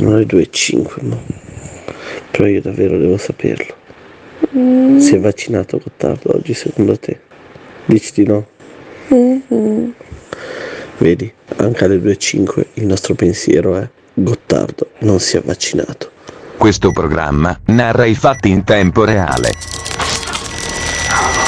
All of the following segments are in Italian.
Sono le 2 e 5, ma... però io davvero devo saperlo. Si è vaccinato Gottardo oggi secondo te? Dici di no? Vedi, anche alle 2 e 5 il nostro pensiero è Gottardo non si è vaccinato. Questo programma narra i fatti in tempo reale.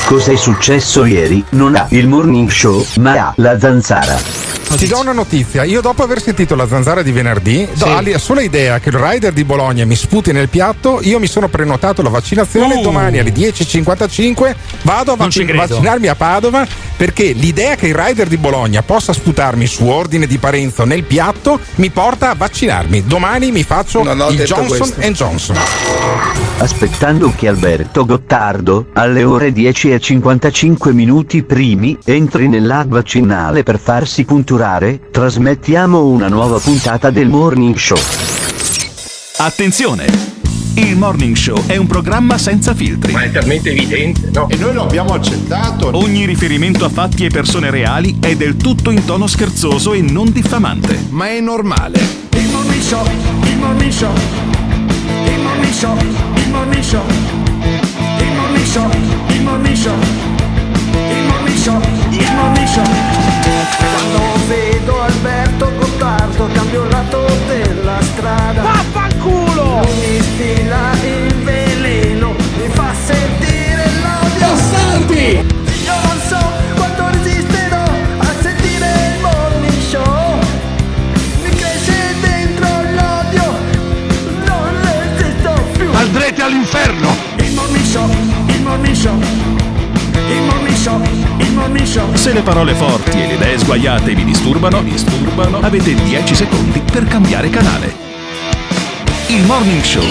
Cos'è successo ieri? Non ha il morning show, ma ha la zanzara. Ti do una notizia, io dopo aver sentito la zanzara di venerdì, do- alla sola idea che il rider di Bologna mi sputi nel piatto, io mi sono prenotato la vaccinazione, Uh. domani alle 10.55 vado a vac- vaccinarmi a Padova perché l'idea che il rider di Bologna possa sputarmi su ordine di Parenzo nel piatto mi porta a vaccinarmi. Domani mi faccio Non ho il Johnson questo. Johnson. Aspettando che Alberto Gottardo, alle ore 10 e 55 minuti primi, entri nell'hub vaccinale per farsi punturare, trasmettiamo una nuova puntata del Morning Show. Attenzione! Il Morning Show è un programma senza filtri. Ma è talmente evidente, no? E noi lo abbiamo accettato. Ogni riferimento a fatti e persone reali è del tutto in tono scherzoso e non diffamante. Ma è normale. Il morning show, il morning show, il morning show, il morning show, il morning show, il morning show, il show, il show. Quando vedo Alberto Gottardo cambio lato della strada. Vaffanculo! Lui mi stila il veleno, mi fa sentire l'odio. Bastardi! Io non so quanto resisterò a sentire il show. Mi cresce dentro l'odio, non resisto più. Andrete all'inferno! Il show, il morning Se le parole forti e le idee sguaiate vi disturbano, disturbano, avete 10 secondi per cambiare canale. Il Morning Show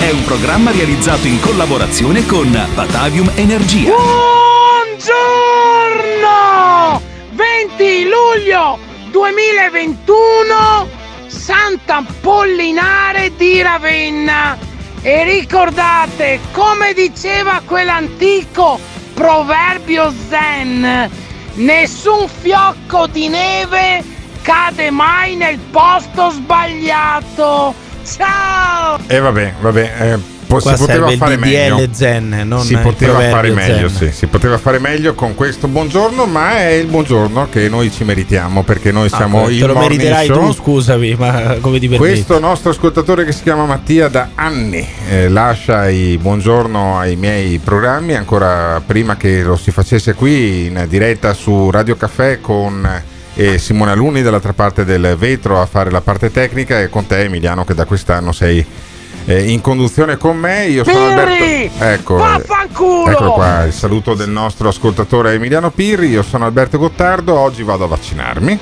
è un programma realizzato in collaborazione con Batavium Energia. Buongiorno! 20 luglio 2021 Sant'Apollinare di Ravenna e ricordate come diceva quell'antico proverbio zen. Nessun fiocco di neve cade mai nel posto sbagliato. Ciao! E vabbè, vabbè, eh, po- si poteva fare meglio. Zen, non si poteva fare meglio, sì, si poteva fare meglio con questo buongiorno, ma è il buongiorno che noi ci meritiamo perché noi siamo Ah, il te lo meriterai show. tu, scusami, ma come ti permetti? Questo nostro ascoltatore che si chiama Mattia da anni eh, lascia i buongiorno ai miei programmi ancora prima che lo si facesse qui in diretta su Radio Caffè con eh, Simone Aluni dall'altra parte del vetro a fare la parte tecnica e con te Emiliano che da quest'anno sei eh, in conduzione con me. Io sono Pirri! Alberto. Ecco, eh, Vaffanculo! eccolo qua, il saluto del nostro ascoltatore Emiliano Pirri. Io sono Alberto Gottardo, oggi vado a vaccinarmi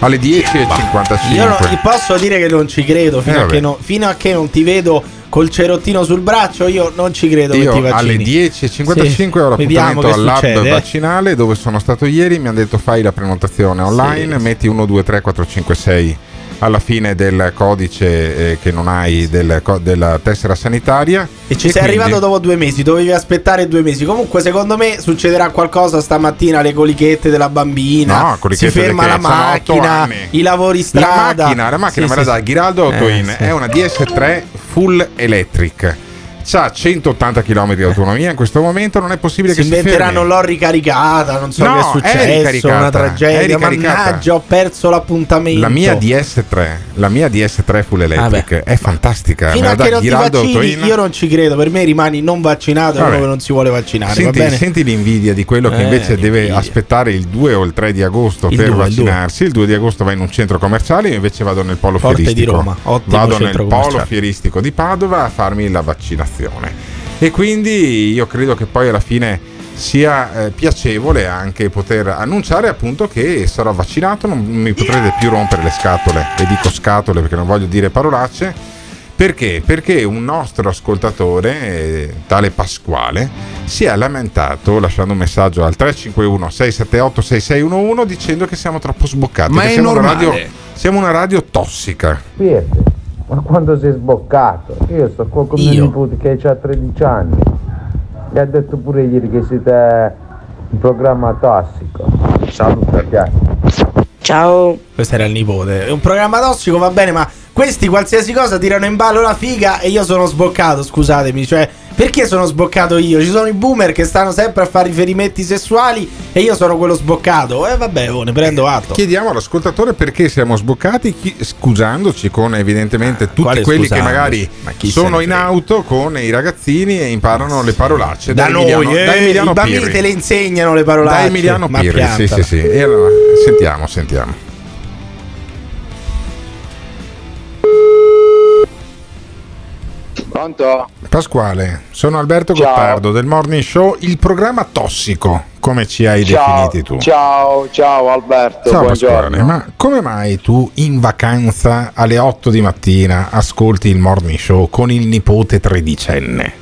alle 10.55. Io non- ti posso dire che non ci credo fino, Eh, a che no- fino a che non ti vedo col cerottino sul braccio. Io non ci credo che ti Io vaccini. alle 10.55 ho Sì, vediamo l'appuntamento che al succede, lab eh. vaccinale dove sono stato ieri. Mi hanno detto fai la prenotazione online, Sì, metti 1, 2, 3, 4, 5, 6 alla fine del codice eh, che non hai del della tessera sanitaria. E ci sei quindi- arrivato dopo due mesi, dovevi aspettare due mesi. Comunque, secondo me succederà qualcosa stamattina alle colichette della bambina. No, colichette si ferma la macchina, i lavori La strada. macchina, la macchina Sì, me la sì, dà sì. Ghiraldo Autoin, Eh, è una DS3 full electric. C'ha 180 km di autonomia in questo momento, non è possibile Si che si inventeranno fermi. l'ho ricaricata, non so No, che è è successo, ricaricata, una è tragedia. Mannaggia, ho perso l'appuntamento. La mia DS3, la mia DS3 full electric è fantastica. Fino a che non ti vaccini, io non ci credo. Per me rimani non vaccinato e Vabbè. uno che non si vuole vaccinare. Senti, va bene? senti l'invidia di quello che Eh, invece deve l'invidia. aspettare il 2 o il 3 di agosto Il per 2, il 2. vaccinarsi. Il 2 di agosto va in un centro commerciale, io invece vado nel polo Forte di fieristico. Roma, ottimo vado nel polo fieristico di Padova a farmi la vaccinazione. E quindi io credo che poi alla fine sia eh, piacevole anche poter annunciare appunto che sarò vaccinato, non mi potrete più rompere le scatole, e dico scatole perché non voglio dire parolacce, Perché? Perché un nostro ascoltatore, eh, tale Pasquale, si è lamentato lasciando un messaggio al 351 678 6611 dicendo che siamo troppo sboccati. Ma che è siamo una radio, siamo una radio tossica. Pietro, ma quando sei sboccato? Io sto qua con mio Io? nipote che ha 13 anni. Gli ha detto pure ieri che siete un programma tossico. Saluta Pietro. Ciao. Questo era il nipote. È un programma tossico, va bene, ma questi qualsiasi cosa tirano in ballo la figa e io sono sboccato, scusatemi. Cioè, perché sono sboccato io? Ci sono i boomer che stanno sempre a fare riferimenti sessuali e io sono quello sboccato. E vabbè, oh, ne prendo atto. Chiediamo all'ascoltatore perché siamo sboccati, chi- scusandoci con evidentemente tutti Ah, quale quelli che scusandosi? magari Ma sono in auto con i ragazzini e imparano le parolacce Da noi, Emiliano, eh, da Emiliano i bambini Pirri. te le insegnano le parolacce. Da Emiliano Pirri, sì, sì, sì. E allora, sentiamo, sentiamo. Pronto? Pasquale, sono Alberto Ciao. Gottardo del Morning Show, il programma tossico, come ci hai Ciao, definiti tu. ciao, ciao Alberto, Ciao buongiorno. Pasquale, ma come mai tu in vacanza alle 8 di mattina ascolti il Morning Show con il nipote tredicenne?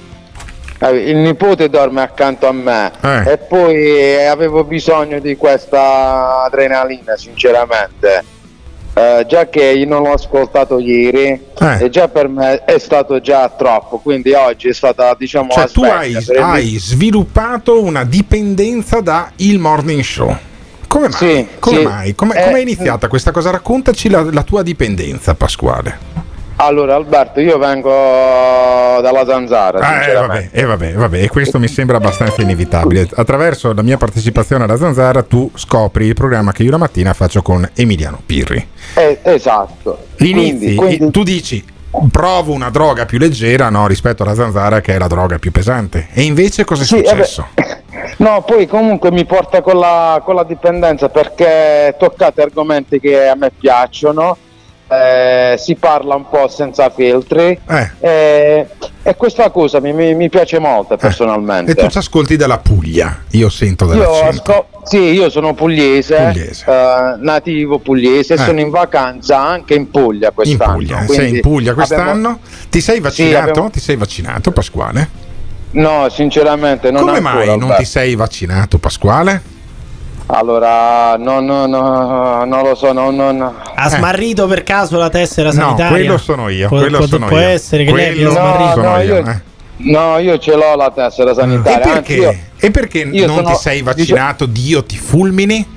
Eh, Il nipote dorme accanto a me Eh. e poi eh, avevo bisogno di questa adrenalina, sinceramente. Eh, già che io non l'ho ascoltato ieri Eh. e già per me è stato già troppo, quindi oggi è stata diciamo Cioè tu hai, per il- hai sviluppato una dipendenza da il Morning Show. Come mai? Sì, come sì. mai? Come, Eh, è iniziata questa cosa? Raccontaci la, la tua dipendenza, Pasquale. Allora Alberto, io vengo dalla zanzara, Ah, eh, vabbè, eh, vabbè, vabbè, e questo mi sembra abbastanza inevitabile. Attraverso la mia partecipazione alla Zanzara tu scopri il programma che io la mattina faccio con Emiliano Pirri. Eh, esatto. Inizi, Quindi- quindi- tu dici provo una droga più leggera no, rispetto alla Zanzara che è la droga più pesante. E invece cosa è Sì, successo? No, poi comunque mi porta con la, con la dipendenza perché toccate argomenti che a me piacciono, eh, si parla un po' senza filtri Eh. eh, e questa cosa mi, mi- mi piace molto personalmente. E tu ci ascolti dalla Puglia, io sento Io, dall'accento. asco- sì, io sono pugliese, Pugliese. eh, nativo pugliese Eh. sono in vacanza anche in Puglia In quest'anno. Puglia, quindi sei in Puglia quest'anno? abbiamo- Ti sei vaccinato? abbiamo- Ti sei vaccinato, Pasquale? No, sinceramente non Come ancora, mai non Alberto. ti sei vaccinato, Pasquale? Allora, no, no, no, non lo so, no, no, no. Ha smarrito per caso la tessera Eh. No, sanitaria? quello sono io, Può, quello può- sono può io. essere che lei Quello abbia smarrito. sono no, io, io- eh. No, io ce l'ho la tessera E sanitaria. anzi, io- perché? E perché io non sono- ti sei vaccinato? Dio ti fulmini?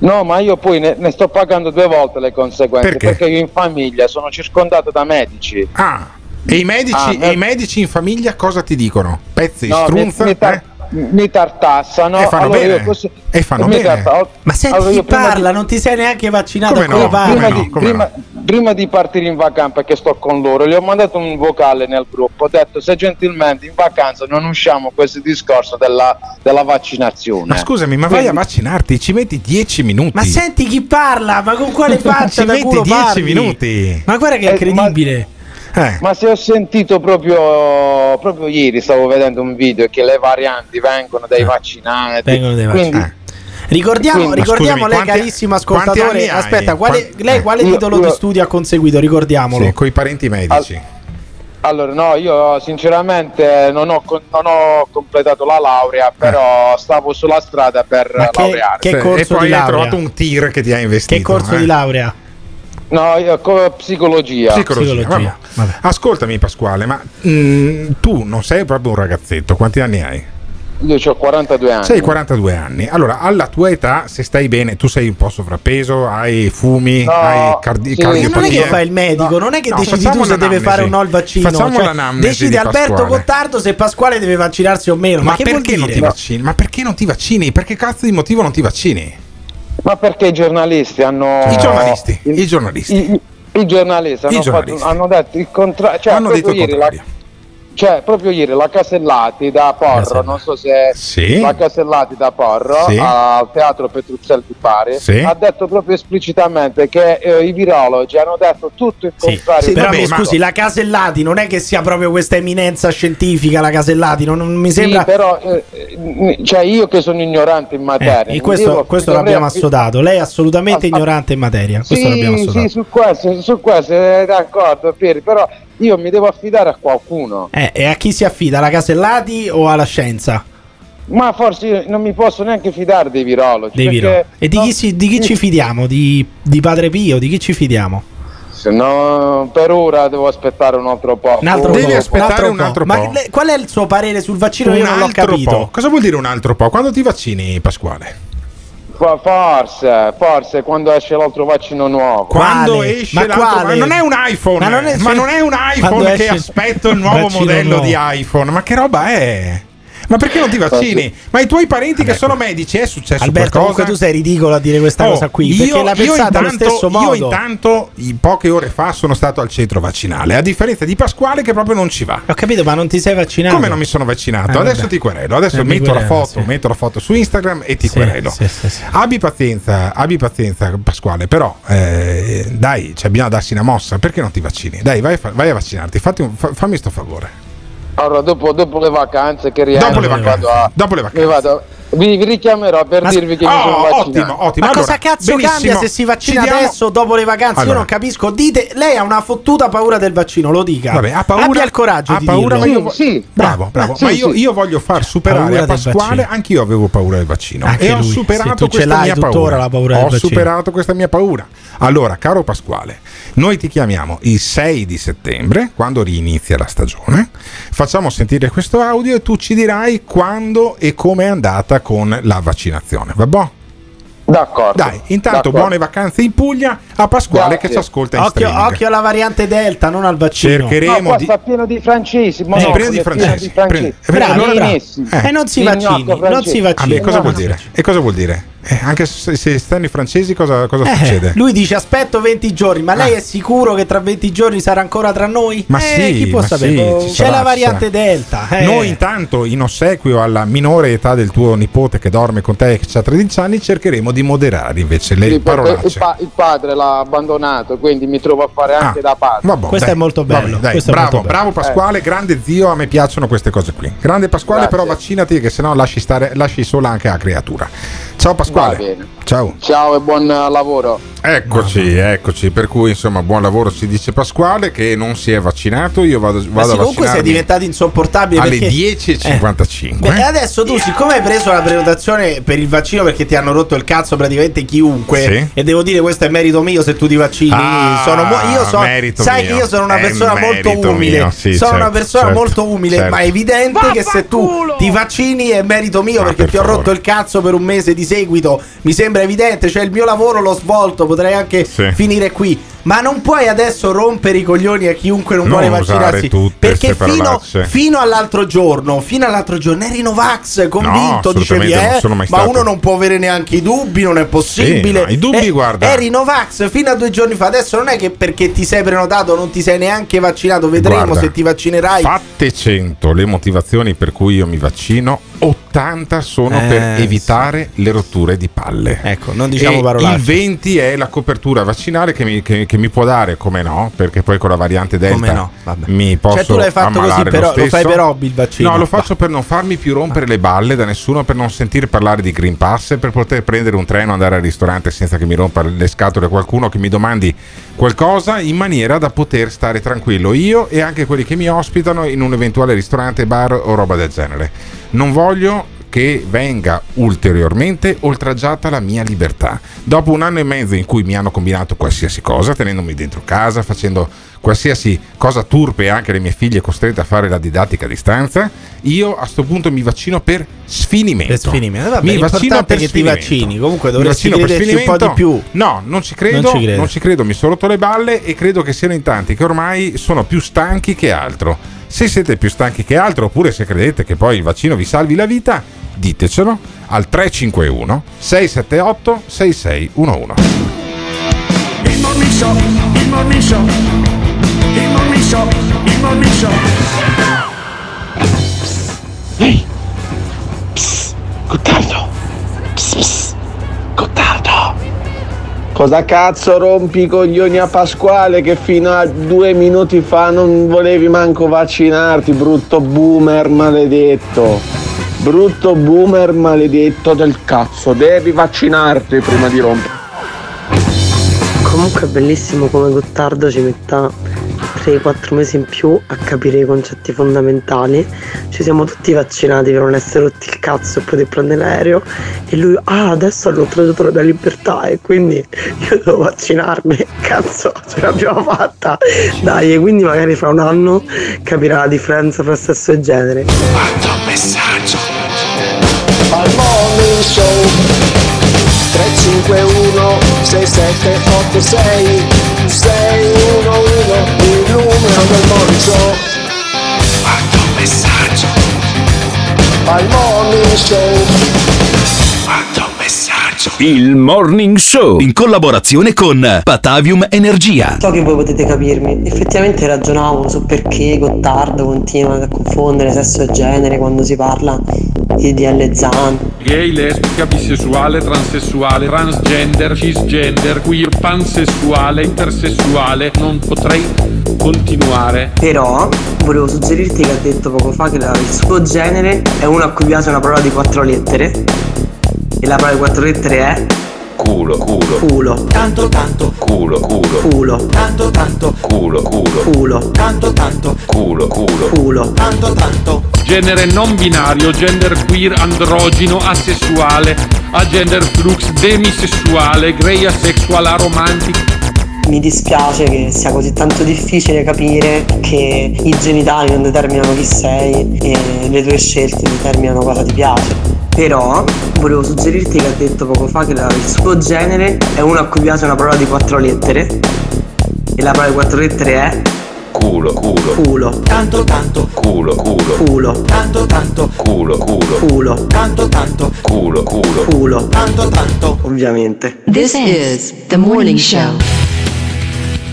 No, ma io poi ne, ne sto pagando due volte le conseguenze Perché? perché io in famiglia sono circondato da medici. Ah, e i medici, Ah, e i medici in famiglia cosa ti dicono? Pezzi di No, mi, strunza? mi tar- eh? Mi tartassano. E fanno allora bene. così- E fanno bene. tarta- Ma senti allora chi parla, di- non ti sei neanche vaccinato, Come come no? prima, no? di, Come prima- prima di partire in vacanza perché sto con loro gli ho mandato un vocale nel gruppo ho detto se gentilmente in vacanza non usciamo questo discorso della, della vaccinazione Ma scusami, ma vai a vaccinarti, ci metti 10 minuti. Ma senti chi parla, ma con quale faccia ci da metti culo 10 parli? minuti. Ma guarda che è Eh, ma- incredibile. Eh. Ma se ho sentito proprio, proprio ieri, stavo vedendo un video che le varianti vengono dai vaccinati. Vengono dai quindi- vaccinati. Ricordiamo, Quindi- ricordiamo scusami, lei, quanti- carissimo ascoltatore. hai? Aspetta, quale, Quanti- lei eh. quale Io- titolo io- di studio ha conseguito? Ricordiamolo. Sì, con i parenti medici. Allora, no, io sinceramente non ho, non ho completato la laurea, però stavo sulla strada per Ma che- laureare. che corso e poi di hai laurea? trovato un tir che ti ha investito. Che corso eh. di laurea? No, io come psicologia. Psicologia. Psicologia, vabbè. Ascoltami Pasquale, ma mm, tu non sei proprio un ragazzetto, quanti anni hai? Io ho 42 anni. Sei 42 anni. Allora, alla tua età, se stai bene, tu sei un po' sovrappeso, hai fumi, No, hai cardi- sì. Non è che fa il medico, non è che No, decidi tu se deve fare o no il vaccino. Facciamo cioè, l'anamnesi decide di Alberto. Gottardo se Pasquale deve vaccinarsi o meno. Ma, Ma che vuol perché non ti vaccini? Ma perché non ti vaccini? Perché cazzo di motivo non ti vaccini? Ma perché i giornalisti hanno. I giornalisti, i giornalisti. I, i- i giornalisti, I hanno, giornalisti. Fatto, hanno detto il contrario. Cioè, Hanno detto il contrario. Cioè, proprio ieri la Casellati da Porro, non so se Sì. la Casellati da Porro Sì. al teatro Petruzzelli di Bari Sì. ha detto proprio esplicitamente che eh, i virologi hanno detto tutto il contrario. sì, però vabbè, scusi, la Casellati non è che sia proprio questa eminenza scientifica, la Casellati, non, non mi Sì, sembra... però eh, eh, cioè io che sono ignorante in Eh, materia. e questo, devo- questo dovrei- l'abbiamo assodato. Lei è assolutamente Ah, ah, ignorante in materia. Questo Sì, l'abbiamo assodato. sì, su questo, su questo è d'accordo, Pieri, però io mi devo affidare a qualcuno. Eh, e a chi si affida? Alla Casellati o alla scienza? Ma forse io non mi posso neanche fidare dei virologi. Dei viro. E di no- chi, si- di chi ci fidiamo? Di, di Padre Pio? Di chi ci fidiamo? Se no, per ora devo aspettare un altro po'. Un altro Devi po', aspettare un altro Ma po'. le- qual è il suo parere sul vaccino? Io un non l'ho altro capito. po'. Cosa vuol dire un altro po'? Quando ti vaccini, Pasquale? Fo- Forse, forse quando esce l'altro vaccino nuovo. Quando Quale? esce Ma l'altro quale? ma non è un iPhone, Ma non è- ma non è un iPhone che aspetto il nuovo modello nuovo. di iPhone. Ma che roba è? Ma perché non ti vaccini? Ma i tuoi parenti che sono medici è successo Alberto, qualcosa? comunque tu sei ridicolo a dire questa Oh, cosa qui. Perché l'ha pensata allo stesso modo. Io intanto, i- poche ore fa, sono stato al centro vaccinale, a differenza di Pasquale che proprio non ci va. Ho capito, ma non ti sei vaccinato. Come non mi sono vaccinato? Eh, adesso vabbè. ti querelo, adesso Eh, metto la querela, foto, sì. metto la foto su Instagram e ti Sì, querelo. sì, sì, sì. Abbi pazienza, abbi pazienza Pasquale, però eh, dai, cioè, bisogna darsi una mossa, perché non ti vaccini? Dai, vai, vai a vaccinarti, fatti un- fa- fammi sto favore. Allora, dopo, dopo le vacanze che rientro, Dopo le vacanze, vado a- dopo le vacanze. mi vado- vi, vi richiamerò per Ma- dirvi che Oh, mi sono vaccinato. ottimo, ottimo. Ma Allora, cosa cazzo benissimo. cambia se si vaccina Ci diamo- adesso dopo le vacanze? Io Allora. non capisco. Dite, lei ha una fottuta paura del vaccino, lo dica. Vabbè, ha paura, Abbia il coraggio ha di paura, dirlo. ma io vo- Sì, bravo, bravo. sì, ma io, sì. io voglio far superare a Pasquale, vaccino. anch'io avevo paura del vaccino Anche e ho lui, sì, superato questa mia paura. la paura del ho superato questa mia paura. Allora, caro Pasquale, noi ti chiamiamo il 6 di settembre, quando rinizia la stagione. Facciamo sentire questo audio e tu ci dirai quando e come è andata con la vaccinazione. Va boh? D'accordo. Dai, intanto d'accordo. buone vacanze in Puglia a Pasquale Grazie. che ci ascolta in Occhio, streaming. occhio alla variante Delta, non al vaccino. Cercheremo No, qua di sta pieno di francesi. Eh, no, pieno di è francesi, pieno pieno- di Bravo, francesi. bravo. Messi. Eh. E non si vaccini, non si Ah, vaccini. beh, cosa No, vuol no. dire? E cosa vuol dire? Eh, anche se, se stanno i francesi cosa, cosa Eh, succede? lui dice aspetto 20 giorni, ma lei Ah. è sicuro che tra 20 giorni sarà ancora tra noi? Ma Eh, sì, chi può ma sapere? sì, C'è sarà, la variante. Delta. eh. Noi intanto in ossequio alla minore età del tuo nipote che dorme con te e che ha 13 anni cercheremo di moderare invece le Sì, perché il, parolacce. pa- il padre l'ha abbandonato, quindi mi trovo a fare anche Ah, da padre. Vabbè, Questo dai, è molto va bello, bene, dai, questo è bravo, molto bello. bravo Pasquale, grande zio, a me piacciono queste cose qui. Grande Pasquale, Grazie. però vaccinati che sennò lasci stare lasci sola anche la creatura. Ciao Pasquale. Ciao. Ciao e buon eh, lavoro. Eccoci, eccoci. Per cui insomma, buon lavoro ci dice Pasquale che non si è vaccinato. Io vado, Ma vado sì, a comunque sei diventato insopportabile alle perché- 10.55. Eh. Beh, adesso tu, siccome hai preso la prenotazione per il vaccino perché ti hanno rotto il cazzo praticamente chiunque, Sì. e devo dire questo è merito mio se tu ti vaccini. Ah, sono mo- io so- merito sai mio. che io sono una È persona molto umile. sì, sono una certo, persona certo, molto umile, certo. ma è evidente che se tu ti vaccini è merito mio Ah, perché per ti ho favore. rotto il cazzo per un mese di seguito. Mi sembra evidente, cioè il mio lavoro l'ho svolto, potrei anche Sì. finire qui. Ma non puoi adesso rompere i coglioni a chiunque non, Non vuole vaccinarsi. Perché fino, fino all'altro giorno, fino all'altro giorno eri Novax, convinto, dicevi, assolutamente non eh, ma uno non può avere neanche i dubbi, non è possibile. no, i dubbi, Eh, guarda. Eri Novax fino a due giorni fa, adesso non è che perché ti sei prenotato non ti sei neanche vaccinato, vedremo Guarda, se ti vaccinerai. Fatte 100 le motivazioni per cui io mi vaccino, 80 sono Eh, per evitare le rotture di palle. Ecco, non diciamo E parolacce. Il 20 è la copertura vaccinale che mi, che- che mi può dare, come no, perché poi con la variante Delta no, mi posso Cioè, tu l'hai fatto così, però- lo stesso. fai per hobby il vaccino? No, lo faccio per non farmi più rompere le balle da nessuno, per non sentire parlare di Green Pass, per poter prendere un treno, andare al ristorante senza che mi rompa le scatole qualcuno che mi domandi qualcosa in maniera da poter stare tranquillo io e anche quelli che mi ospitano in un eventuale ristorante, bar o roba del genere. Non voglio che venga ulteriormente oltraggiata la mia libertà. Dopo un anno e mezzo in cui mi hanno combinato qualsiasi cosa, tenendomi dentro casa, facendo qualsiasi cosa turpe e anche le mie figlie costrette a fare la didattica a distanza, io a sto punto mi vaccino per sfinimento. Per sfinimento. Vabbè, mi vaccino per che ti vaccini. Comunque dovresti crederci un po' di più. No, non ci credo, Non ci credo. non ci credo, mi sono rotto le balle e credo che siano in tanti che ormai sono più stanchi che altro. Se siete più stanchi che altro, oppure se credete che poi il vaccino vi salvi la vita, ditecelo al 351 678 6611. Il morning show, il morning show, il morning show, il morning show. Ehi! Psst! Gottardo! Psst, psst. Gottardo! Cosa cazzo rompi i coglioni a Pasquale che fino a due minuti fa non volevi manco vaccinarti, brutto boomer maledetto. Brutto boomer maledetto del cazzo, devi vaccinarti prima di rompere. Comunque è bellissimo come Gottardo ci metta 3-4 mesi in più a capire i concetti fondamentali. Ci siamo tutti vaccinati per non essere rotti il cazzo e poter prendere l'aereo. E lui, ah, adesso hanno tradotto la libertà e quindi io devo vaccinarmi. Cazzo, ce l'abbiamo fatta. Dai, e quindi magari fra un anno capirà la differenza tra sesso e genere. Manda un messaggio. Al morning show 351 6786 611 il numero del morning show Manda un messaggio. Al morning show Manda un messaggio. Il Morning Show in collaborazione con Patavium Energia. So che voi potete capirmi. Effettivamente ragionavo su perché Gottardo continua a confondere sesso e genere quando si parla di DL Zan. Gay, lesbica, bisessuale, transessuale, transgender, cisgender, queer, pansessuale, intersessuale. Non potrei continuare. Però volevo suggerirti che ha detto poco fa che il suo genere è uno a cui piace una parola di quattro lettere. E la parola di quattro lettere è Culo, culo, culo. Tanto tanto culo, culo, Culo. tanto tanto culo, culo, Culo. tanto tanto culo, culo. Culo. tanto tanto Genere non binario, gender queer, androgino, asessuale, agender flux, demisessuale, grey asexual, aromantic. Mi dispiace che sia così tanto difficile capire che i genitali non determinano chi sei e le tue scelte determinano cosa ti piace. Però volevo suggerirti che ha detto poco fa che la- il suo genere è uno a cui piace una parola di quattro lettere. E la parola di quattro lettere è Culo, culo, culo. tanto tanto culo, culo, Culo. tanto tanto culo, culo, Culo. tanto tanto culo, culo. Culo. tanto tanto Ovviamente. This is the morning show.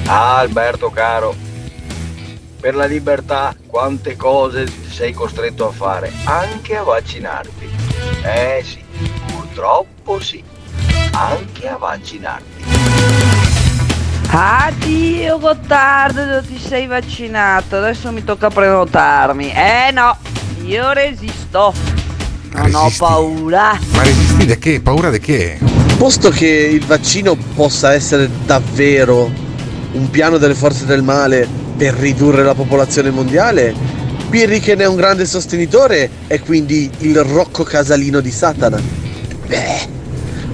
Ah, Alberto caro, per la libertà quante cose sei costretto a fare, anche a vaccinarti. Eh sì, purtroppo sì, anche a vaccinarti. Addio Gottardo, ti sei vaccinato, adesso mi tocca prenotarmi. Eh no, io resisto. Non ho Resisti? paura. Ma resisti da che? Paura di che? Posto che il vaccino possa essere davvero un piano delle forze del male per ridurre la popolazione mondiale, Pirri che ne è un grande sostenitore è quindi il Rocco Casalino di Satana. Beh,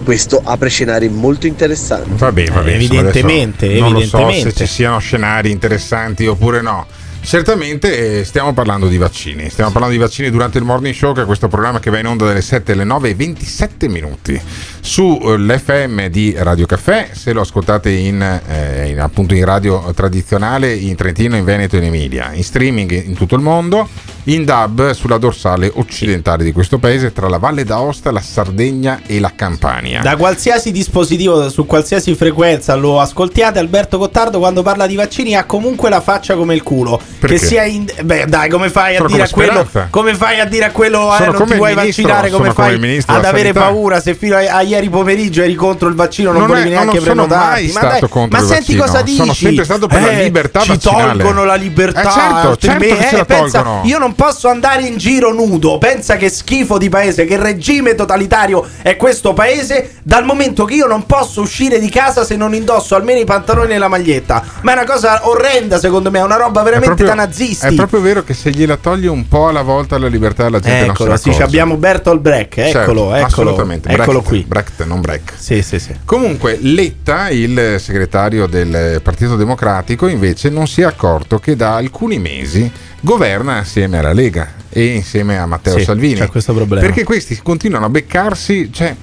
questo apre scenari molto interessanti. Va bene, va bene. Eh, insomma, evidentemente, non lo so se evidentemente. ci siano scenari interessanti oppure no. Certamente eh, stiamo parlando di vaccini. Stiamo parlando di vaccini durante il morning show, che è questo programma che va in onda dalle 7 alle 9 e 27 minuti sull'FM di Radio Caffè. Se lo ascoltate in, eh, in- appunto in radio tradizionale in Trentino, in Veneto e in Emilia, in streaming in tutto il mondo, in DAB sulla dorsale occidentale di questo paese tra la Valle d'Aosta, la Sardegna e la Campania. Da qualsiasi dispositivo, su qualsiasi frequenza lo ascoltiate, Alberto Gottardo quando parla di vaccini ha comunque la faccia come il culo. Perché? Che sia in. Beh, dai, come fai a Sono dire a come quello? Come fai a dire a quello? Eh, Sono non come ti vuoi ministro, vaccinare? Come sono come fai ministro ad avere sanità. paura se fino a, a ieri pomeriggio eri contro il vaccino? Non, Non volevi è- neanche non sono prenotarti. mai ma stato dai, contro ma il senti vaccino. cosa dici? Sono sempre stato per la Eh, libertà ci vaccinale. tolgono la libertà. Eh, certo, certo altrimenti- che ce la eh, pensa, io non posso andare in giro nudo. Pensa che schifo di paese, che regime totalitario è questo paese. Dal momento che io non posso uscire di casa se non indosso almeno i pantaloni e la maglietta. Ma è una cosa orrenda, secondo me. È una roba veramente da nazisti. È proprio vero che se gliela togli un po' alla volta la libertà la gente non Eccolo, ne sì, accorge. abbiamo Bertolt Brecht. Eccolo, Certo, eccolo. assolutamente. Eccolo Brecht, qui. Brecht, non Brecht. Sì, sì, sì. Comunque, Letta, il segretario del Partito Democratico, invece non si è accorto che da alcuni mesi governa assieme alla Lega e insieme a Matteo Sì, Salvini. c'è questo problema. Perché questi continuano a beccarsi, cioè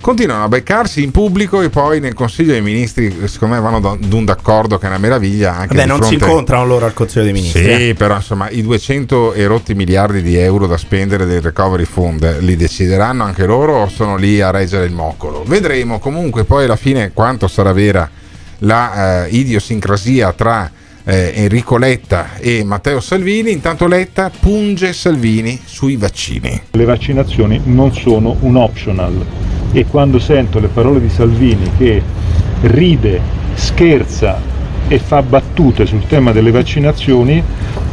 continuano a beccarsi in pubblico e poi nel Consiglio dei Ministri, secondo me vanno da- d'un d'accordo che è una meraviglia anche di non fronte- si incontrano loro al Consiglio dei Ministri. sì, eh. però insomma i 200 e rotti miliardi di euro da spendere del recovery fund li decideranno anche loro o sono lì a reggere il moccolo? Vedremo comunque poi alla fine quanto sarà vera la eh, idiosincrasia tra eh, Enrico Letta e Matteo Salvini. Intanto Letta punge Salvini sui vaccini. Le vaccinazioni non sono un optional e quando sento le parole di Salvini che ride, scherza e fa battute sul tema delle vaccinazioni,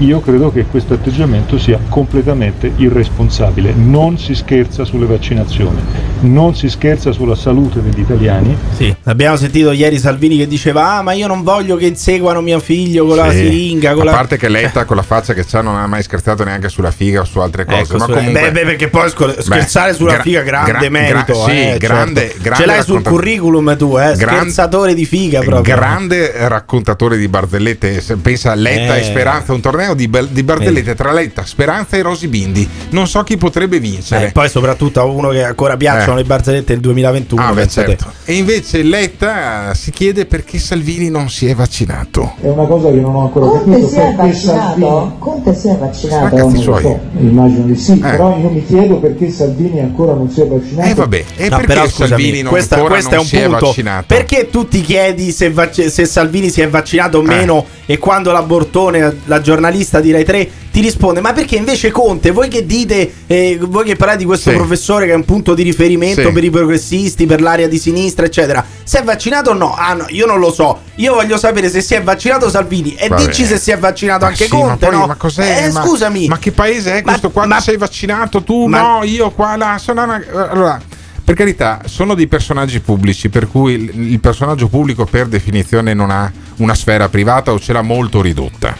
io credo che questo atteggiamento sia completamente irresponsabile. Non si scherza sulle vaccinazioni, non si scherza sulla salute degli italiani. Sì, abbiamo sentito ieri Salvini che diceva: Ah, ma io non voglio che inseguano mio figlio con la Sì. siringa. Con a la... parte che Letta con la faccia che c'ha non ha mai scherzato neanche sulla figa o su altre cose. Ecco, ma comunque, beh, beh, perché poi scherzare sulla gra- figa grande gra- merito. gra- sì, eh, grande, certo. grande Ce l'hai sul racconta- curriculum tu, eh? Gran- scherzatore di figa proprio. grande raccontatore di barzellette. Pensa a Letta Eh. e Speranza, un torneo di, bel- di barzellette tra Letta, Speranza e Rosy Bindi. Non so chi potrebbe vincere. Eh, poi soprattutto a uno che ancora piacciono Eh. le barzellette del 2021. Ah, beh, certo. E invece Letta si chiede perché Salvini non si è vaccinato. È una cosa che non ho ancora Conte capito si è perché vaccinato? Salvini Conte si è vaccinato? Cazzi non lo suoi. so, immagino di sì, però io mi chiedo perché Salvini ancora non si è vaccinato. Eh vabbè, e No, perché però scusami, Salvini non questa- ancora questo non è un si è punto. vaccinato? Perché tu ti chiedi se, vac- se Salvini si è vaccinato o Eh. meno e quando la Bortone, la giornalista di Rai 3, ti risponde ma perché invece Conte, voi che dite, eh, voi che parlate di questo Sì. professore che è un punto di riferimento Sì. per i progressisti, per l'area di sinistra, eccetera, si è vaccinato o no? Ah no, io non lo so. Io voglio sapere se si è vaccinato Salvini e Vabbè. dici se si è vaccinato Ma anche sì, Conte, ma poi- no? ma cos'è? Eh, Ma- scusami. Ma che paese è questo qua? ma- Ti sei vaccinato tu? no, io qua, là. Sono una- allora, per carità, sono dei personaggi pubblici, per cui il, il personaggio pubblico per definizione non ha una sfera privata o ce l'ha molto ridotta.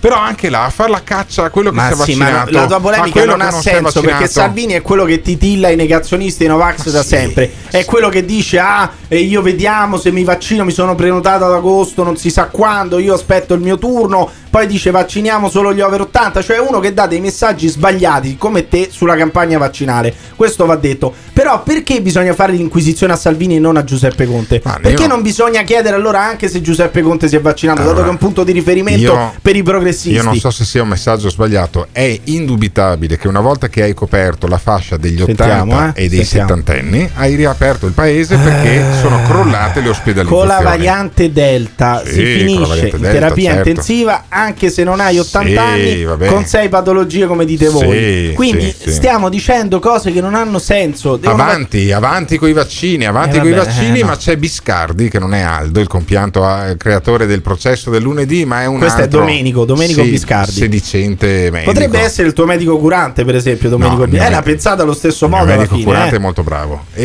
Però anche là, a fare la caccia a quello che Ma si è sì, vaccinato. la tua polemica non ha è senso perché. Salvini è quello che titilla i negazionisti e i Novax da sempre. È quello che dice: Ah, e io vediamo se mi vaccino, mi sono prenotato ad agosto, non si sa quando, io aspetto il mio turno. Poi dice vacciniamo solo gli over 80, cioè uno che dà dei messaggi sbagliati come te sulla campagna vaccinale. Questo va detto. Però perché bisogna fare l'inquisizione a Salvini e non a Giuseppe Conte? Perché io- non bisogna chiedere allora anche se Giuseppe Conte si è vaccinato, dato Allora, che è un punto di riferimento io- per i progressisti? Io non so se sia un messaggio sbagliato. È indubitabile che una volta che hai coperto la fascia degli 80 Sentiamo, eh, e dei sentiamo. settantenni, hai riaperto il paese perché sono crollate le ospedalizzazioni. Con la variante Delta Sì, si finisce in terapia certo. intensiva anche se non hai 80 Sì, anni vabbè. con 6 patologie come dite Sì, voi. Quindi sì, stiamo dicendo cose che non hanno senso. Devono- Avanti, avanti con i vaccini, avanti Eh, con i vaccini, eh, no. ma c'è Biscardi che non è Aldo, il compianto eh, creatore del processo del lunedì, ma è un Questo è altro Domenico, Domenico sì, Biscardi. sedicente medico. Potrebbe essere il tuo medico curante, per esempio, Domenico. No, il mio eh, l'ha pensata allo stesso Il modo alla medico fine. curante eh. è molto bravo e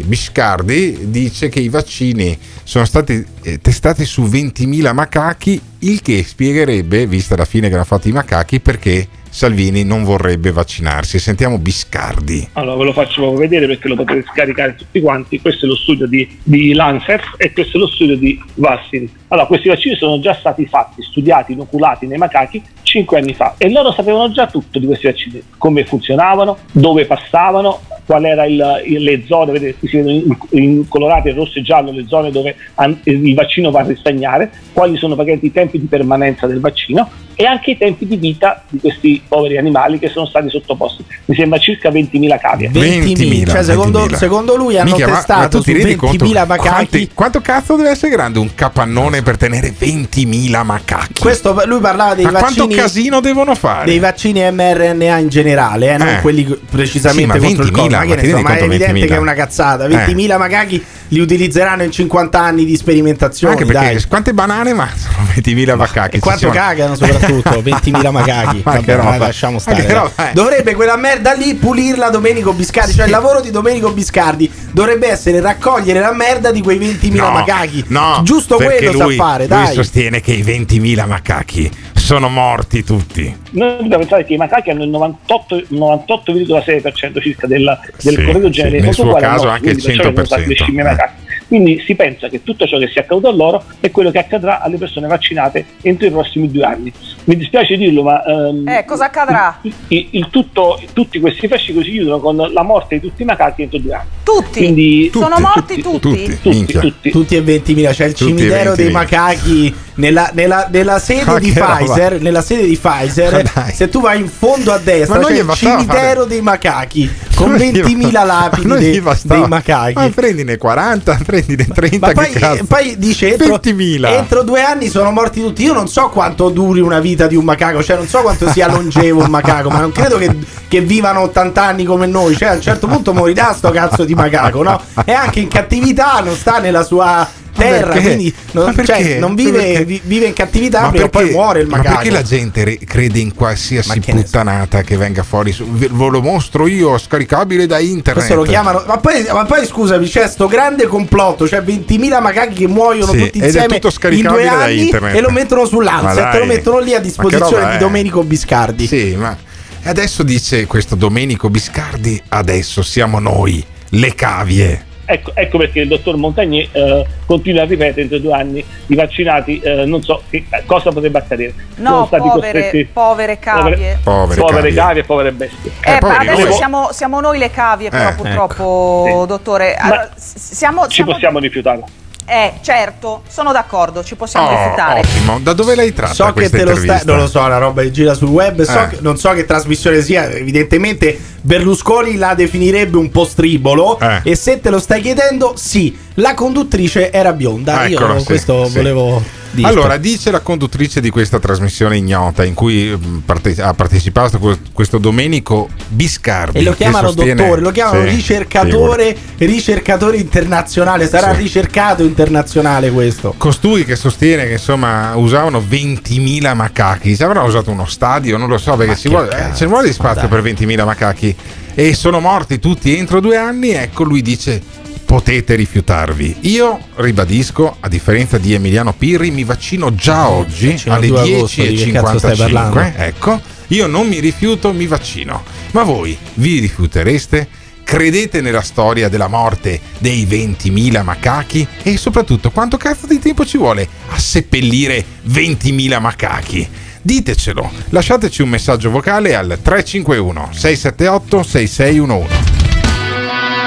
eh, Biscardi dice che i vaccini sono stati eh, testati su 20.000 macachi il che spiegherebbe vista la fine che hanno fatto i macachi perché Salvini non vorrebbe vaccinarsi sentiamo Biscardi Allora ve lo faccio vedere perché lo potete scaricare tutti quanti. Questo è lo studio di, di Lancet e questo è lo studio di Vassin. Allora, questi vaccini sono già stati fatti, studiati, inoculati nei macachi 5 anni fa e loro sapevano già tutto di questi vaccini, come funzionavano, dove passavano, qual era il, il- le zone, vedete qui si vedono in, in colorate, rosso e giallo le zone dove an- il vaccino va a ristagnare, quali sono i tempi di permanenza del vaccino e anche i tempi di vita di questi poveri animali che sono stati sottoposti. Mi sembra circa 20.000 cavie. 20.000, cioè, secondo, secondo lui hanno ma- ma testato tu ti su rendi conto 20.000 macachi. quanti- quanto cazzo deve essere grande un capannone per tenere 20.000 macachi Questo lui parlava dei ma quanto vaccini casino devono fare dei vaccini mRNA in generale, eh, non Eh. quelli precisamente Sì, ma contro il 20.000, Covid. Ma, ma che ti ne so, rendi ma è evidente 20.000? che è una cazzata. Eh. 20.000 macachi li utilizzeranno in 50 anni di sperimentazione. anche perché dai. quante banane ma sono 20.000 macachi E quanto cagano soprattutto 20.000 macachi Ma Vabbè, dai, lasciamo Ma stare roba è? dovrebbe quella merda lì pulirla Domenico Biscardi cioè il lavoro di Domenico Biscardi dovrebbe essere raccogliere la merda di quei 20.000 No, macachi no, giusto quello lui, sa fare lui dai sostiene che i 20.000 macachi sono morti tutti Noi dobbiamo pensare che i macachi hanno il 98 98,6% circa del, del Sì, corredo sì, genetico. nel suo caso nostro, anche il quindi perciò vengono usate le 100%, scimmie eh. macache. Quindi si pensa che tutto ciò che sia accaduto a loro è quello che accadrà alle persone vaccinate entro i prossimi due anni. Mi dispiace dirlo, ma ehm, Eh, cosa accadrà? il, il tutto, tutti questi fascicoli si chiudono con la morte di tutti i macachi entro due anni. Tutti? Quindi, Sono morti tutti? minchia. tutti e 20.000 c'è il Tutti cimitero dei 20.000. macachi nella, nella- nella sede roba. Pfizer nella sede di Pfizer se tu vai in fondo a destra c'è il cimitero fare- dei macachi con Non gli 20.000 ba- lapidi dei, dei macachi Ma prendine 40, prendine 30 ma poi, cazzo. poi dice entro, 20.000. entro due anni sono morti tutti. Io non so quanto duri una vita di un macaco, cioè non so quanto sia longevo un macaco, ma non credo che, che vivano 80 anni come noi. Cioè, a un certo punto morirà sto cazzo di macaco, no? E anche in cattività non sta nella sua terra, perché? quindi non, Ma perché? cioè, non Ma vive, perché? vi- vive in cattività Ma o poi perché- muore il Ma macaco. perché la gente re- crede in qualsiasi che puttanata che venga fuori? su- ve, lo mostro io, scaricabile da internet. Questo lo chiamano. Ma poi, ma poi scusami, c'è sto grande complotto. Cioè 20.000 macachi che muoiono Sì, tutti ed è insieme tutto in due da anni internet. e lo mettono Ma sull'Anset lo mettono lì a Ma disposizione di è? Domenico Biscardi. Sì, ma e adesso dice questo Domenico Biscardi, adesso siamo noi, le cavie. Ecco, ecco perché il dottor Montagnier eh, continua a ripetere entro due anni i vaccinati eh, non so che, cosa potrebbe accadere. Sono No, stati povere, costretti- povere cavie. povere, povere cavie e povere bestie. Eh, ma adesso siamo, siamo noi le cavie, però Eh, purtroppo, ecco. dottore. Ma Allora, s- siamo, Ci siamo- possiamo rifiutare. Eh, certo, sono d'accordo, ci possiamo Oh, rifiutare. ottimo. Da dove l'hai tratta So che questa te lo intervista? stai. Non lo so, una roba che gira sul web. So Eh. che- non so che trasmissione sia. Evidentemente Berlusconi la definirebbe un postribolo. Eh. E se te lo stai chiedendo, sì, la conduttrice era bionda. Eccolo, Io sì, questo sì. volevo dire. Allora, dice la conduttrice di questa trasmissione ignota in cui mh, parte- ha partecipato que- questo Domenico Biscardi. E lo chiamano sostiene- dottore, lo chiamano Sì, ricercatore, ricercatore internazionale. Sarà Sì. ricercato internazionale questo. Costui che sostiene che insomma usavano 20.000 macachi, se avranno usato uno stadio, non lo so, perché ci vuole, eh, ne vuole di spazio per 20.000 macachi e sono morti tutti entro due anni, ecco lui dice potete rifiutarvi. Io ribadisco, a differenza di Emiliano Pirri, mi vaccino già oggi vaccino alle il 2 agosto, di che cazzo stai 10.55, parlando? ecco, io non mi rifiuto, mi vaccino. Ma voi vi rifiutereste? Credete nella storia della morte dei 20.000 macachi? E soprattutto quanto cazzo di tempo ci vuole a seppellire 20.000 macachi? Ditecelo, lasciateci un messaggio vocale al 351 678 6611.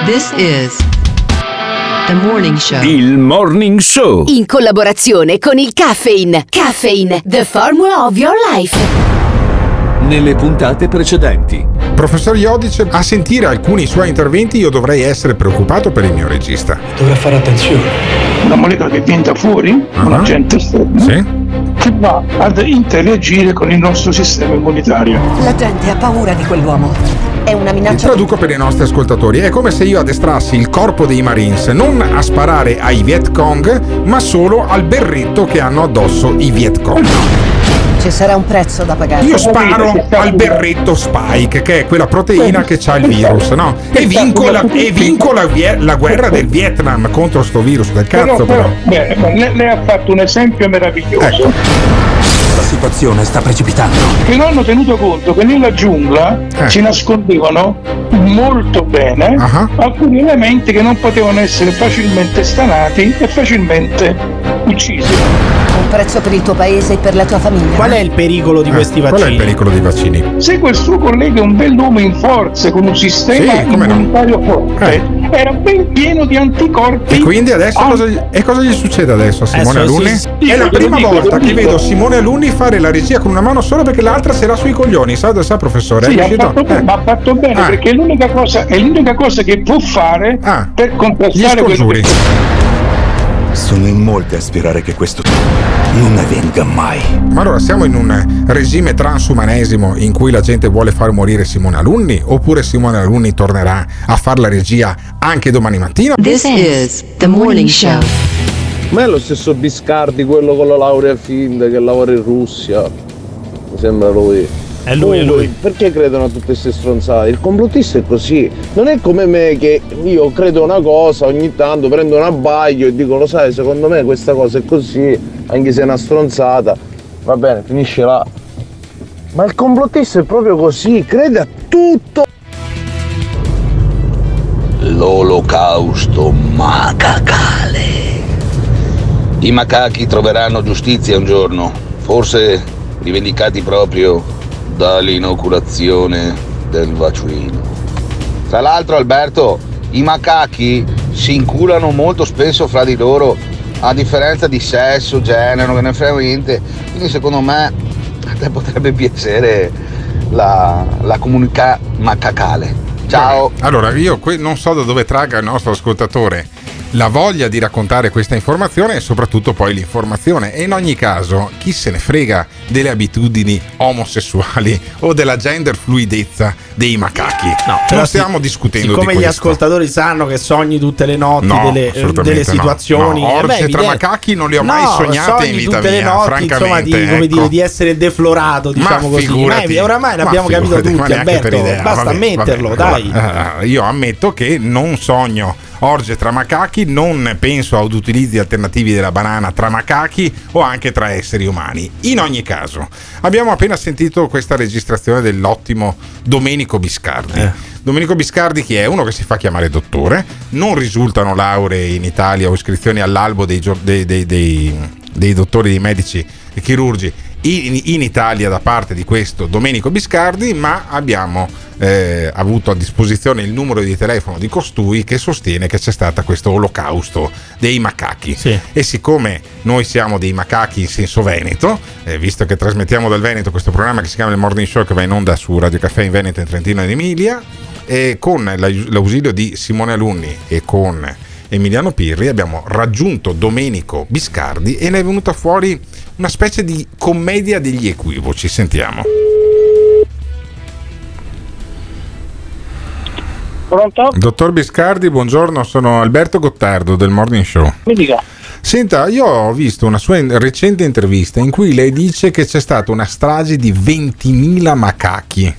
This is morning show. Il Morning Show. In collaborazione con il Caffeine. Caffeine, the formula of your life. Nelle puntate precedenti. Professor Iodice, a sentire alcuni suoi interventi io dovrei essere preoccupato per il mio regista. Dovrà fare attenzione. Una molecola che viene da fuori, un agente esterno, che va ad interagire con il nostro sistema immunitario. La gente ha paura di quell'uomo. È una minaccia. traduco per i nostri ascoltatori, è come se io addestrassi il corpo dei Marines non a sparare ai Viet Cong, ma solo al berretto che hanno addosso i Viet Cong. Ci sarà un prezzo da pagare. Io sparo al berretto Spike, che è quella proteina che ha il virus, no? E vinco, la, e vinco la, guerra del Vietnam contro sto virus del cazzo, però. beh, ma lei, lei ha fatto un esempio meraviglioso. Ecco. La situazione sta precipitando. Che non hanno tenuto conto che nella giungla Eh. si nascondevano molto bene alcuni elementi che non potevano essere facilmente stanati e facilmente uccisi. Un prezzo per il tuo paese e per la tua famiglia. Qual è il pericolo di questi vaccini? Eh, Qual è il pericolo dei vaccini? Se quel suo collega è un bell'uomo in forza con un sistema Sì, come no. immunitario forte, era ben pieno di anticorpi. E quindi adesso cosa, gli- e cosa gli succede adesso a Simone Adesso Alunni? sì, sì, è la prima dico, volta che vedo Simone Alunni fare la regia con una mano sola perché l'altra se l'ha sui coglioni. Sa, sa professore? Sì, È ha fatto, bene, Eh. ma ha fatto bene Ah. perché è l'unica, cosa, è l'unica cosa che può fare per Gli contrastare quello che Sono in molti a sperare che questo non avvenga mai. Ma allora siamo in un regime transumanesimo in cui la gente vuole far morire Simone Alunni? Oppure Simone Alunni tornerà a fare la regia anche domani mattina? This is the morning show. Ma è lo stesso Biscardi, quello con la laurea finta che lavora in Russia. Mi sembra lui. È lui, è lui. Perché credono a tutte queste stronzate? Il complottista è così. Non è come me che io credo una cosa, ogni tanto prendo un abbaglio e dico, lo sai, secondo me questa cosa è così, anche se è una stronzata. Va bene, finisce là. Ma il complottista è proprio così, crede a tutto. L'olocausto macacale. I macachi troveranno giustizia un giorno, forse rivendicati proprio dall'inoculazione del vaccino. Tra l'altro Alberto, i macachi si inculano molto spesso fra di loro, a differenza di sesso, genere, non ne frega niente. Quindi secondo me a te potrebbe piacere la, la comunità macacale. Ciao! Allora, io non so da dove traga il nostro ascoltatore la voglia di raccontare questa informazione e soprattutto poi l'informazione. E in ogni caso, chi se ne frega delle abitudini omosessuali o della gender fluidezza dei macachi? No, non stiamo discutendo di Siccome questo. gli ascoltatori sanno che sogni tutte le notti No, delle, eh, delle no. situazioni. No, eh, orge beh, tra macachi non le ho mai No, sognate in vita tutte le mia, notti, insomma, di, come ecco. dire, di essere deflorato, diciamo Ma così. figurati. Eh, oramai Ma l'abbiamo capito tutti, Alberto. Basta ammetterlo, vabbè, dai. allora, eh, io ammetto che non sogno orge tra macachi, non penso ad utilizzi alternativi della banana tra macachi o anche tra esseri umani. In ogni caso, abbiamo appena sentito questa registrazione dell'ottimo Domenico Biscardi. Eh. Domenico Biscardi chi è? Uno che si fa chiamare dottore, non risultano lauree in Italia o iscrizioni all'albo dei, dei- dei- dei dottori, dei medici e chirurgi in, in Italia da parte di questo Domenico Biscardi, ma abbiamo eh, avuto a disposizione il numero di telefono di costui che sostiene che c'è stato questo olocausto dei macachi. E siccome noi siamo dei macachi in senso veneto, eh, visto che trasmettiamo dal Veneto questo programma che si chiama il Morning Show che va in onda su Radio Caffè in Veneto in Trentino ed Emilia, e con l'ausilio di Simone Alunni e con Emiliano Pirri abbiamo raggiunto Domenico Biscardi e ne è venuta fuori una specie di commedia degli equivoci. Sentiamo. Pronto? Dottor Biscardi, buongiorno, sono Alberto Gottardo del Morning Show. Mi dica. Senta, io ho visto una sua recente intervista in cui lei dice che c'è stata una strage di 20.000 macachi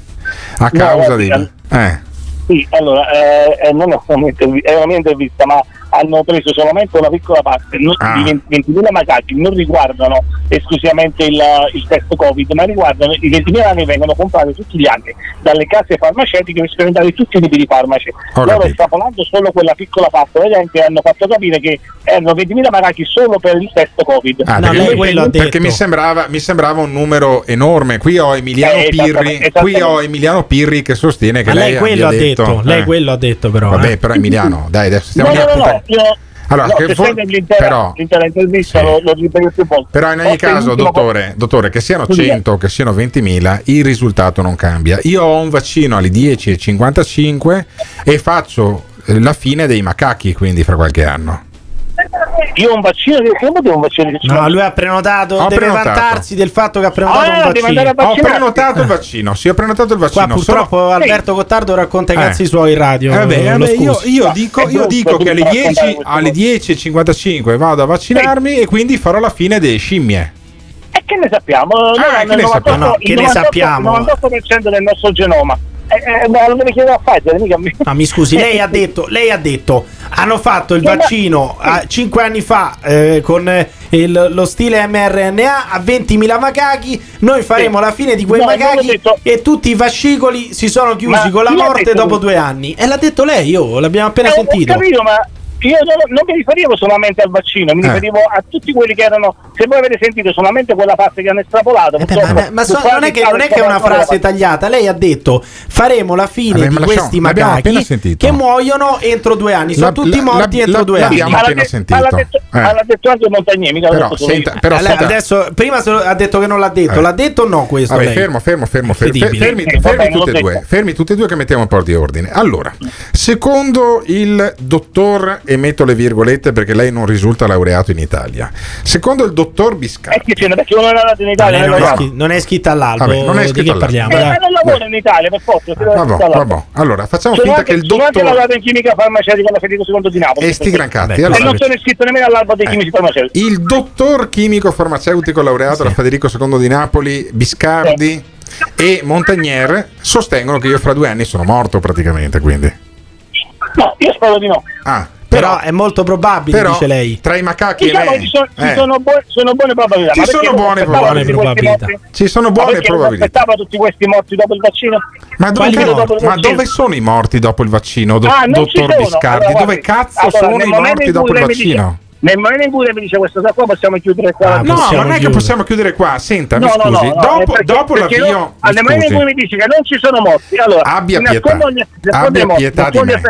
a No, causa guardi, dei... Eh. Sì, allora, eh, eh, non è una mia intervista, ma hanno preso solamente una piccola parte non- Ah. di 20 20.000 macachi, non riguardano esclusivamente il, il test Covid, ma riguardano i 20.000 anni vengono comprati tutti gli anni dalle case farmaceutiche per sperimentare tutti i tipi di farmaci. Ho Loro capito. estrapolando solo quella piccola parte gente hanno fatto capire che erano 20.000 macachi solo per il test Covid. Ah, perché, perché mi, sembrava, mi sembrava un numero enorme. Qui ho Emiliano Eh, Pirri. esattamente, Qui ho Emiliano Pirri che sostiene che Ma lei lei quello abbia ha detto, lei eh. quello ha detto però. Vabbè, eh. però Emiliano, dai, adesso stiamo No, no, no, neanche- no, io Allora, no, che for- l'intera, però- l'intera intervista lo, lo ripeto più volte. Però in ogni Ho caso, dottore, dottore, che siano Scusi. 100 o che siano 20.000, il risultato non cambia. Io ho un vaccino alle 10.55 e faccio eh, la fine dei macachi, quindi fra qualche anno. Io ho un vaccino, che motivo un vaccino? No, lui ha prenotato, Ho deve prenotato. vantarsi del fatto che ha prenotato Ah, un deve vaccino. andare a Ho prenotato il vaccino, sì, ho prenotato il Qua vaccino. purtroppo Sono- Alberto Gottardo racconta i Eh. cazzi suoi in radio. Eh, vabbè, io, scusi. io dico, io dico che alle brutto 10 raccontare queste alle 10.55 vado a vaccinarmi e quindi farò la fine delle scimmie. E che ne sappiamo? Noi che ne sappiamo? 98 No, che ne 98 sappiamo? Il 98% del nostro genoma. Eh, eh, ma lo deve chiedere a Pfizer, mica a me. No, mi scusi, lei ha detto, lei ha detto, hanno fatto il ma- vaccino 5 anni fa eh, con eh, il- lo stile mRNA a 20.000 macachi, noi faremo Sì. la fine di quei No, macachi e tutti i fascicoli si sono chiusi Ma con la morte detto dopo due anni. E l'ha detto lei, oh, l'abbiamo appena Eh, sentito. Ho capito, ma io non, non mi riferivo solamente al vaccino, mi Eh. riferivo a tutti quelli che erano. Se voi avete sentito solamente quella parte che hanno estrapolato, Eh beh, ma, ma so- non, è che, non è che è una frase tagliata, lei ha detto faremo la fine Vabbè, di questi macachi che muoiono entro due anni. Sono La- tutti la- morti la- entro la- due anni. Ma l'ha sentito. ma l'ha detto, Eh. ma l'ha detto anche Montagnier, mica Però, senta, però Lei senta- adesso, prima ha detto che non l'ha detto, Eh. l'ha detto o no questo? Vabbè, lei? fermo, fermo, fermo. Fermi, bene, tutti e due. Fermi tutti e due che mettiamo un po' di ordine. Allora, secondo il dottor, e metto le virgolette perché lei non risulta laureato in Italia. Secondo il dottor Eh, Biscardi. che c'è, perché non è nato in Italia, non, non è è scri- non è iscritta all'albo. Vabbè, non è che all'albo. parliamo? Eh, non lavora in Italia, per forza. Vabbè, all'albo. vabbè. Allora, facciamo Sono finta anche, che il sono anche dottor. laureato in chimica farmaceutica alla Federico II di Napoli. E sti gran cazzi. Vabbè, E Allora, non sono iscritto nemmeno all'albo dei Eh. chimici farmaceutici. il dottor chimico farmaceutico laureato da Federico II di Napoli, Biscardi e Montagnier sostengono che io fra due anni sono morto praticamente. Quindi, No, io spero di no. ah, Però è molto probabile, però dice lei. tra i macachi e Diciamo che lei, ci sono, ci eh, sono buone, sono buone probabilità. Ci sono buone probabilità. Probabilità. morti? ci sono buone probabilità. aspettava tutti questi morti dopo il vaccino? Ma dove, Quali ca- morti? ma dove sono i morti dopo il vaccino, do- Ah, ci dottor sono. Biscardi? Allora, dove guardi, cazzo allora, sono nel momento in cui mi dice questo cosa qua possiamo chiudere qua. Ah, no, ma non è che possiamo chiudere qua. Senta, no, no, no, eh, dopo, perché, dopo perché l'avvio. Non, nel momento in cui mi dice che non ci sono morti, allora abbia pietà. Gli, abbia morti, pietà di me.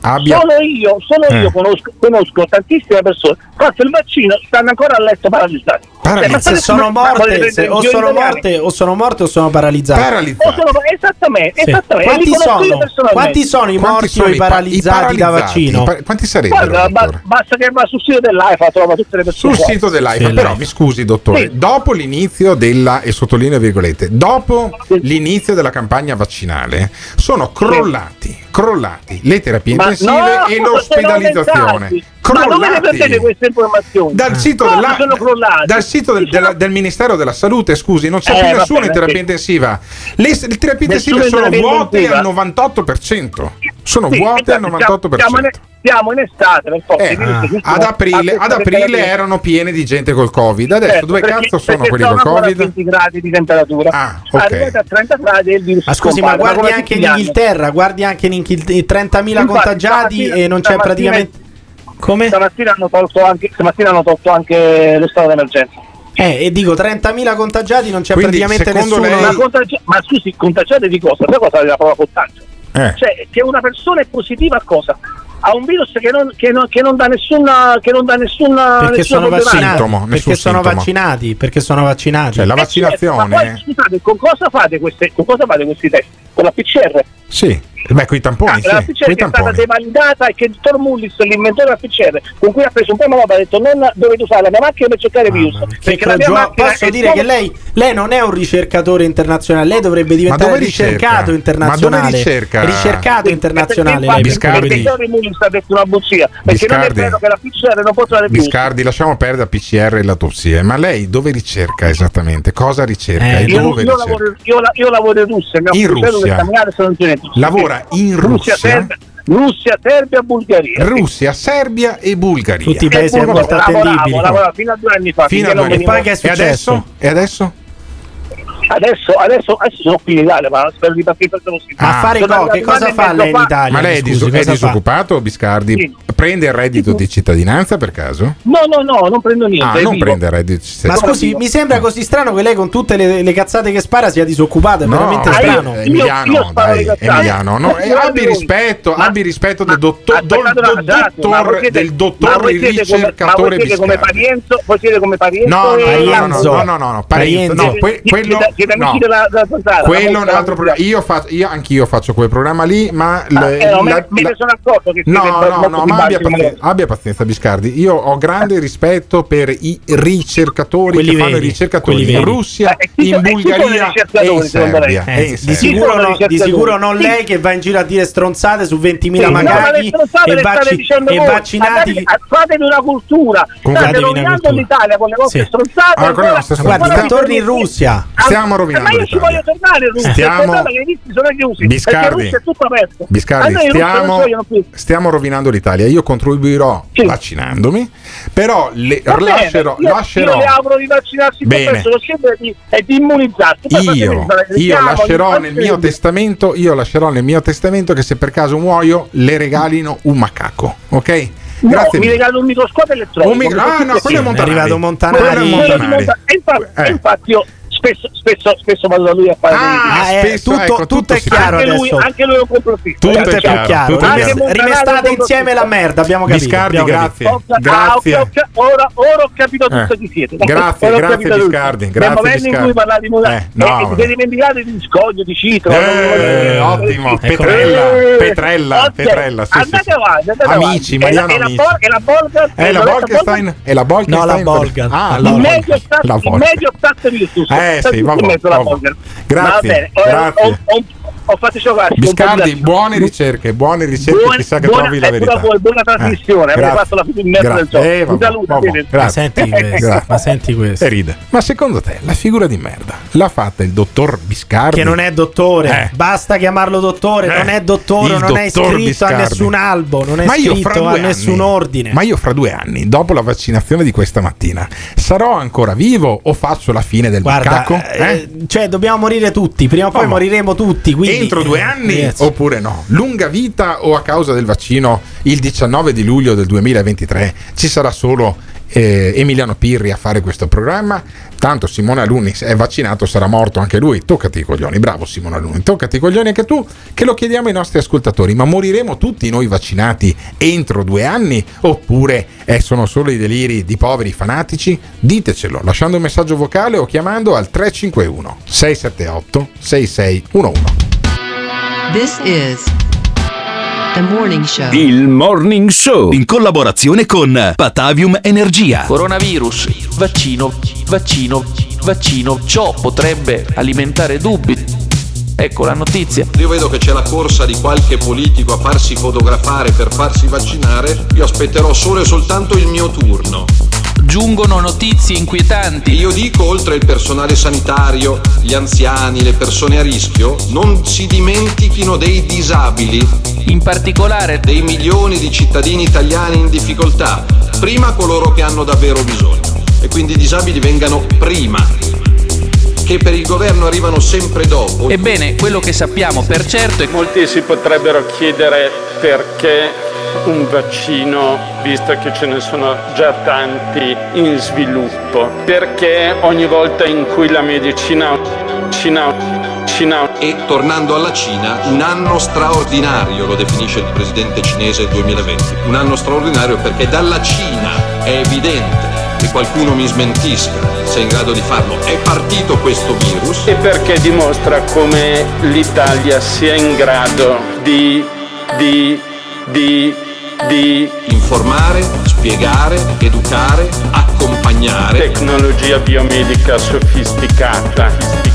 Abbia... Solo io, solo eh. io conosco, conosco, tantissime persone. Fatto il vaccino, stanno ancora a letto paralizzati. Paralizzati. Cioè, se sono morte, se, o, sono morte o sono morte o sono paralizzate. Paralizzate. O sono, esattamente, sì. esattamente. Quanti, sono, quanti sono i morti o i paralizzati da vaccino? Quanti sarebbero? Basta che va sul sito della dell'AIFA trova tutte le persone. Sul sito dell'AIFA, sì, però mi scusi dottore, sì. dopo l'inizio della, e sottolineo virgolette, dopo sì. l'inizio della campagna vaccinale sono crollati, crollati le terapie Ma intensive no, e l'ospedalizzazione. Ma dove le prendete queste informazioni? Dal sito, no, della, dal sito del, della, del, Ministero della Salute, scusi, non c'è eh, più nessuno in terapia intensiva. Le, le terapie intensive sono vuote al 98%. Sono sì, vuote al 98%. Siamo, in, siamo in estate, per forza, eh, ah, ad aprile, ad aprile erano piene di gente col Covid. Adesso certo, dove perché, cazzo sono quelli col Covid? A 20 gradi di temperatura. Ah, okay. Arrivate a 30 gradi e il virus. Ma scusi, compare, ma guardi anche in Inghilterra, guardi anche in Inghilterra, 30.000 Infatti, contagiati e non c'è praticamente come? Stamattina hanno tolto anche, stamattina hanno tolto anche lo stato d'emergenza. Eh, e dico 30.000 contagiati, non c'è Quindi, praticamente nessuno. Lei... Ma, contagi- ma scusi, contagiate di cosa? Sai cosa è la prova contagio? Eh. Cioè, che una persona è positiva a cosa? a un virus che non, che non, che non dà nessuna che non dà nessuna perché sono vaccinati sintomo, perché sono vaccinati perché sono vaccinati cioè, la eh vaccinazione eh, certo, poi, scusate con cosa fate, queste, con cosa fate questi test con la PCR sì Beh, con tamponi, ah, sì, la PCR è tamponi. stata demandata e che il Dottor Mullis, l'inventore della PCR, con cui ha preso un po' nuovo, ha detto non dovete usare la mia macchina per cercare ah, virus. Posso dire che lei, lei, non è un ricercatore internazionale, lei dovrebbe diventare ricercato internazionale. Ma dove ricerca? Ricercato internazionale. Perché, Biscardi. Perché Dottor Mullis ha detto una bugia, perché Biscardi. non è vero che la PCR non può usare virus. Biscardi, lasciamo perdere la PCR e la tossia. ma lei dove ricerca esattamente? Cosa ricerca? Eh, io, io, ricerca? Lavoro, io, io, Lavoro, in Russia. In Russia. Lavoro Ora in Russia, Russia Serbia, Bulgaria. Russia, Serbia e Bulgaria. Tutti i paesi a portata attendibili. Lavoravo, fino a due anni fa. Fino a due anni fa. E adesso? E adesso? Adesso, adesso, adesso sono qui in Italia, ma spero di partire per lo schifo. A fare co, che cosa fa lei in Italia? Ma lei è, dis- è disoccupato, Biscardi? Sì prende il reddito di cittadinanza per caso? No, no, no, non prendo niente. Ah, non vivo. prende il reddito di cittadinanza. Ma scusi, mi sembra no. così strano che lei con tutte le, le, cazzate che spara sia disoccupata. È no, veramente ah, strano. Io, Emiliano, io, dai, Emiliano, no, eh, abbi rispetto, ma, abbi rispetto ma, del dottor, do, do, dottor siete, del dottor ricercatore come, come Parienzo, voi siete come Parienzo? No, no, no, no, no, no, no, Parienzo, quello è un altro programma. Io faccio io anch'io faccio quel programma lì, ma ah, eh, mi sono accorto che No, no, no, ma abbia, pazienza, abbia pazienza, Biscardi. Io ho grande rispetto per i ricercatori quelli che veri, fanno i ricercatori in Russia, eh, in Bulgaria e in Serbia. Eh, eh, di, sicuro, di, sicuro non lei che va in giro a dire stronzate su 20.000 sì, magari e, vaci- e vaccinati. Fatevi una cultura. State rovinando l'Italia con le vostre stronzate. Allora, guarda, torni in Russia. Stiamo rovinando. Ma io ci voglio tornare in Russia. Stiamo... Biscardi. Biscardi, stiamo rovinando l'Italia. Io io contribuirò sì. vaccinandomi, però le bene, lascerò, io, lascerò... Io le auguro di vaccinarsi bene. Lo di, di immunizzarsi. Io, io, lascerò nel mio testamento, io lascerò nel mio testamento che se per caso muoio le regalino un macaco, ok? No, Grazie. mi regalo un microscopio elettronico. Un micro... Ah, no, quello sì, è Montanari. È arrivato Montanari. Montanari. Montanari. E infatti, eh. infatti io spesso, spesso, spesso vado da lui a fare ah, ah eh, tutto, ecco, tutto, tutto, è chiaro anche lui, anche lui, è un complotista tutto, tutto è chiaro, chiaro. Chiaro. rimestate insieme la merda abbiamo capito. Biscardi grazie, grazie. Ora, ho capito eh. tutto chi siete. Grazie grazie Biscardi grazie nel momento Biscardi. in cui parlate di moda eh, eh di scoglio di citro eh, ottimo. Ecco. Petrella Petrella Petrella andate avanti amici Mariano amici. È la Bolga è la Bolkestein è la Bolkestein no la Bolga ah, il medio stato di Virtus eh sì, vabbè. Grazie, Va bene, grazie. Ho, ho, ho, Oh, ho fatto giocare. Biscardi, buone ricerche, buone ricerche, buone, chissà che buona, trovi la verità. Voi, buona eh, trasmissione, eh, avrei fatto la fine in mezzo del gioco. Eh, vabbè, saluto, vabbè, ma, senti questo, ma senti questo. E ride. Ma secondo te la figura di merda l'ha fatta il dottor Biscardi? Che non è dottore, eh. basta chiamarlo dottore, eh. non è dottore, il non è iscritto Biscardi. a nessun albo, non è ma iscritto a nessun anni, ordine. Ma io fra due anni, dopo la vaccinazione di questa mattina, sarò ancora vivo o faccio la fine del Guarda, eh, eh? cioè dobbiamo morire tutti, prima o poi moriremo tutti, quindi entro due anni Ragazzi. oppure no? Lunga vita o a causa del vaccino il 19 di luglio del 2023 ci sarà solo eh, Emiliano Pirri a fare questo programma? Tanto Simone Alunni è vaccinato sarà morto anche lui. Toccati i coglioni, bravo Simone Alunni, toccati i coglioni anche tu, che lo chiediamo ai nostri ascoltatori. Ma moriremo tutti noi vaccinati entro due anni? Oppure eh, sono solo i deliri di poveri fanatici? Ditecelo lasciando un messaggio vocale o chiamando al 351 678 6611. This is the morning show. Il Morning Show in collaborazione con Patavium Energia. Coronavirus, vaccino, vaccino, vaccino. Ciò potrebbe alimentare dubbi. Ecco la notizia. Io vedo che c'è la corsa di qualche politico a farsi fotografare per farsi vaccinare. Io aspetterò solo e soltanto il mio turno. Giungono notizie inquietanti. Io dico, oltre il personale sanitario, gli anziani, le persone a rischio, non si dimentichino dei disabili. In particolare dei milioni di cittadini italiani in difficoltà. Prima coloro che hanno davvero bisogno. E quindi i disabili vengano prima. Che per il governo arrivano sempre dopo. Ebbene, quello che sappiamo per certo è Molti si potrebbero chiedere perché un vaccino, visto che ce ne sono già tanti in sviluppo, perché ogni volta in cui la medicina, Cina, Cina E tornando alla Cina, un anno straordinario lo definisce il presidente cinese il 2020. Un anno straordinario perché dalla Cina è evidente che qualcuno mi smentisca se è in grado di farlo. È partito questo virus. e perché dimostra come l'Italia sia in grado di, di, di, di Informare, spiegare, educare, accompagnare. tecnologia biomedica sofisticata, sofisticata.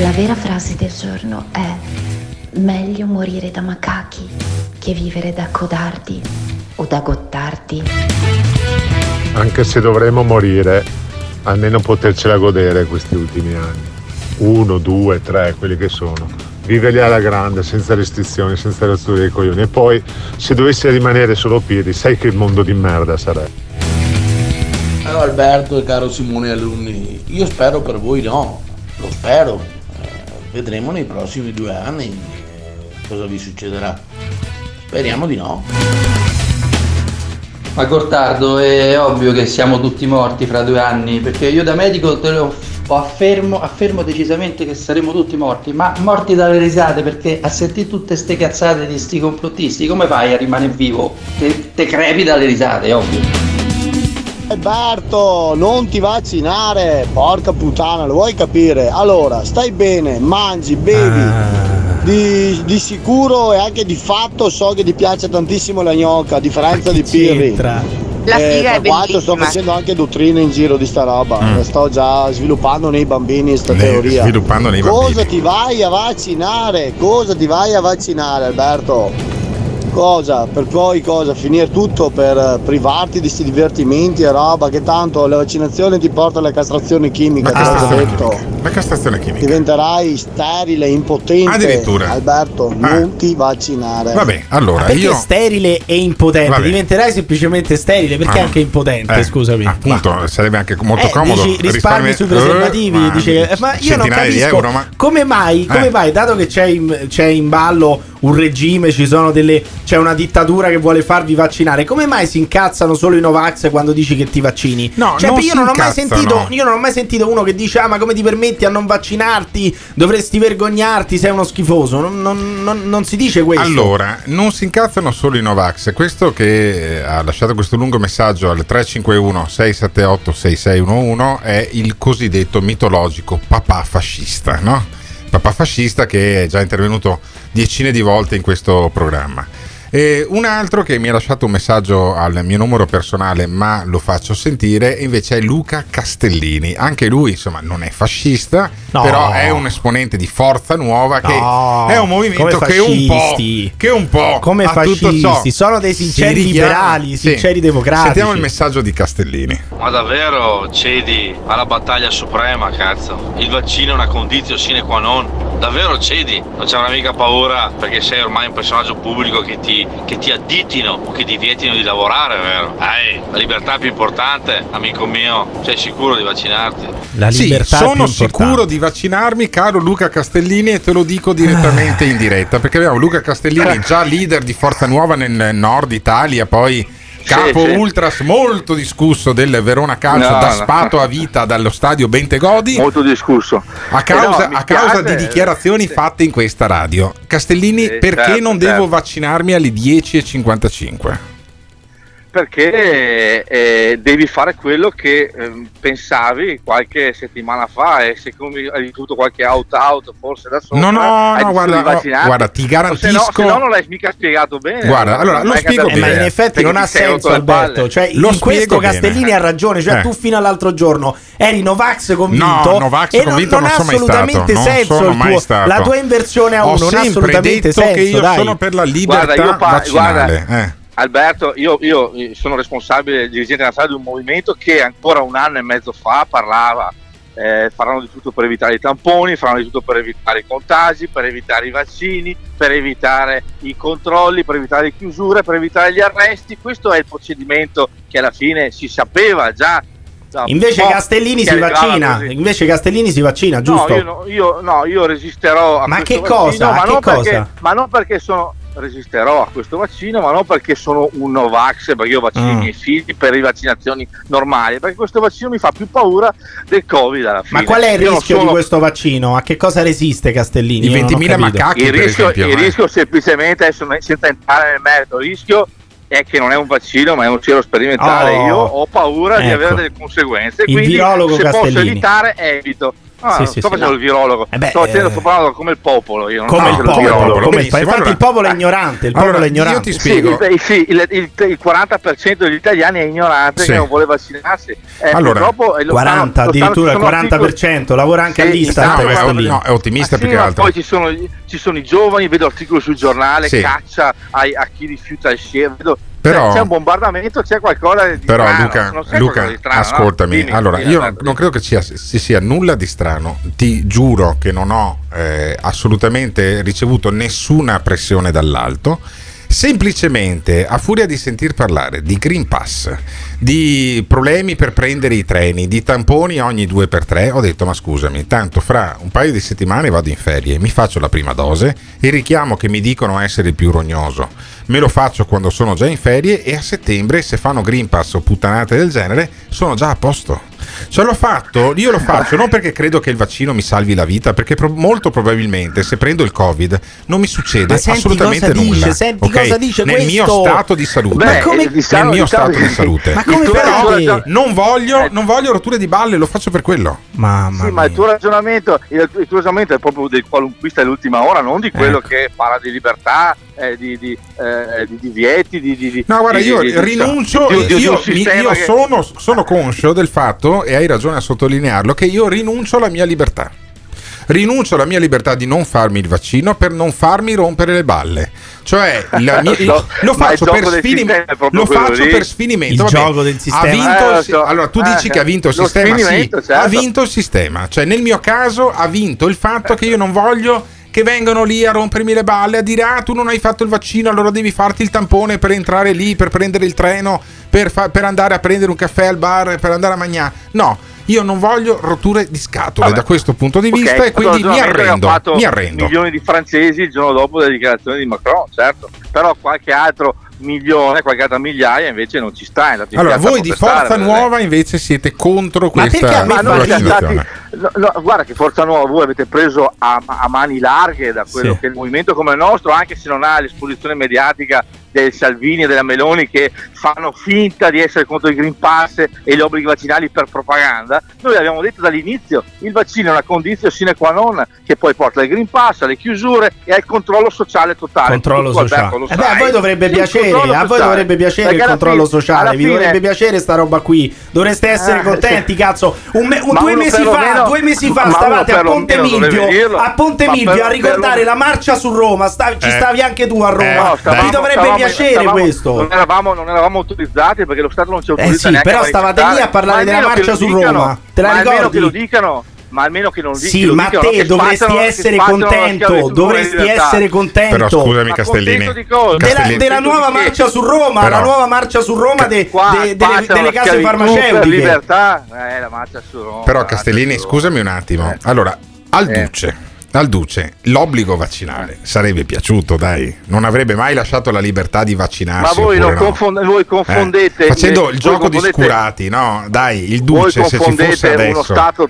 La vera frase del giorno è meglio morire da macachi che vivere da codardi o da gottardi. Anche se dovremmo morire, almeno potercela godere questi ultimi anni. Uno, due, tre, quelli che sono. Viverli alla grande, senza restrizioni, senza rotture dei coglioni. E poi, se dovesse rimanere solo Piri, sai che mondo di merda sarebbe. Caro Alberto e caro Simone Alunni, io spero per voi no, lo spero. Vedremo nei prossimi due anni eh, cosa vi succederà. Speriamo di no. Ma Gottardo, è ovvio che siamo tutti morti fra due anni, perché io da medico te lo affermo, affermo decisamente che saremo tutti morti, ma morti dalle risate, perché a sentire tutte ste cazzate di sti complottisti, come fai a rimanere vivo? Te, te crepi dalle risate, è ovvio. Alberto, non ti vaccinare, porca puttana, lo vuoi capire? Allora, stai bene, mangi, bevi. Di, di sicuro e anche di fatto so che ti piace tantissimo la gnocca, a differenza di Pirri. La figa è tra l'altro sto bellissima. facendo anche dottrine in giro di sta roba, Mm. sto già sviluppando nei bambini sta Eh, teoria. sviluppando nei Cosa bambini. ti vai a vaccinare? Cosa ti vai a vaccinare Alberto? Cosa? Per poi cosa? Finire tutto per eh, privarti di questi divertimenti e roba che tanto la vaccinazione ti porta alla castrazione chimica, te l'ho castrazione detto. La castrazione chimica. Diventerai sterile, impotente. Addirittura. Alberto, non ti vaccinare. Vabbè, allora Ma perché io. sterile e impotente? Vabbè. Diventerai semplicemente sterile, perché Ah, anche impotente, eh, scusami. Appunto, sarebbe anche molto Eh, comodo. dici risparmi risparmi- sui preservativi, Eh, ma dice, eh, ma io non capisco euro, ma come mai, come Eh. mai, dato che c'è in, c'è in ballo un regime, ci sono delle, c'è una dittatura che vuole farvi vaccinare, come mai si incazzano solo i Novax quando dici che ti vaccini? No, cioè, non io non ho mai sentito, io non ho mai sentito uno che dice, ah, ma come ti permetti a non vaccinarti? Dovresti vergognarti, sei uno schifoso. Non, non- non- non si dice questo. Allora, non si incazzano solo i Novax. Questo che eh, ha lasciato questo lungo messaggio al 351 678 6611 è il cosiddetto mitologico papà fascista, no? Papà fascista che è già intervenuto decine di volte in questo programma. E un altro che mi ha lasciato un messaggio al mio numero personale, ma lo faccio sentire, invece è Luca Castellini. Anche lui, insomma, non è fascista, No. però è un esponente di Forza Nuova che No, è un movimento che un po', che un po' Come fascisti, sono dei si sinceri richiama- liberali, Sì. sinceri democratici. Sentiamo il messaggio di Castellini. Ma davvero cedi alla battaglia suprema, cazzo? Il vaccino è una condizio sine qua non. Davvero cedi? Non c'è mica paura perché sei ormai un personaggio pubblico che ti, che ti additino o che ti vietino di lavorare, vero? Ehi, la libertà è più importante, amico mio. Sei sicuro di vaccinarti? La Sì, libertà è sono sicuro di vaccinarmi, caro Luca Castellini, e te lo dico direttamente in diretta, perché abbiamo Luca Castellini, già leader di Forza Nuova nel nord Italia, poi capo sì. ultras molto discusso del Verona Calcio, No, da no. spato a vita dallo stadio Bentegodi. Molto discusso. A causa, Eh no, mi a causa di dichiarazioni fatte in questa radio. Castellini, Sì, perché certo, non devo certo. vaccinarmi alle 10.55? Perché eh, devi fare quello che ehm, pensavi qualche settimana fa e siccome hai avuto qualche out-out forse da sopra No, no, no, guarda, guarda, ti garantisco- no, se no non l'hai mica spiegato bene. Guarda, allora, non lo spiego capito Eh, ma in bene. effetti non ha senso. Alberto cioè, Lo in questo bene. Castellini ha ragione cioè Eh. tu fino all'altro giorno eri Novax convinto No, Novax e convinto non, non ha sono mai assolutamente stato, non senso tuo- la tua inversione a Ho uno non ha sempre assolutamente detto senso che io dai. sono per la libertà Guarda, io pa- vaccinale. guarda, eh. Alberto, io, io sono responsabile dirigente nazionale di un movimento che ancora un anno e mezzo fa parlava eh, faranno di tutto per evitare i tamponi, faranno di tutto per evitare i contagi, per evitare i vaccini, per evitare i controlli, per evitare le chiusure, per evitare gli arresti. Questo è il procedimento che alla fine si sapeva già. Invece Castellini si vaccina, invece Castellini si vaccina, giusto? No, io, no- io- no, io resisterò a Ma che cosa? vaccino, ma, Che non cosa? Perché, ma non perché sono resisterò a questo vaccino, ma non perché sono un Novax, perché io vaccino Mm. i miei figli per le vaccinazioni normali, perché questo vaccino mi fa più paura del Covid alla fine. Ma qual è il Io rischio di sono- questo vaccino? A che cosa resiste Castellini? I Io non ho 20.000 capito. macacchi, il per rischio, esempio, il eh. rischio semplicemente, adesso senza entrare nel merito, il rischio è che non è un vaccino ma è un cielo sperimentale. Oh. Io ho paura di Ecco. avere delle conseguenze, Il quindi se posso Castellini. evitare evito. Ah, Sì, sto sì, facendo no. il virologo, Eh beh, sto, facendo, eh, sto parlando come il popolo. Io non Come il popolo, virologo. come il- infatti allora- il popolo è ignorante, il popolo Allora, è io ignorante. ti Sì, spiego. il, sì, il, il- il 40% degli italiani è ignorante Sì. che non vuole vaccinarsi. Eh, Allora, purtroppo, eh, lo 40 stanno- lo stanno- addirittura il sono 40%, lavora anche Sì, all'Istat no, No, è, Castellini. no, è ottimista più che altro. poi ci sono, ci sono i giovani, vedo articoli sul giornale, Sì. caccia ai- a, chi rifiuta il vedo, Però- c'è, c'è un bombardamento, c'è qualcosa di Però strano, Luca, non Luca, di strano, no? ascoltami, Dimmi, allora dimmi, io non credo che ci sia, ci sia nulla di strano, ti giuro che non ho eh, assolutamente ricevuto nessuna pressione dall'alto, semplicemente a furia di sentir parlare di Green Pass, di problemi per prendere i treni, di tamponi ogni due per tre, ho detto ma scusami, tanto fra un paio di settimane vado in ferie, mi faccio la prima dose, il richiamo che mi dicono essere il più rognoso, me lo faccio quando sono già in ferie e a settembre se fanno Green Pass o puttanate del genere sono già a posto. Ce l'ho fatto, io lo faccio non perché credo che il vaccino mi salvi la vita, perché pro- molto probabilmente se prendo il Covid non mi succede Ma senti assolutamente cosa dice, nulla. senti ok? cosa dice nel mio questo. stato di salute. Beh, come- eh, diciamo- nel mio diciamo- stato di salute. Ma come tuo- Non voglio, non voglio rotture di balle, lo faccio per quello. Mamma Sì, ma il tuo ragionamento, il, il tuo ragionamento è proprio del qualunquista dell'ultima ora, non di quello Ecco. che parla di libertà, eh, di, di, eh, di divieti, di, di, No, guarda, di- io rinuncio, di- di- di un io, io che- sono, sono conscio del fatto, e hai ragione a sottolinearlo, che io rinuncio alla mia libertà. Rinuncio alla mia libertà di non farmi il vaccino per non farmi rompere le balle. Cioè, la mia- Lo so, lo faccio, per, del sfinim- sistema è proprio lo faccio per sfinimento. Il Vabbè, gioco del sistema. Ha vinto Eh, so. allora, tu Eh, dici che ha vinto il sistema. Sì, certo. ha vinto il sistema. Cioè, nel mio caso, ha vinto il fatto che io non voglio che vengano lì a rompermi le balle, a dire ah tu non hai fatto il vaccino, allora devi farti il tampone per entrare lì, per prendere il treno, per, fa- per andare a prendere un caffè al bar, per andare a mangiare. No, io non voglio rotture di scatole Vabbè. da questo punto di vista Ok, e quindi mi arrendo. Mi arrendo. Milioni di francesi il giorno dopo le dichiarazioni di Macron, certo. Però qualche altro milione, qualche altra migliaia invece non ci sta. Allora, voi di Forza Nuova invece siete contro Ma perché questa Ma stati. No, no, guarda che Forza Nuova voi avete preso a, a mani larghe da quello Sì. che è il movimento come il nostro, anche se non ha l'esposizione mediatica del Salvini e della Meloni che fanno finta di essere contro il Green Pass e gli obblighi vaccinali per propaganda. Noi abbiamo detto dall'inizio il vaccino è una condizione sine qua non che poi porta al Green Pass, alle chiusure e al controllo sociale totale. Controllo Tu, Alberto, sociale. lo Eh beh, a voi dovrebbe Sì, piacere, a voi dovrebbe piacere il controllo fine- sociale, vi fine- dovrebbe piacere sta roba qui. Dovreste essere Eh, contenti, cazzo. Un me- un- due mesi fa, perlomeno- due mesi fa stavate a Ponte Milvio, a Ponte Milvio a ricordare la marcia su Roma, sta- ci Eh. stavi anche tu a Roma. Eh, no, vi stavamo- dovrebbe stavamo- piacere questo. Non eravamo, non eravamo autorizzati perché lo Stato non ci Eh autorizza sì, neanche però stavate lì a parlare della marcia su dicano, Roma. Te la almeno ricordi? che lo dicano. Ma almeno che non, di- Sì, ma dicano, te dovresti spazzano- essere contento, dovresti essere contento. Però scusami, Castellini. contento? Della, Castellini. della nuova marcia su Roma, Però- la nuova marcia su Roma de- Qua de- delle, spazzano delle la case farmaceutiche. libertà, eh, la marcia su Roma. Però Castellini, scusami un attimo. Allora, al Eh. Duce, al Duce, l'obbligo vaccinale sarebbe piaciuto, dai. Non avrebbe mai lasciato la libertà di Ma vaccinarsi. voi, oppure non no? confond- voi confondete Eh, Facendo voi il gioco di scurati, no? Dai, il Voi Duce, se ci fosse uno adesso. Stato.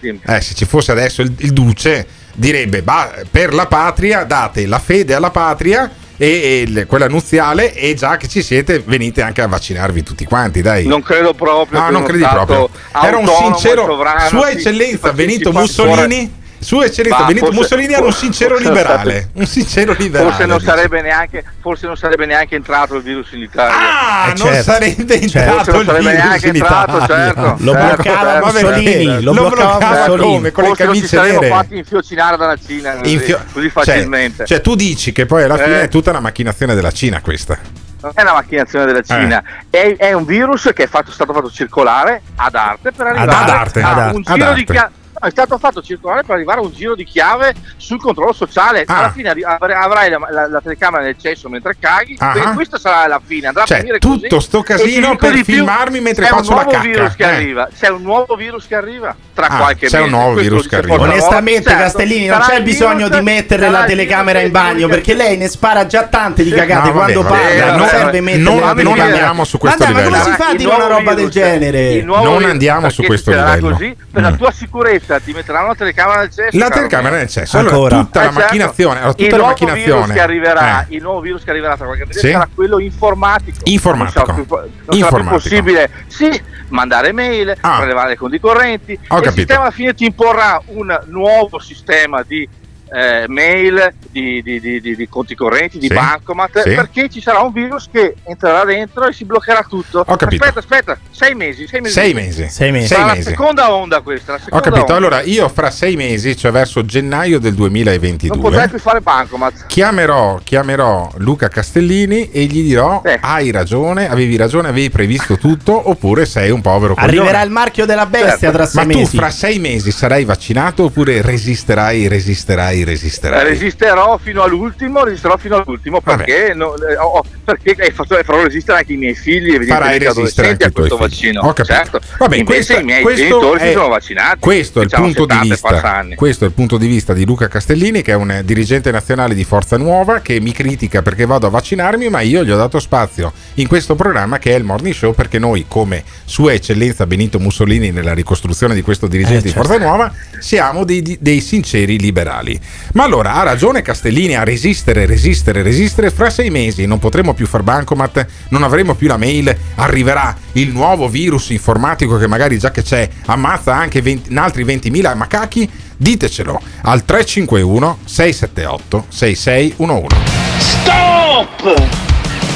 eh. Eh, se ci fosse adesso il, il Duce, direbbe: "Bah, per la patria date la fede alla patria e, e quella nuziale, e già che ci siete, venite anche a vaccinarvi tutti quanti. Dai, Non credo proprio. No, non credi proprio. Era un sincero. Sua Eccellenza Benito Mussolini. Sua Eccellenza Ma Benito forse- Mussolini era un sincero liberale. Un sincero liberale. Forse non, sarebbe neanche, forse non sarebbe neanche entrato il virus in Italia. Ah, Eh, non certo. sarebbe Certo. entrato il sarebbe virus neanche in entrato, Italia. certo. Lo certo, bloccava certo. Mussolini, lo Lo bloccava come? Con le Forse non ci camicie saremmo nere. fatti infiocinare dalla Cina così, Infio- così cioè- facilmente. Cioè, tu dici che poi alla fine Eh. è tutta una macchinazione della Cina questa. non è una macchinazione della Cina, è, è un virus che è fatto- stato fatto circolare ad arte per arrivare ad arte, a ad arte, un ad giro di chiave. È stato fatto circolare per arrivare a un giro di chiave sul controllo sociale. Ah. Alla fine avrai avrai la, la- la telecamera nel cesso mentre caghi. Ah. e questa sarà la fine. Andrà Cioè, a finire tutto così. sto casino per filmarmi mentre c'è faccio un la nuovo cacca. virus che Eh. arriva. C'è un nuovo virus che arriva tra Ah, qualche c'è mese. un nuovo Questo virus che arriva. Onestamente, Certo, Castellini, non c'è il bisogno di mettere la il telecamera in bagno perché lei ne spara già tante di cagate No, vabbè, quando parla. non serve mettere Non- la non telecamera. andiamo su questo livello. Ma come si fa a Il dire una nuovo roba del virus- il genere? nuovo Non andiamo su questo livello. Così, per la Mm. tua sicurezza ti metteranno la telecamera nel cesso. La telecamera nel cesso. Allora, Ancora. tutta la Eh, certo. macchinazione. allora, tutta il la nuovo macchinazione. virus che arriverà, Eh. il nuovo virus che arriverà tra qualche mese Sì. sarà quello informatico. Informatico. Non sarà più, non sarà più Informatico. possibile sì, mandare mail, Ah. prelevare le conti correnti. Ho il capito. sistema alla fine ti imporrà un nuovo sistema di eh, mail, di, di- di- di- di conti correnti, di Sì. bancomat, Sì. perché ci sarà un virus che entrerà dentro e si bloccherà tutto. Ho. Aspetta, aspetta, sei mesi, sei mesi. Sei mesi. Sei mesi. Sei Sarà la mesi. seconda onda questa. La Ho seconda capito. onda. Allora, io fra sei mesi, cioè verso gennaio del non 2022, potrai più fare bancomat. chiamerò, chiamerò Luca Castellini e gli dirò: Eh. Hai ragione, avevi ragione, avevi previsto tutto, oppure sei un povero coglione. Arriverà il marchio della bestia Certo. tra sei Ma tu mesi. fra sei mesi sarai vaccinato oppure resisterai, resisterai, resisterai? Resisterò fino all'ultimo, resisterò fino all'ultimo perché, no, ho- perché hai fatto- farò resistere anche i miei figli, Farai evidentemente resistere anche a questo figli. vaccino. Ho capito. Certo. Vabbè, Invece questo- i miei genitori è- si sono vaccinati. Questo è, il che hanno punto di 70 e passa vista, questo è il punto di vista di Luca Castellini, che è un dirigente nazionale di Forza Nuova, che mi critica perché vado a vaccinarmi, ma io gli ho dato spazio in questo programma che è il Morning Show, perché noi, come Sua Eccellenza Benito Mussolini nella ricostruzione di questo dirigente Eh, di certo. Forza Nuova, siamo dei, di- dei sinceri liberali. Ma allora ha ragione Castellini a resistere, resistere, resistere. Fra sei mesi non potremo più far bancomat, non avremo più la mail, arriverà il nuovo virus informatico che magari già che c'è ammazza anche 20 in altri 20.000 macachi. Ditecelo al 351 678 6611. Stop!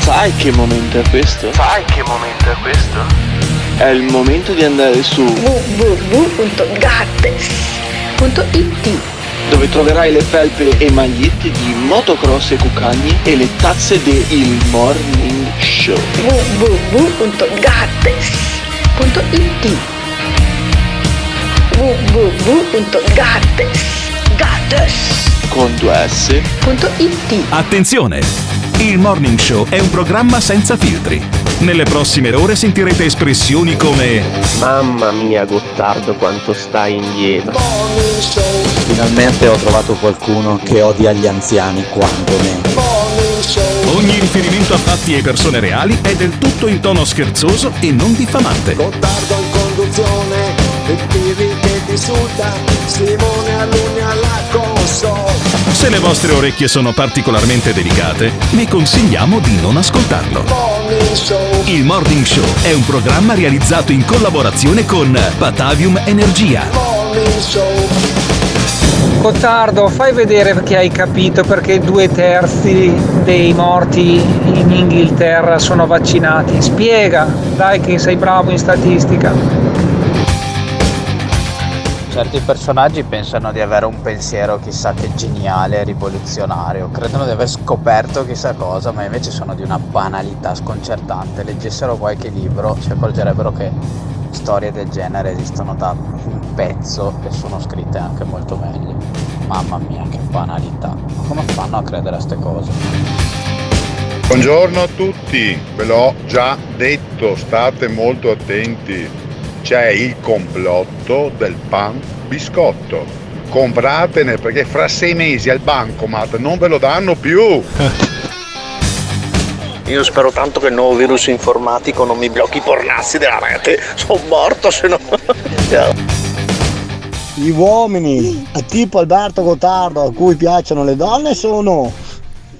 Sai che momento è questo? Sai che momento è questo? È il momento di andare su www.gattes.it dove troverai le felpe e magliette di motocross e cucagni e le tazze del Morning Show. www.gattes.it www.gattes.it Con 2S Attenzione! Il Morning Show è un programma senza filtri. Nelle prossime ore sentirete espressioni come Mamma mia Gottardo quanto stai indietro Finalmente ho trovato qualcuno che odia gli anziani quanto me. Ogni riferimento a fatti e persone reali è del tutto in tono scherzoso e non diffamante. Gottardo in conduzione, e tiri che insulta Simone Alunni alla console Se le vostre orecchie sono particolarmente delicate, vi consigliamo di non ascoltarlo. Il Morning Show è un programma realizzato in collaborazione con Batavium Energia. Morning Show Gottardo, fai vedere che hai capito perché due terzi dei morti in Inghilterra sono vaccinati. Spiega, dai che sei bravo in statistica. Certi personaggi pensano di avere un pensiero chissà che geniale, rivoluzionario, credono di aver scoperto chissà cosa, ma invece sono di una banalità sconcertante. Leggessero qualche libro, si accorgerebbero che storie del genere esistono da un pezzo e sono scritte anche molto meglio. Mamma mia, che banalità. Ma come fanno a credere a ste cose? Buongiorno a tutti, ve l'ho già detto, state molto attenti. C'è il complotto del pan biscotto. Compratene perché fra sei mesi al bancomat non ve lo danno più. Io spero tanto che il nuovo virus informatico non mi blocchi i pornazzi della rete. Sono morto se no. Gli uomini, a tipo Alberto Gottardo, a cui piacciono le donne, sono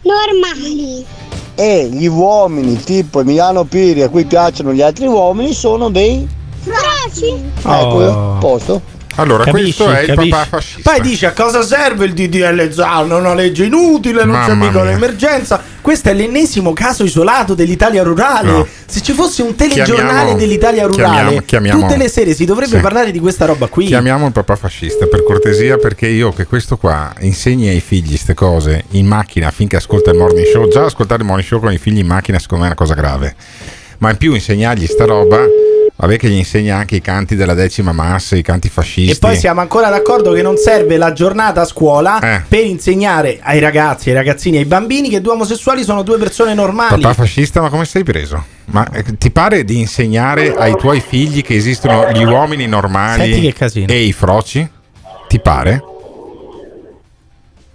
Normali. e gli uomini tipo Emiliano Piri, a cui piacciono gli altri uomini, sono dei Froci. Ecco, a posto. Allora, Capisci, questo è capisci? il papà fascista. Poi dice a cosa serve il DDL Zan? È una legge inutile, non c'è Mamma mica mia. un'emergenza. Questo è l'ennesimo caso isolato dell'Italia rurale. No. Se ci fosse un telegiornale Chiamiamo- dell'Italia rurale, chiamiamo- chiamiamo- tutte le sere si dovrebbe Sì. parlare di questa roba qui. Chiamiamo il papà fascista per cortesia perché io che questo qua insegni ai figli queste cose in macchina finché ascolta il morning show, già ascoltare il morning show con i figli in macchina secondo me è una cosa grave, ma in più insegnargli sta roba, vabbè che gli insegna anche i canti della decima massa, i canti fascisti. E poi siamo ancora d'accordo che non serve la giornata a scuola Eh. per insegnare ai ragazzi, ai ragazzini, ai bambini che due omosessuali sono due persone normali. Papà fascista, ma come sei preso? Ma eh, ti pare di insegnare ai tuoi figli che esistono gli uomini normali e i froci? Ti pare?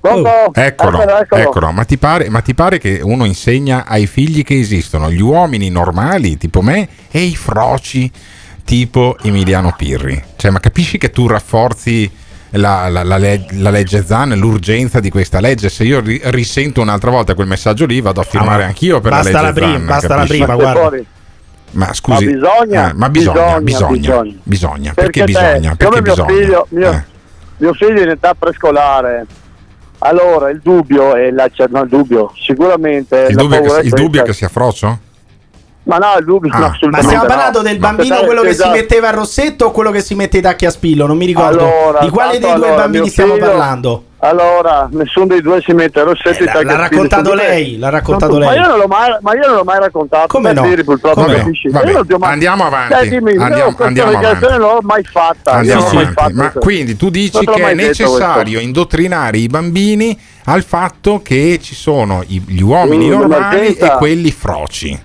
Pronto? Eccolo, Eccolo, eccolo. eccolo. Ma, ti pare, ma ti pare che uno insegna ai figli che esistono gli uomini normali tipo me e i froci tipo Emiliano Pirri? Cioè, ma capisci che tu rafforzi la, la- la leg- la legge Zan, l'urgenza di questa legge? Se io ri- risento un'altra volta quel messaggio lì, vado a firmare ma anch'io per la la legge prima, Zan. basta la capisci? prima, guarda. Ma scusi, Ma bisogna, eh, ma bisogna, bisogna, bisogna, bisogna. bisogna. Perché, te, bisogna? Perché mio bisogna? Figlio, mio, Eh. mio figlio è in età prescolare, allora il dubbio è la, cioè, no, il dubbio, sicuramente Il dubbio, che, il dubbio che sia frocio? Ma no, il dubbio Ah. no, Ma Ma stiamo no. parlando del Ma bambino, quello che esatto. si metteva il rossetto o quello che si mette i tacchi a spillo? Non mi ricordo. Allora, di quale dei tanto due allora, bambini stiamo figlio- parlando? Allora, nessuno dei due si mette il rossetto Eh, e l'ha- taglia l'ha raccontato filo. lei, l'ha raccontato Ma lei. io non l'ho mai, ma io non l'ho mai raccontato. Come no? dire, purtroppo, Come no? Vabbè, Io mai- andiamo avanti. Dai, dimmi, io Andiamo- questa andiamo dichiarazione non l'ho mai fatta. io Andiamo mai avanti. fatta Ma quindi tu dici che è necessario indottrinare i bambini al fatto che ci sono i- gli uomini Sì, normali e quelli froci.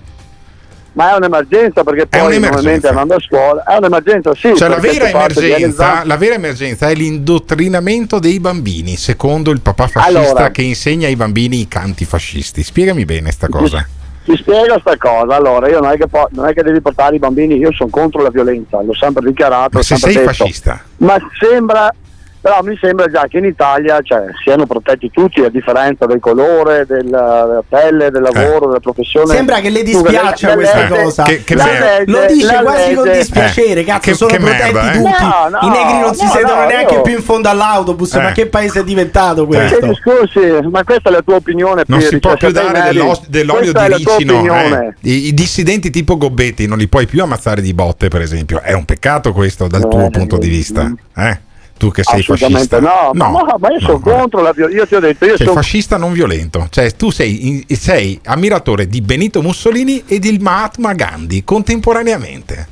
Ma è un'emergenza perché poi normalmente andando a scuola è un'emergenza, sì. Cioè la vera, emergenza, la vera emergenza è l'indottrinamento dei bambini, secondo il papà fascista Allora. che insegna ai bambini i canti fascisti. Spiegami bene sta cosa. Ti spiego sta cosa, allora io non è, che po- non è che devi portare i bambini, io sono contro la violenza, l'ho sempre dichiarato. Ma se sempre sei detto. fascista, Ma sembra, però mi sembra già che in Italia cioè, siano protetti tutti a differenza del colore, del- della pelle, del lavoro, della professione. Sembra che le dispiaccia questa legge- cosa. Che- che legge- Lo dice quasi con legge- dispiacere, Eh, cazzo, che- sono che protetti merda, eh. tutti. No, no, I negri non si no, sedono no, neanche io- più in fondo all'autobus. Eh. Ma che paese è diventato questo? Che discorsi, ma questa è la tua opinione. non Pirri, si può cioè, più dare dell'olio di ricino. opinione. eh. I, i dissidenti tipo Gobbetti non li puoi più ammazzare di botte, per esempio. È un peccato questo dal tuo Eh, punto di vista. Eh? Tu che sei fascista. no, ma, ma- ma io sono vabbè. contro la violenza. Io ti ho detto, io Sei sono fascista non violento, cioè tu sei, in- sei ammiratore di Benito Mussolini e di Mahatma Gandhi contemporaneamente.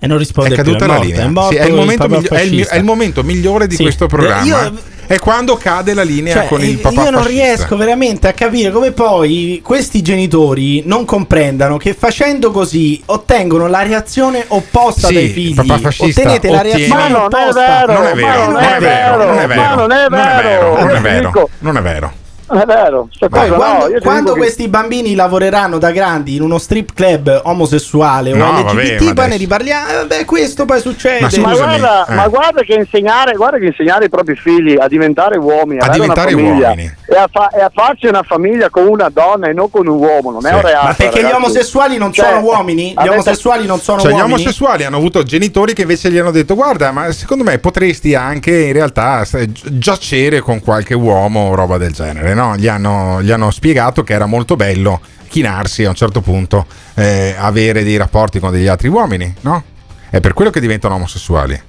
E non risponde è caduta più, è la morto, linea. È, morto Sì, è, il il migli- è il è il momento migliore di Sì. questo programma. Io- È quando cade la linea Cioè, con il papà io non fascista. riesco veramente a capire come poi questi genitori non comprendano che facendo così ottengono la reazione opposta Sì, dai figli. papà fascista Ottenete la ottiene- reazione Ma non è opposta. vero, Non è vero, non è vero, non è vero, ma non è non è vero, non è vero, non è vero. Ma cosa quando, no, quando dico che- questi bambini lavoreranno da grandi in uno strip club omosessuale No, o vabbè, LGBT, ma poi ne riparliamo. Eh, vabbè, questo poi succede. Ma, guarda, eh. ma guarda che insegnare, guarda che insegnare i propri figli a diventare uomini, A diventare una famiglia uomini. E, a fa- e a farci una famiglia con una donna e non con un uomo, non è un reato. Ma perché gli ragazzi. omosessuali non Cioè, sono uomini? Gli avete- omosessuali non sono Cioè, gli uomini? omosessuali hanno avuto genitori che invece gli hanno detto: Guarda, ma secondo me potresti anche in realtà giacere con qualche uomo o roba del genere. No? Gli, hanno, gli hanno spiegato che era molto bello chinarsi a un certo punto, eh, avere dei rapporti con degli altri uomini, no? È per quello che diventano omosessuali.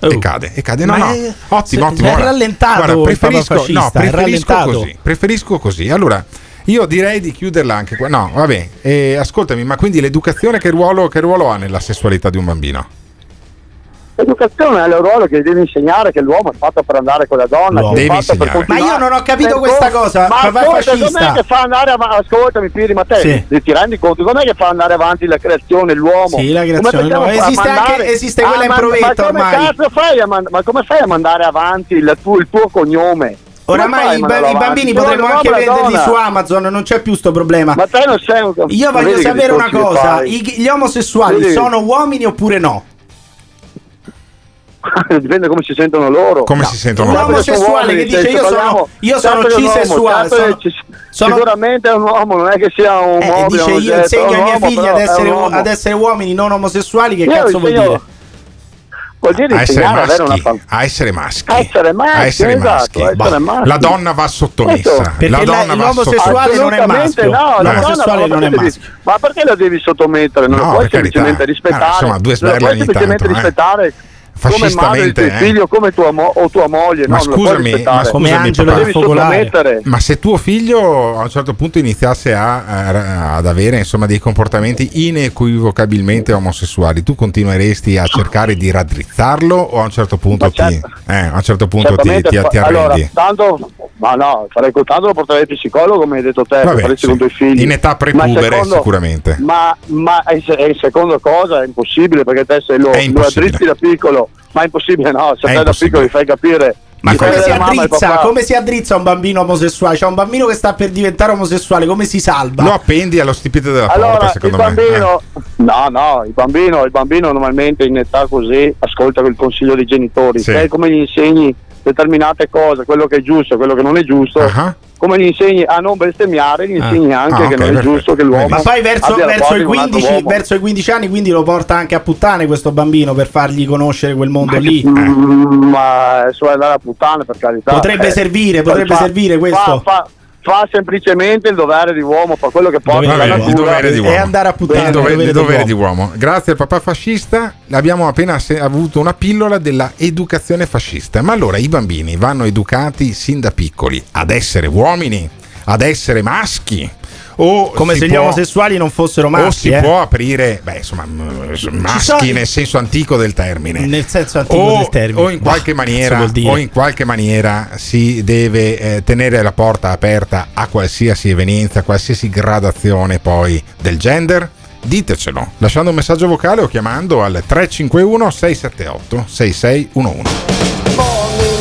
E cade, e cade. No, no. è- Ottimo, ottimo. è rallentato guarda, preferisco, papafascista, no, preferisco rallentato. così. Preferisco così. Allora, io direi di chiuderla anche qua. No, vabbè. eh, ascoltami, ma quindi l'educazione che ruolo, che ruolo ha nella sessualità di un bambino? L'educazione è il ruolo che devi insegnare che l'uomo è fatto per andare con la donna. Ma io non ho capito questa co- cosa, Ma papà ascolta, com'è che fa andare avanti? Ascoltami, Piri, ma te Sì. ti, rendi conto? Com'è che fa andare avanti la creazione, l'uomo? Sì, la creazione, no, esiste mandare- anche- esiste quella in ma- provetta ma come ormai. cazzo fai a mand- ma come fai a mandare avanti il tuo, il tuo cognome? Oramai i, ba- i bambini potremmo anche venderli donna. su Amazon, non c'è più sto problema. Ma te non sei un Io voglio sapere una cosa: gli omosessuali sono uomini oppure no? Dipende come si sentono loro. Come si sentono Un che sono omosessuale che dice io sono, io sono un cisessuale. sono- Sicuramente è un uomo, non è che sia un Eh, mobile. dice un io insegno è ai un miei uomo, figli però ad essere, un ad essere uomini non omosessuali. Che Io cazzo vuol dire? Vuol dire A essere una maschi. famiglia. A essere maschi. Essere maschi, A essere esatto, maschi. essere Bah, maschi. La donna va sottomessa. La Perché la- donna va l'omosessuale non è maschio. no, la L'omosessuale donna- non è ma perché maschio. devi- Ma perché la devi sottomettere? Non No, lo puoi semplicemente rispettare. Ah, insomma, due sberle puoi ogni semplicemente tanto, eh. Rispettare come madre Fascistamente, eh. figlio, come tua mo- o tua moglie. Ma no, non lo puoi scusami, ma scusami papà. Ma se tuo figlio a un certo punto iniziasse a- a- ad avere insomma, dei comportamenti inequivocabilmente omosessuali, tu continueresti a cercare di raddrizzarlo o a un certo punto, ti, eh, a un certo punto ti, ti, ti allora, arrendi? tanto, ma no, farei tanto lo porterei al psicologo, come hai detto te, Vabbè, sì. con i tuoi figli. In età Ma prepubere secondo- sicuramente. Ma, ma è, è il secondo cosa è impossibile perché te se lo, È lo impossibile. addrizzi da piccolo, ma è impossibile no, se È te da piccolo gli fai capire Ma come si, addrizza, come si addrizza un bambino omosessuale? C'è un bambino che sta per diventare omosessuale, come si salva? Lo appendi allo stipite della porta, Allora, il secondo me. bambino, no, no, il bambino, il bambino normalmente in età così ascolta il consiglio dei genitori. Sì. Te come gli insegni determinate cose, quello che è giusto, quello che non è giusto, Ah. come gli insegni a non bestemmiare, gli insegni anche Ah, che ok, non è perfetto. giusto che l'uomo Ma poi verso, verso i con un altro 15, uomo. verso i 15 anni, quindi lo porta anche a puttane questo bambino per fargli conoscere quel mondo lì. Mm, ma su andare a puttane per carità Potrebbe Eh, servire, potrebbe fa- servire questo. fa, fa- fa semplicemente il dovere di uomo fa quello che può la il dovere di uomo. E andare a puttane, il dovere, il il dovere dovere di di uomo. Grazie al papà fascista abbiamo appena avuto una pillola della educazione fascista. Ma allora i bambini vanno educati sin da piccoli ad essere uomini, ad essere maschi. O Come se gli può- omosessuali non fossero o maschi. si eh. può aprire, beh, insomma, maschi sono- nel senso antico del termine. Nel senso antico o, del termine. o in qualche Bah, maniera, o in qualche maniera si deve eh, tenere la porta aperta a qualsiasi evenienza, a qualsiasi gradazione poi del gender? Ditecelo lasciando un messaggio vocale o chiamando al 351 678 6611.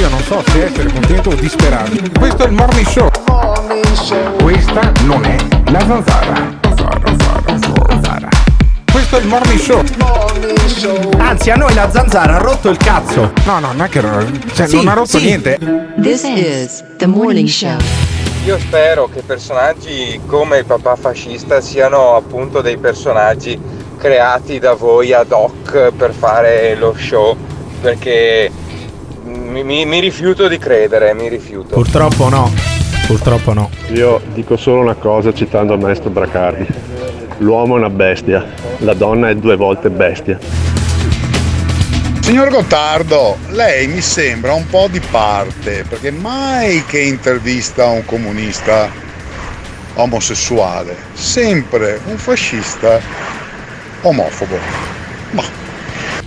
Io non so se essere contento o disperato. Questo è il morning show. Questa non è la zanzara. Zanzara, zanzara, zanzara. Questo è il morning show. Anzi, a noi la zanzara ha rotto il cazzo. No, no, non è che cioè, Sì, non ha rotto sì. niente. This is the morning show. Io spero che personaggi come il papà fascista siano appunto dei personaggi creati da voi ad hoc per fare lo show, perché mi, mi- mi rifiuto di credere, mi rifiuto. Purtroppo no. Purtroppo no. Io dico solo una cosa citando il maestro Bracardi. L'uomo è una bestia, la donna è due volte bestia. Signor Gottardo, lei mi sembra un po' di parte, perché mai che intervista un comunista omosessuale, sempre un fascista omofobo. Ah,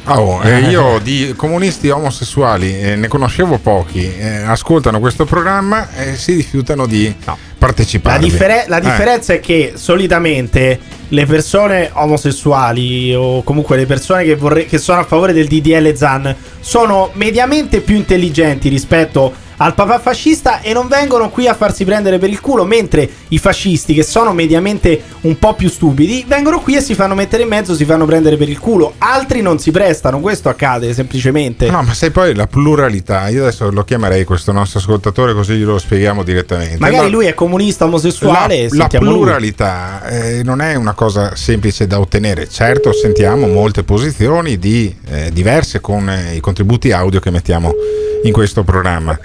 oh, eh, io di comunisti omosessuali eh, ne conoscevo pochi, eh, ascoltano questo programma e si rifiutano di partecipare. La, differ- la differenza è che solitamente le persone omosessuali o comunque le persone che, vorre- che sono a favore del DDL Zan sono mediamente più intelligenti rispetto al papà fascista e non vengono qui a farsi prendere per il culo, mentre i fascisti, che sono mediamente un po' più stupidi, vengono qui e si fanno mettere in mezzo, si fanno prendere per il culo. Altri non si prestano, questo accade semplicemente. No, ma sai poi la pluralità. Io adesso lo chiamerei questo nostro ascoltatore così glielo spieghiamo direttamente. Magari No, lui è comunista omosessuale la, la pluralità eh, non è una cosa semplice da ottenere. Certo, sentiamo molte posizioni di, eh, diverse con eh, i contributi audio che mettiamo in questo programma.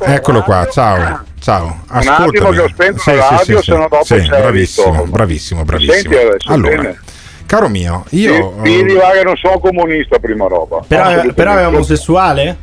Eccolo qua, ciao. Ciao, Un attimo che ho spento la radio, se no dopo Sì, c'è il bravissimo, bravissimo, Mi bravissimo. adesso, Allora, bene? caro mio, io Sì, Digli va che non sono comunista prima roba. Però, però è omosessuale?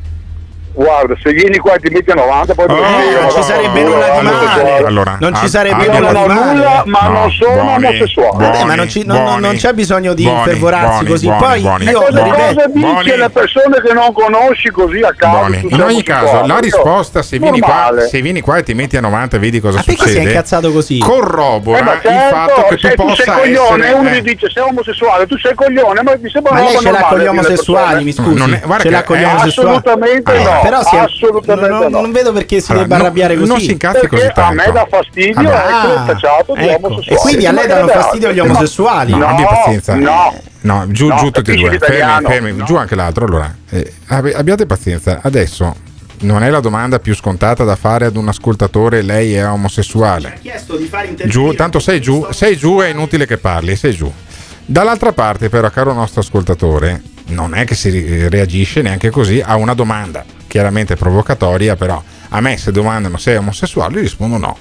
Guarda, se vieni qua e ti metti a 90 poi ti Oh, non ci sarebbe nulla di male. Allora, non ci ah, sarebbe ah, nulla non ho di male. nulla, ma No, non sono buoni, omosessuale. Vabbè, ma non, ci- non- non- non c'è bisogno di buoni, infervorarsi buoni, così. buoni, Poi buoni. io Cosa, cosa dici buoni. alle persone che non conosci così a caso? Buoni. In sei ogni caso, la risposta, se vieni, qua, se vieni qua e ti metti a 90 e vedi cosa Ma perché si è succede, incazzato così? corrobora Eh, il certo, fatto che tu tu sei possa coglione essere... uno eh, ti dice sei omosessuale, tu sei coglione, ma mi sembra Ma lei ce l'ha con gli omosessuali, mi scusi. Ce l'ha con gli omosessuali. Assolutamente Eh, no, però si assolutamente non, no. non vedo perché si Allora, debba no- arrabbiare così. non si incazzi Perché così a tanto. me dà fastidio Vabbè. essere tacciato di ecco. omosessuale. E quindi a lei danno fastidio gli omosessuali? No, abbi pazienza. No, No, giù, No, giù tutti e due. Fermi, fermi, No. giù anche l'altro. Allora, eh, abbi- abbiate pazienza. Adesso non è la domanda più scontata da fare ad un ascoltatore. Lei è omosessuale. chiesto di fare intervenire Giù, tanto sei giù, sei giù, è inutile che parli, sei giù. Dall'altra parte, però, caro nostro ascoltatore, non è che si reagisce neanche così a una domanda, chiaramente provocatoria, però a me se domandano se è omosessuale, rispondo no.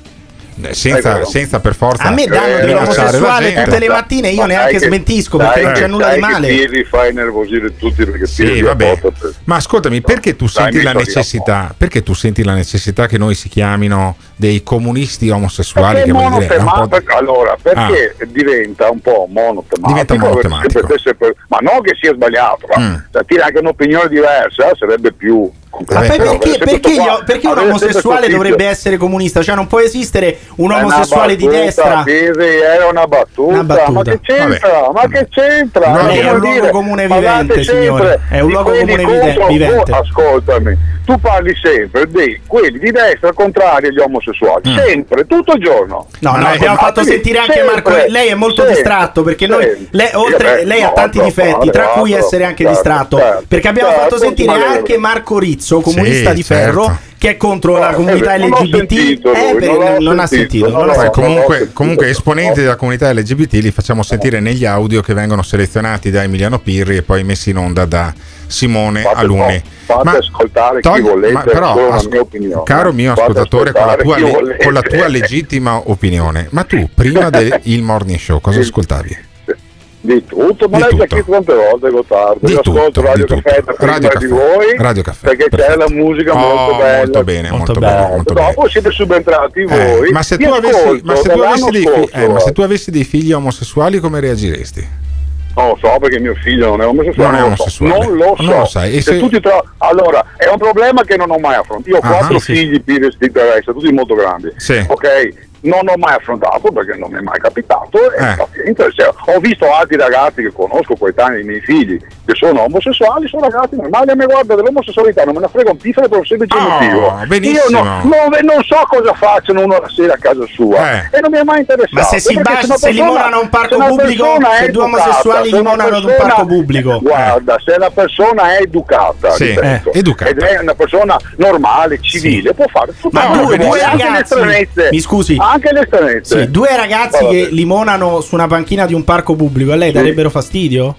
Eh, Senza, senza per forza A me danno la dell'omosessuale tutte le mattine, io Ma neanche che- smentisco perché non c'è nulla di che male. Pirri fa innervosire tutti perché Sì, vabbè. per- Ma ascoltami, perché tu Dai, senti la necessità? Perché tu senti la necessità che noi si chiamino dei comunisti omosessuali? Perché Che è vuol dire? Allora, perché diventa un po' monotematico? Diventa monotematico. per- Ma non che sia sbagliato, ma Mm. cioè, tira anche un'opinione diversa, sarebbe più. Ma poi Però perché, perché qua- io- perché un omosessuale dovrebbe essere comunista? Cioè non può esistere un È omosessuale di battuta, destra. Pirri, era una battuta, Una battuta. ma che c'entra? Vabbè. Ma che c'entra? No, Ma lei è che un luogo comune vivente, signore. È un di luogo comune contro- vivente. Oh, ascoltami, tu parli sempre di quelli di destra contrari agli omosessuali, Mm. sempre, tutto il giorno. No, no, Ma abbiamo fatto sì, sentire anche sempre, Marco. Lei è molto sempre, distratto perché noi, sempre. lei, oltre, lei ha no, tanti no, difetti, tra no, cui no, essere anche certo, distratto. certo, perché abbiamo certo, fatto sentire anche Marco Rizzo, comunista Sì, di ferro, certo. Che è contro la Eh, comunità non l'ho LGBT. sentito Eh, non l'ho non ha sentito, sentito. non non sentito. comunque, sentito. comunque esponenti della comunità LGBT li facciamo sentire negli audio che vengono selezionati da Emiliano Pirri e poi messi in onda da Simone Fate- Aluni. fate ascoltare chi volete, è solo una mia opinione. Caro mio ascoltatore, con la, tua, le- con la tua legittima opinione, ma tu prima del morning show cosa ascoltavi? Di tutto, ma Di l'hai già tutto. chiesto tante volte, Gottardo. Di Io tutto, ascolto Radio di. Caffè da Radio di Caffè, voi Radio Caffè, perché c'è perfetto. la musica Oh, molto bella. molto bene, molto bene, molto Dopo bene. siete subentrati Eh, voi. ma, se avessi, ma, se tu dall'anno avessi dei fi- scorso, eh, ma se eh. tu avessi dei figli omosessuali come reagiresti? Non lo so perché mio figlio non è omosessuale. Non è lo so. omosessuale. Non lo so. Non lo sai. Se se- trovi- Allora, è un problema che non ho mai affrontato. Io ho Ah, quattro sì. figli di Teresa, tutti molto grandi. Sì. Ok? Non ho mai affrontato perché non mi è mai capitato. E Eh. pazienza, se- ho visto altri ragazzi che conosco, coetanei dei miei figli, che sono omosessuali, sono ragazzi normali. A me guarda dell'omosessualità, non me ne frega un pifere per un semplice Oh, motivo. benissimo. Io no- non, non so cosa facciano uno la sera a casa sua Eh. e non mi è mai interessato. Ma se si bacia- se limonano a un parco se pubblico, è se due omosessuali limonano ad un persona- parco pubblico. Guarda, se la persona è educata, Sì, ripeto, eh, educata. ed è una persona normale, civile, può fare tutto Ma due, due anche le ragazzi, stranezze. mi scusi, Anche le stranezze. Sì, due ragazzi Vabbè. che limonano su una panchina di un parco pubblico, a lei darebbero fastidio?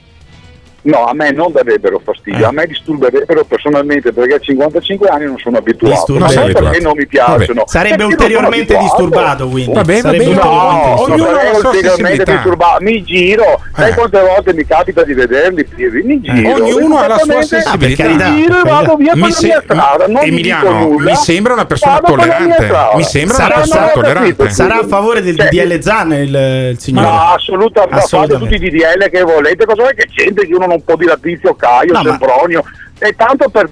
No, a me non darebbero fastidio, a me disturberebbero personalmente perché a 55 anni non sono abituato. Non sei perché non mi piacciono. Vabbè. Sarebbe ulteriormente disturbato, quindi. Va bene, va Sarebbe No, Ognuno la sua ulteriormente disturbato. Mi giro, sai Eh. quante volte mi capita di vederli? Mi giro. Ognuno ha la sua sensibilità. Mi giro e vado via per Mi la se- mia strada. Non Emiliano, nulla. mi sembra una persona per la tollerante. Mi sembra Sarà- una persona tollerante. Sarà a favore del Cioè, DDL Zan il, signore? No, assolutamente, fate tutti i DDL che volete, cosa vuoi che c'entra che uno non può dire a Tizio Caio, No, ma- Sempronio, è tanto per,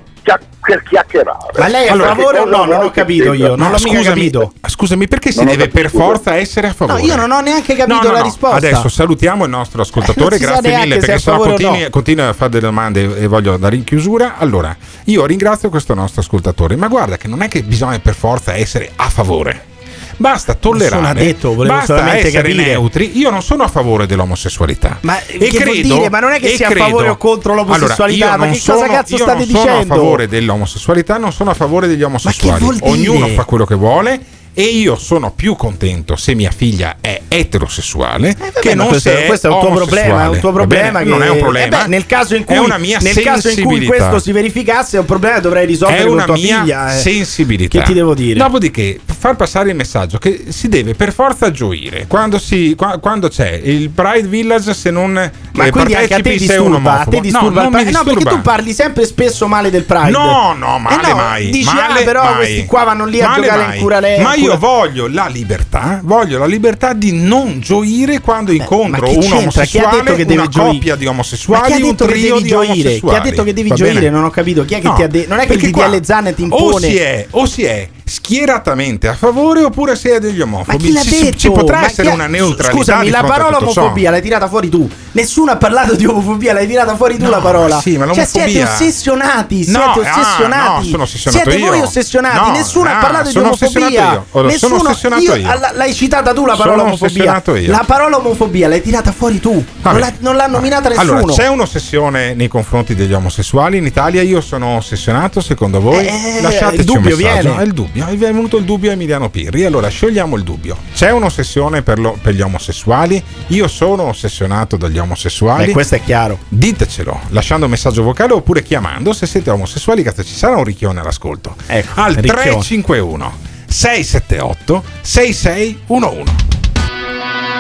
per chiacchierare. Ma lei è a Allora, favore che o no? Non ho capito io, non l'ho scusami, capito. scusami, perché si deve per forza essere a favore? No, io non ho neanche capito No, no, la no. risposta. Adesso salutiamo il nostro ascoltatore, Eh, grazie mille perché a sennò favore continui, no. continua a fare delle domande e voglio dare in chiusura. Allora, io ringrazio questo nostro ascoltatore, ma guarda che non è che bisogna per forza essere a favore. Basta tollerare, detto, basta essere capire. neutri. Io non sono a favore dell'omosessualità. Ma e credo, dire? Ma non è che sia a credo- favore o contro l'omosessualità, Allora, ma io che non cosa sono- cazzo io state non sono dicendo? a favore dell'omosessualità, non sono a favore degli omosessuali. Ognuno fa quello che vuole. E io sono più contento se mia figlia è eterosessuale che Eh, Vabbè, ma non questo, se è questo è un tuo problema, è un tuo problema che non è un problema. Eh beh, nel caso in cui è una mia nel caso in cui questo si verificasse è un problema che dovrai risolvere è con una tua mia figlia. eh. sensibilità. Che ti devo dire? Dopodiché, far passare il messaggio che si deve per forza gioire quando, si, qua- quando c'è il Pride Village. Se non Ma eh, quindi anche a te disturba, a te disturba no, No, perché tu parli sempre spesso male del Pride. No, no, male Eh no, mai. Dici, male ah, però mai. questi qua vanno lì a Male giocare mai. in curale. Ma io cura- voglio la libertà, voglio la libertà di non gioire quando incontro ma che un omosessuale, una gioire? coppia di omosessuali, chi ha un detto che trio devi di gioire? Chi ha omosessuali. detto che devi Va gioire? bene? Non ho capito. Chi è che No, ti ha detto? Non è che il DDL Zan ti O impone. si è, o si è schieratamente a favore oppure è degli Ma omofobi. chi l'ha ci, detto? ci potrà Ma essere ha- una neutralità. Scusami, la parola omofobia l'hai tirata fuori tu. Nessuno ha parlato di omofobia, l'hai tirata fuori tu No, la parola. sì, ma cioè, siete l'omofobia- ossessionati. No, siete ah, ossessionati. no, sono ossessionato siete io. voi ossessionati. No, Nessuno ha ah, parlato di omofobia. io. Allora, sono Nessuno, ossessionato io. L'hai citata tu la parola Sono omofobia. io. La parola omofobia l'hai tirata fuori tu. Non l'ha, non l'ha nominata nessuno. Allora, c'è un'ossessione nei confronti degli omosessuali in Italia? Io sono ossessionato, secondo voi? Eh, Lasciateci il dubbio un messaggio. viene. È il dubbio. È venuto il dubbio a Emiliano Pirri. Allora, sciogliamo il dubbio. C'è un'ossessione per, lo- per gli omosessuali? Io sono ossessionato dagli omosessuali. Beh, questo è chiaro. Ditecelo lasciando un messaggio vocale oppure chiamando se siete omosessuali. Cazzo, ci sarà un ricchione all'ascolto. Ecco, Al ricchione. 351 678 6611.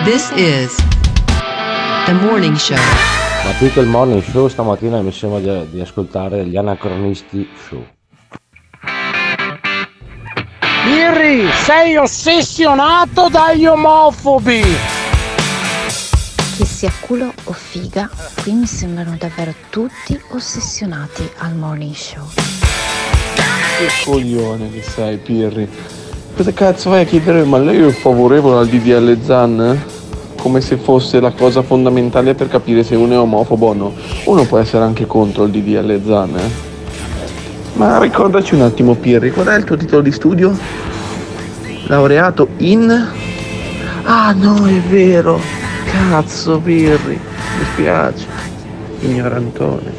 This is the morning show. Ma più che il morning show, stamattina mi sembra di, di ascoltare gli anacronisti show. Pirri, sei ossessionato dagli omofobi! Che sia culo o figa, qui mi sembrano davvero tutti ossessionati al morning show. Che coglione che sei, Pirri. Cosa cazzo vai a chiedere? Ma lei è favorevole al DDL Zan? Come se fosse la cosa fondamentale per capire se uno è omofobo o no. Uno può essere anche contro il DDL Zan, eh? Ma ricordaci un attimo, Pirri, qual è il tuo titolo di studio? Laureato in. Ah no, è vero! Cazzo, Pirri, mi spiace. Ignorantone.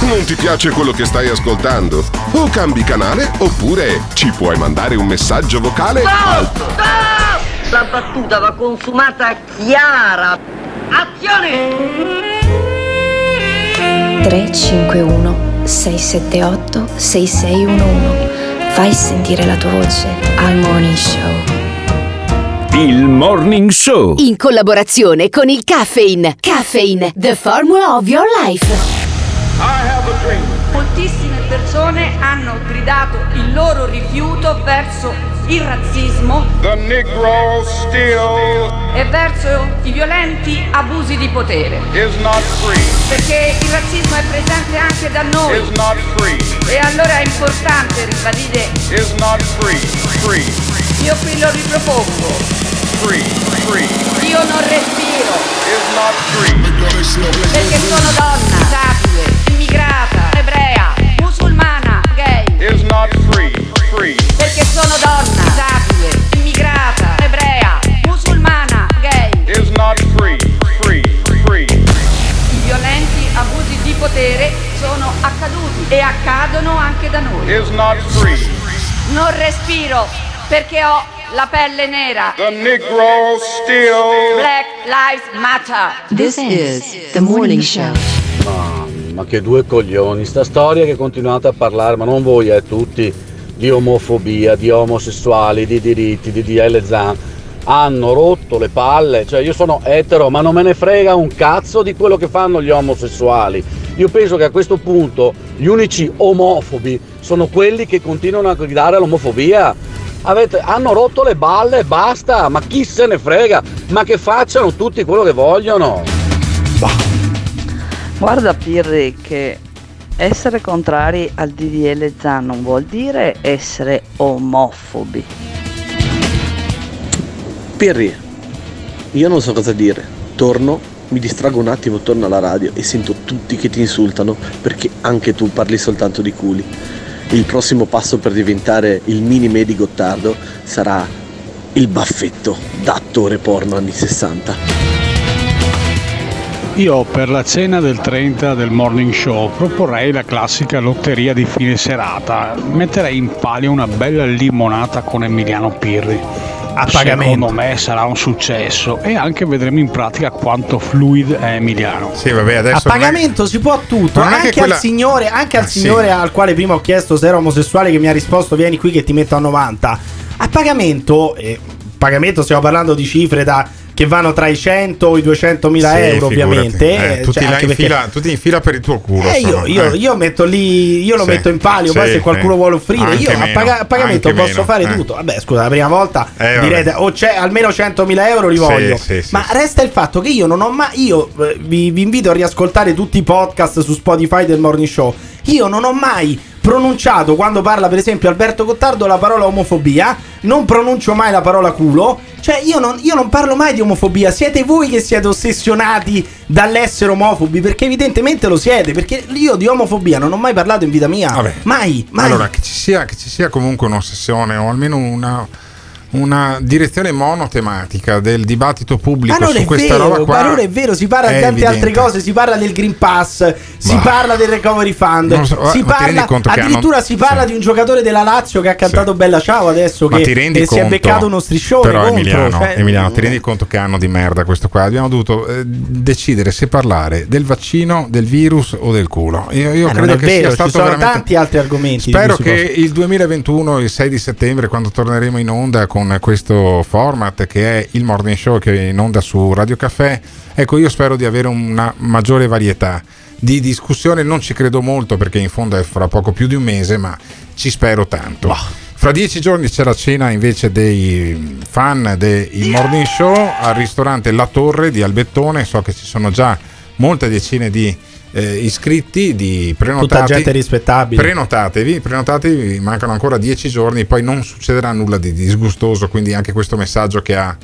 Non ti piace quello che stai ascoltando? O cambi canale oppure ci puoi mandare un messaggio vocale al La battuta va consumata chiara. Azione! 351 678 6611 Fai sentire la tua voce al morning show. Il Morning Show. In collaborazione con il Caffeine. Caffeine, the formula of your life. Moltissime persone hanno gridato il loro rifiuto verso il razzismo e verso i violenti abusi di potere. Perché il razzismo è presente anche da noi. E allora è importante ribadire. Io qui lo ripropongo. Io non respiro. Perché sono donna, disabile, immigrata, ebrea, gay. Perché sono donna, disabile, immigrata, ebrea, musulmana, gay. I violenti abusi di potere sono accaduti e accadono anche da noi. Non respiro perché ho la pelle nera. Black Lives Matter. This is the morning show. Ma che due coglioni, sta storia che continuate a parlare, ma non voi, eh, tutti, di omofobia, di omosessuali, di diritti, di DL Zan, hanno rotto le palle, cioè io sono etero, ma non me ne frega un cazzo di quello che fanno gli omosessuali. Io penso che a questo punto gli unici omofobi sono quelli che continuano a gridare all'omofobia. Avete- hanno rotto le balle, basta, ma chi se ne frega? Ma che facciano tutti quello che vogliono. Guarda Pirri che essere contrari al DDL ZAN non vuol dire essere omofobi. Pirri, io non so cosa dire. Torno, mi distrago un attimo, torno alla radio e sento tutti che ti insultano perché anche tu parli soltanto di culi. Il prossimo passo per diventare il mini me di Gottardo sarà il baffetto da attore porno anni 60. Io per la cena del 30 del morning show proporrei la classica lotteria di fine serata. Metterei in palio una bella limonata con Emiliano Pirri. A pagamento. Secondo me sarà un successo e anche vedremo in pratica quanto fluid è Emiliano. Sì, vabbè, A adesso. non è- pagamento si può tutto, Non anche quella- al signore, anche al Ah, sì. signore al quale prima ho chiesto se era omosessuale che mi ha risposto vieni qui che ti metto a 90. A pagamento, eh, pagamento stiamo parlando di cifre da che vanno tra i 100 e i 200 mila Sì, euro figurati. ovviamente. Eh, eh, tutti, cioè, in perché- fila, tutti in fila per il tuo culo. Eh, io, io- eh. io metto lì, io lo Sì, metto in palio. poi sì, se qualcuno sì. vuole offrire, Anche io a, meno, a pagamento anche posso meno, fare eh. tutto. Vabbè, scusa, la prima volta Eh, direte o c'è almeno 100.000 euro li voglio. Ma resta il fatto che io non ho mai. Io eh, vi, vi invito a riascoltare tutti i podcast su Spotify del Morning Show. Io non ho mai pronunciato quando parla per esempio Alberto Gottardo la parola omofobia, non pronuncio mai la parola culo, cioè io non, io non parlo mai di omofobia, siete voi che siete ossessionati dall'essere omofobi, perché evidentemente lo siete, perché io di omofobia non ho mai parlato in vita mia, Vabbè. mai, mai. Allora, che ci, sia, che ci sia comunque un'ossessione o almeno una, una direzione monotematica del dibattito pubblico Ma non su è questa vero, roba qua. ma non è vero, si parla di tante altre cose, si parla del Green Pass, si Bah. parla del Recovery Fund, Non so, si parla conto che addirittura hanno- si parla di un giocatore della Lazio che ha cantato Bella Ciao adesso Ma che ti rendi e si è conto, beccato uno striscione però contro, Emiliano, cioè- Emiliano, ti rendi conto che anno di merda questo qua? Abbiamo dovuto eh, decidere se parlare del vaccino del virus o del culo. Io, io credo che vero, sia ci stato sono veramente tanti altri argomenti Spero si che il 2021, il 6 di settembre, quando torneremo in onda con questo format che è il Morning Show che è in onda su Radio Caffè, ecco io spero di avere una maggiore varietà. Di discussione, non ci credo molto perché in fondo è fra poco più di un mese, ma ci spero tanto. Fra dieci giorni c'è la cena invece dei fan del Morning Show al ristorante La Torre di Albettone, so che ci sono già molte decine di eh, iscritti, di prenotati. Tutta gente rispettabile. Prenotatevi, prenotatevi, mancano ancora dieci giorni, poi non succederà nulla di disgustoso, quindi anche questo messaggio che ha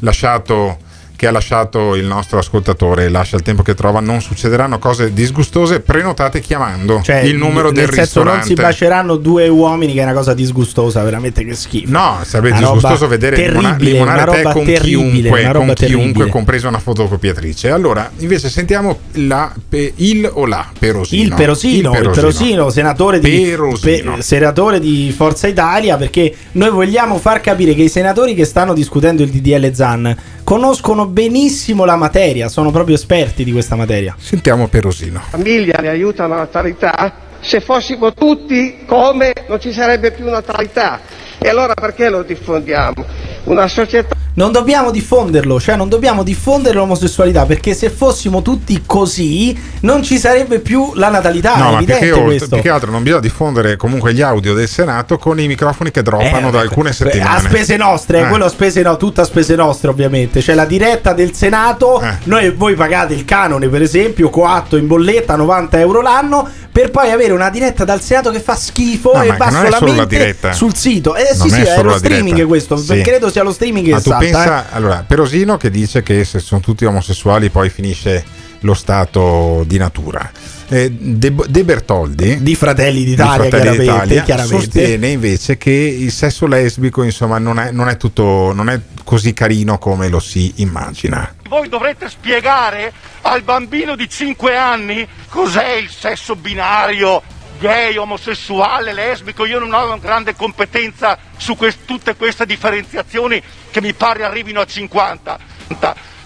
lasciato che ha lasciato il nostro ascoltatore, lascia il tempo che trova, non succederanno cose disgustose, prenotate chiamando Cioè, il numero del senso ristorante. non si baceranno due uomini che è una cosa disgustosa, veramente che schifo. No, sarebbe Una disgustoso vedere terribile, limonare una te con chiunque, una roba con chiunque compresa una fotocopiatrice. Allora, invece sentiamo la, pe- il o la Perosino. Il Perosino, il Perosino, senatore, di, pe- senatore di Forza Italia, perché noi vogliamo far capire che i senatori che stanno discutendo il DDL ZAN conoscono benissimo la materia, sono proprio esperti di questa materia. Sentiamo Perosino. famiglia ne aiuta la natalità, se fossimo tutti come non ci sarebbe più natalità. E allora perché lo diffondiamo? Una società Non dobbiamo diffonderlo, cioè non dobbiamo diffondere l'omosessualità, perché se fossimo tutti così non ci sarebbe più la natalità, No, è ma più che, oltre- questo. più che altro non bisogna diffondere comunque gli audio del Senato con i microfoni che droppano Eh, da alcune settimane. A spese nostre, eh, Eh. quello a spese no, tutto a spese nostre ovviamente. C'è la diretta del Senato, Eh. noi, voi pagate il canone per esempio, coatto in bolletta 90 euro l'anno, per poi avere una diretta dal Senato che fa schifo No, e va è solamente diretta. sul sito. Eh Non sì, sì, è è, lo streaming diretta. questo, Sì. credo sia lo streaming che Ma tu salta, pensa, eh. allora, Perosino che dice che se sono tutti omosessuali poi finisce lo stato di natura. Eh, De, Bertoldi di Fratelli d'Italia, chiaramente, chiaramente. sostiene invece che il sesso lesbico insomma non è, non è tutto non è così carino come lo si immagina. Voi dovrete spiegare al bambino di 5 anni cos'è il sesso binario, gay, omosessuale, lesbico. Io non ho una grande competenza su quest- tutte queste differenziazioni che mi pare arrivino a 50.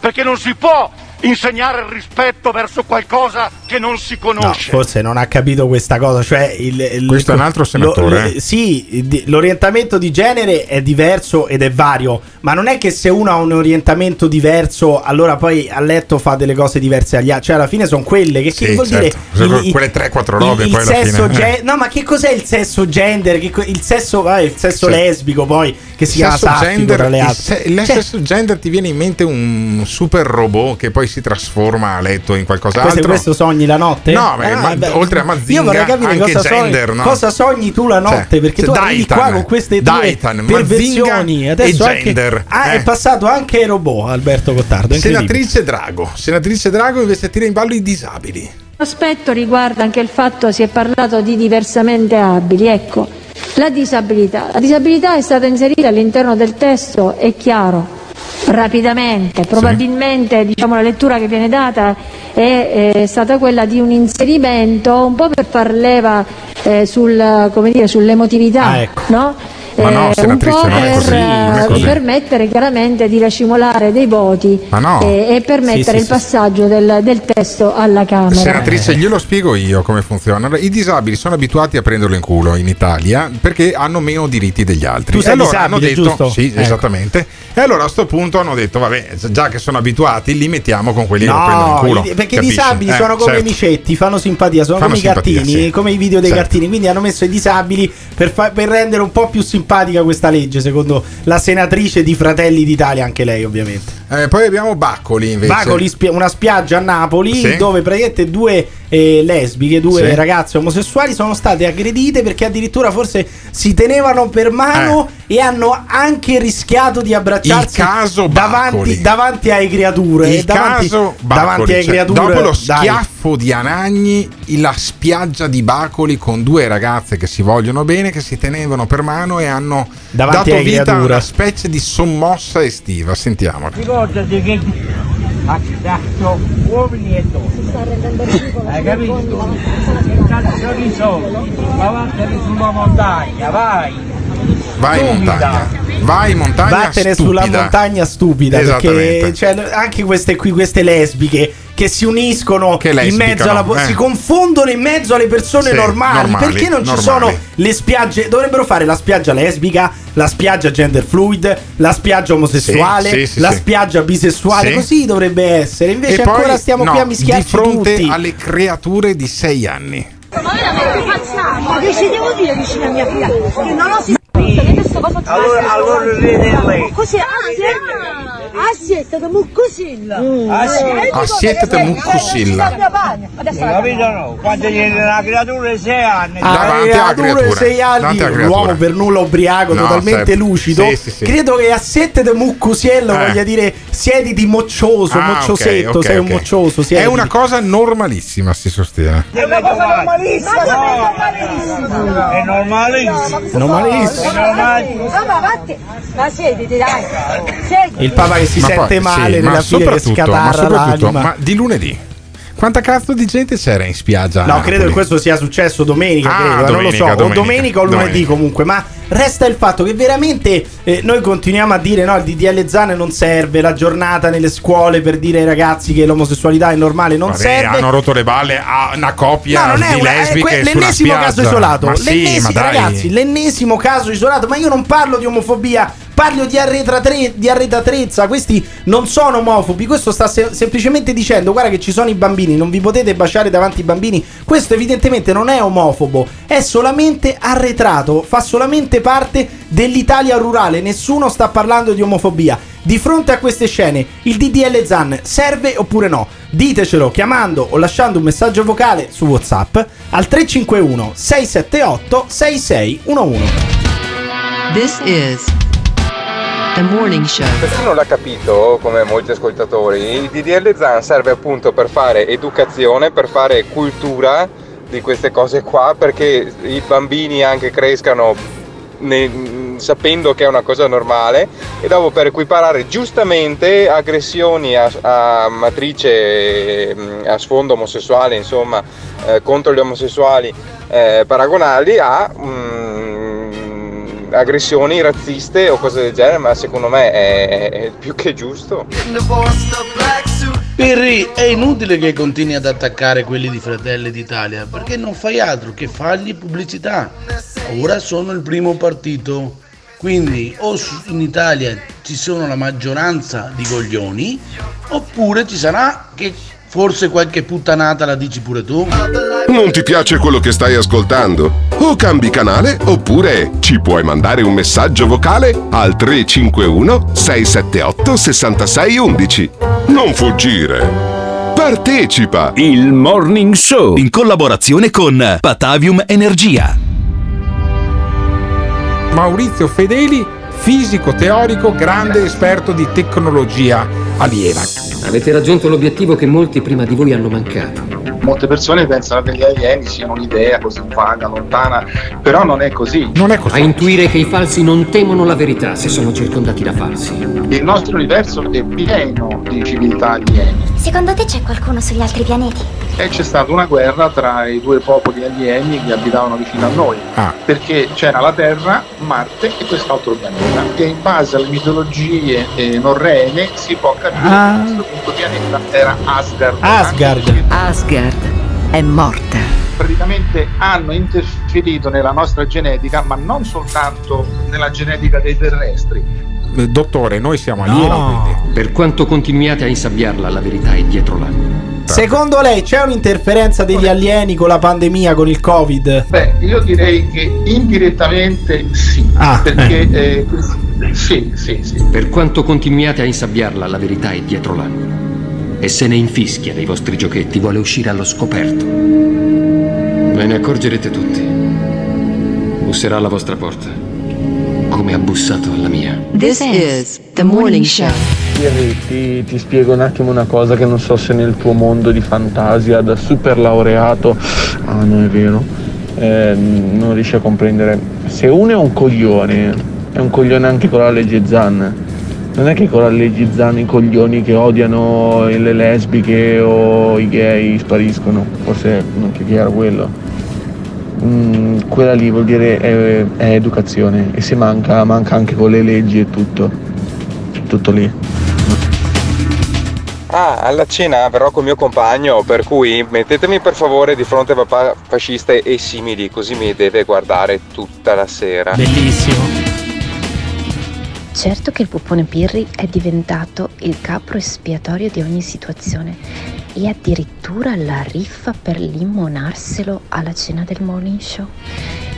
Perché non si può insegnare il rispetto verso qualcosa che non si No, conosce. forse non ha capito questa cosa. Cioè il, il- Questo è un altro senatore, lo- eh. sì, l'orientamento di genere è diverso ed è vario. Ma non è che se uno ha un orientamento diverso, allora poi a letto fa delle cose diverse agli altri. Cioè, alla fine sono quelle che, che Sì, vuol certo. dire. Sono quelle 3-4 robe, il, il poi alla sesso fine, ge- eh. No, ma che cos'è il sesso gender? Che co- il sesso, vabbè, il sesso Sì. lesbico, poi che si chiama gender, tra le il, altre. se- il Cioè, sesso gender ti viene in mente un super robot che poi si trasforma a letto in questo, qualcos'altro? questo sogni la notte? No, beh, ma- beh, oltre a Mazinga, io vorrei capire anche cosa, gender, sogni, no? cosa sogni tu la notte. Cioè, perché cioè, tu arrivi Daitan, qua con queste due Daitan, perversioni. Adesso e anche, gender, ah, eh. è passato anche ai robot, Alberto Gottardo. incredibile. Senatrice Drago, senatrice Drago invece tira in ballo i disabili. L'aspetto riguarda anche il fatto si è parlato di diversamente abili, ecco, la disabilità. La disabilità è stata inserita all'interno del testo, è chiaro, rapidamente, probabilmente diciamo, la lettura che viene data è, eh, stata quella di un inserimento un po' per far leva eh, sul, come dire, sull'emotività, Ah, ecco. no? Ma no, Eh, un po' non per, non è eh, permettere chiaramente di racimolare dei voti no. eh, e permettere Sì, sì, il sì. passaggio del, del testo alla Camera. Senatrice, glielo spiego io come funziona. Allora, I disabili sono abituati a prenderlo in culo in Italia perché hanno meno diritti degli altri. Tu sei e allora disabile, hanno detto, giusto? Sì, Ecco. esattamente. E allora a sto punto hanno detto, vabbè, già che sono abituati, li mettiamo con quelli che lo prendono in No, culo. perché capisci? i disabili Eh, sono come certo. i micetti, fanno simpatia, sono Fanno come simpatia, i cartini, sì. come i video dei Certo. cartini. Quindi hanno messo i disabili per, fa- per rendere un po' più simpatica questa legge, secondo la senatrice di Fratelli d'Italia, anche lei ovviamente. Eh, poi abbiamo Baccoli invece. Bacoli, spia- una spiaggia a Napoli Sì. dove praticamente due eh, lesbiche, due Sì. ragazze omosessuali sono state aggredite perché addirittura forse si tenevano per mano e hanno anche rischiato di abbracciarsi Il caso davanti, Baccoli. davanti alle creature. Il davanti, caso davanti Baccoli, cioè, creature. dopo lo dai. schiaffo di Anagni, la spiaggia di Bacoli con due ragazze che si vogliono bene, che si tenevano per mano e hanno Davanti dato vita a una specie di sommossa estiva. Sentiamola. Ricordati che ha dato uomini e donne. Hai capito? Cazzo di soldi, ma vattene sulla montagna, vai! Vai in montagna. Vai in montagna. Vattene stupida. sulla montagna stupida perché cioè, anche queste qui queste lesbiche che si uniscono Che in mezzo alla po- eh. si confondono in mezzo alle persone Sì, normali. normali, perché non ci normali. sono le spiagge dovrebbero fare la spiaggia lesbica la spiaggia gender fluid la spiaggia omosessuale Sì, sì, sì, la sì. spiaggia bisessuale Sì. così dovrebbe essere invece E poi, ancora stiamo no, qui a mischiarci di fronte tutti alle creature di sei anni. Ma veramente facciamo? Ma che ci devo dire vicino a mia figlia? Che non ho si Allora, allora vede lei. Così, assietta, da muccosilla. Assietta da muccosilla. Hai capito no? Quando viene una creatura di sei anni. Ah, Davanti alla creature, creatura. sei anni, l'uomo per nulla ubriaco, No, totalmente certo. lucido. Sì, sì, sì. Credo che a sette de muccusiello Eh. voglia dire siediti moccioso, Ah, mocciosetto, ok, ok, sei un ok. moccioso. È siediti. una cosa normalissima, si sostiene. È una cosa normalissima. No, è normalissimo. Normalissimo. È normalissimo. Ma va, vatti. Ma siediti, dai. Siediti. Il papa che si Ma sente poi- male sì, ma nella fine che ma scatarra soprattutto, l'anima. ma di lunedì. Quanta cazzo di gente c'era in spiaggia? No, credo che questo sia successo domenica, Ah, credo, eh, non lo domenica, so, o domenica, domenica o lunedì domenica. comunque, ma resta il fatto che veramente eh, noi continuiamo a dire no, il DDL Zane non serve, la giornata nelle scuole per dire ai ragazzi che l'omosessualità è normale non Vabbè, serve. hanno rotto le balle a una coppia No, non è di una- è lesbiche que- l'ennesimo caso isolato. Ma sì, L'ennesimo, ma dai. ragazzi, l'ennesimo caso isolato. Ma io non parlo di omofobia, parlo di, arretratre- di arretratrezza. Questi non sono omofobi. Questo sta se- semplicemente dicendo: guarda, che ci sono i bambini, non vi potete baciare davanti ai bambini. Questo, evidentemente, non è omofobo, è solamente arretrato. Fa solamente parte dell'Italia rurale. Nessuno sta parlando di omofobia. Di fronte a queste scene, il DDL Zan serve oppure no? Ditecelo chiamando o lasciando un messaggio vocale su WhatsApp al 351 678 6611. This is the morning show. Per chi non l'ha capito, come molti ascoltatori, il DDL ZAN serve appunto per fare educazione, per fare cultura di queste cose qua, perché i bambini anche crescano ne- sapendo che è una cosa normale e dopo per equiparare giustamente aggressioni a, a matrice mm, a sfondo omosessuale, insomma, eh, contro gli omosessuali eh, paragonarli a mm, aggressioni razziste o cose del genere, ma secondo me è, è più che giusto. Pirri, è inutile che continui ad attaccare quelli di Fratelli d'Italia perché non fai altro che fargli pubblicità. Ora sono il primo partito, quindi o in Italia ci sono la maggioranza di coglioni oppure ci sarà che forse qualche puttanata la dici pure tu. Non ti piace quello che stai ascoltando? O cambi canale oppure ci puoi mandare un messaggio vocale al 351 678 6611. Non fuggire. Partecipa! Il Morning Show in collaborazione con Patavium Energia. Maurizio Fedeli, fisico teorico, grande esperto di tecnologia aliena. Avete raggiunto l'obiettivo che molti prima di voi hanno mancato. Molte persone pensano che gli alieni siano un'idea così vaga, lontana, però non è così. Non è A intuire che i falsi non temono la verità se sono circondati da falsi. Il nostro universo è pieno di civiltà alieni Secondo te c'è qualcuno sugli altri pianeti? E c'è stata una guerra tra i due popoli alieni che abitavano vicino a noi, Ah. perché c'era la Terra, Marte e quest'altro pianeta. E in base alle mitologie eh, norrene si può capire Ah. che questo punto pianeta era Asgard. Asgard. Asgard è morta. praticamente hanno interferito nella nostra genetica, ma non soltanto nella genetica dei terrestri. Dottore, noi siamo alieni, quindi. Per quanto continuiate a insabbiarla, la verità è dietro l'angolo. Secondo lei c'è un'interferenza degli alieni con la pandemia, con il Covid? Beh, io direi che indirettamente sì, Ah, perché eh, sì, sì, sì. Per quanto continuiate a insabbiarla, la verità è dietro l'angolo. E se ne infischia dei vostri giochetti, vuole uscire allo scoperto. Ve ne accorgerete tutti. Busserà alla vostra porta, come ha bussato alla mia. This is the morning show. Thierry, ti, ti spiego un attimo una cosa che non so se nel tuo mondo di fantasia da super laureato, ah non è vero, eh, non riesci a comprendere. Se uno è un coglione, è un coglione anche con la legge Zan. Non è che con la legge Zan i coglioni che odiano le lesbiche o i gay spariscono, forse non più chiaro quello. Mm, quella lì vuol dire è, è educazione e se manca, manca anche con le leggi e tutto. Tutto lì. Ah, alla cena verrò col mio compagno, per cui mettetemi per favore di fronte a papà fasciste e simili, così mi deve guardare tutta la sera. Bellissimo. Certo che il pupone Pirri è diventato il capro espiatorio di ogni situazione e addirittura la riffa per limonarselo alla cena del morning show.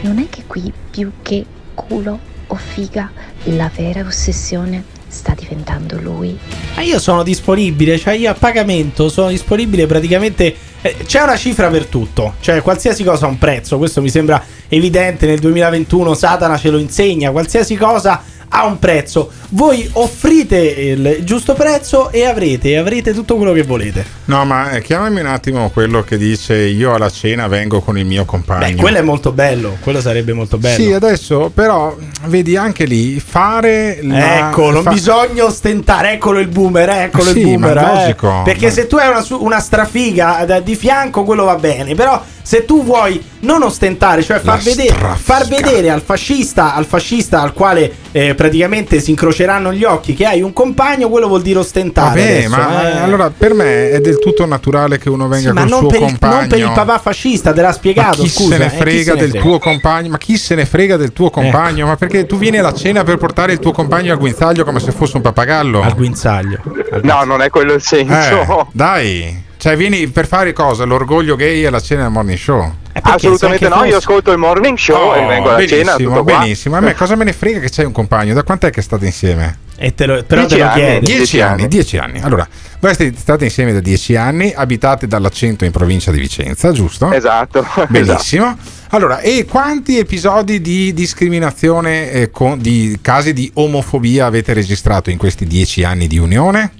Non è che qui più che culo o figa la vera ossessione sta diventando lui. Ma io sono disponibile, cioè io a pagamento sono disponibile praticamente. eh, c'è una cifra per tutto, cioè qualsiasi cosa ha un prezzo, questo mi sembra evidente nel 2021, Satana ce lo insegna, qualsiasi cosa ha un prezzo. Voi offrite il giusto prezzo e avrete, avrete tutto quello che volete. No, ma eh, chiamami un attimo quello che dice io alla cena vengo con il mio compagno. Beh, quello è molto bello, quello sarebbe molto bello. Sì, adesso però vedi anche lì fare la Ecco, non fa- bisogna ostentare, eccolo il boomer, eccolo il sì, boomer. ma eh. logico, Perché ma- se tu hai una, una strafiga da- di fianco, quello va bene. Però se tu vuoi non ostentare, cioè far, vedere, far vedere al fascista, al fascista al quale eh, praticamente si incroceranno gli occhi che hai un compagno, quello vuol dire ostentare. Vabbè, adesso, ma eh. allora per me è del tutto naturale che uno venga Sì, ma col suo il, compagno. non per il papà fascista, te l'ha Ma spiegato. chi scusa, se ne eh, frega se ne del frega? tuo compagno? Ma chi se ne frega del tuo compagno? Ma perché tu vieni alla cena per portare il tuo compagno al guinzaglio come se fosse un pappagallo? Al guinzaglio. No, non è quello il senso. Eh, dai, cioè vieni per fare cosa? L'orgoglio gay alla cena del morning show? Assolutamente no, io ascolto il morning show e vengo alla cena. Oh, benissimo, Tutto qua. benissimo. A me cosa me ne frega che c'hai un compagno? Da quant'è che state insieme? E te lo, però Dieci te lo anni, chiedi. dieci Dieci anni, anni. dieci anni. Allora, voi siete- state insieme da dieci anni, abitate dall'accento in provincia di Vicenza, giusto? Esatto. Benissimo. Allora, e quanti episodi di discriminazione, eh, con- di casi di omofobia avete registrato in questi dieci anni di unione?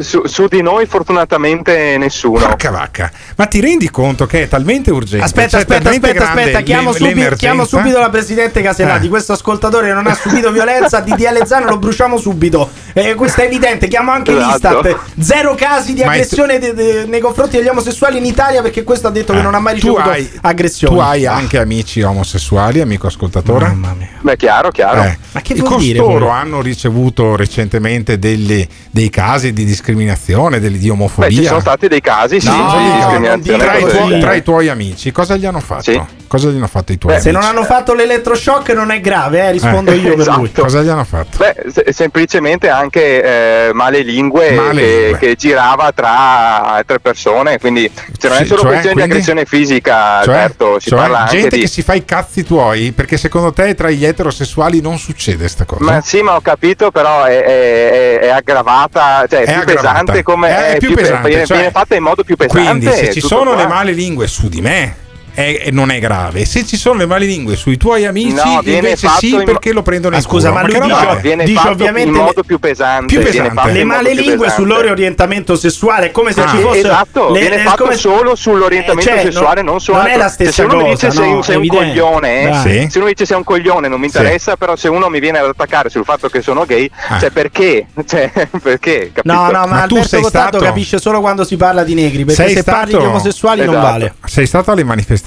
Su, su di noi fortunatamente nessuno. Porca vacca, ma ti rendi conto che è talmente urgente? Aspetta, cioè, aspetta, aspetta, aspetta, chiamo, l'emergenza? chiamo subito la presidente Casellati. Eh. Questo ascoltatore non ha subito violenza. DDL Zano lo bruciamo subito. Eh, questo è evidente. Chiamo anche Esatto. l'Istat. Zero casi di aggressione de- de- nei confronti degli omosessuali in Italia perché questo ha detto che non ha mai Eh, tu ricevuto hai- aggressioni. Tu hai anche amici omosessuali, amico ascoltatore? Mamma mia. Beh, chiaro, chiaro. Ma che vuol dire, costoro poi? hanno ricevuto recentemente degli- dei casi di discriminazione, delle- di Beh, omofobia? ci sono stati dei casi, sì, No, di discriminazione. tra, i tuoi, tra i tuoi amici, cosa gli hanno fatto? Cosa gli hanno fatto i tuoi Se amici? non hanno fatto l'elettroshock non è grave, eh, rispondo Eh, io per lui. Cosa gli hanno fatto? Beh, se- semplicemente anche eh, male lingue Male che, lingue. che girava tra altre persone, quindi se non è Sì, solo cioè, questione di quindi? aggressione fisica, Cioè, Alberto, si cioè, parla anche gente di... che si fa i cazzi tuoi perché secondo te tra gli eterosessuali non succede sta cosa? Ma sì, ma ho capito, però è, è- è- aggravata, cioè è, più aggravata. Pesante come È più pe- pesante, viene, cioè- viene fatta in modo più pesante. Quindi se ci sono qua. le male lingue su di me è- non è grave. Se ci sono le male lingue sui tuoi amici No, viene invece fatto sì in- perché lo prendono Ah, in scusa, culo. ma lui dice- viene dice ovviamente in modo più pesante. Più pesante. Le in modo male più lingue pesante. sul loro orientamento sessuale è come se Ah, ci fosse esatto, le- viene le- fatto come- solo sull'orientamento Eh, cioè, sessuale, non, su non altro. è la Cioè, stessa se uno cosa, mi dice sei, no, sei un coglione, Dai. Sì. se uno dice sei un coglione non mi interessa, però se uno mi viene ad attaccare sul fatto che sono gay, cioè perché? Cioè, perché? Capito? No, no, ma, tu sei stato- capisce solo quando si parla di negri, perché se parli di omosessuali non Esatto. vale. Sei stato alle manifestazioni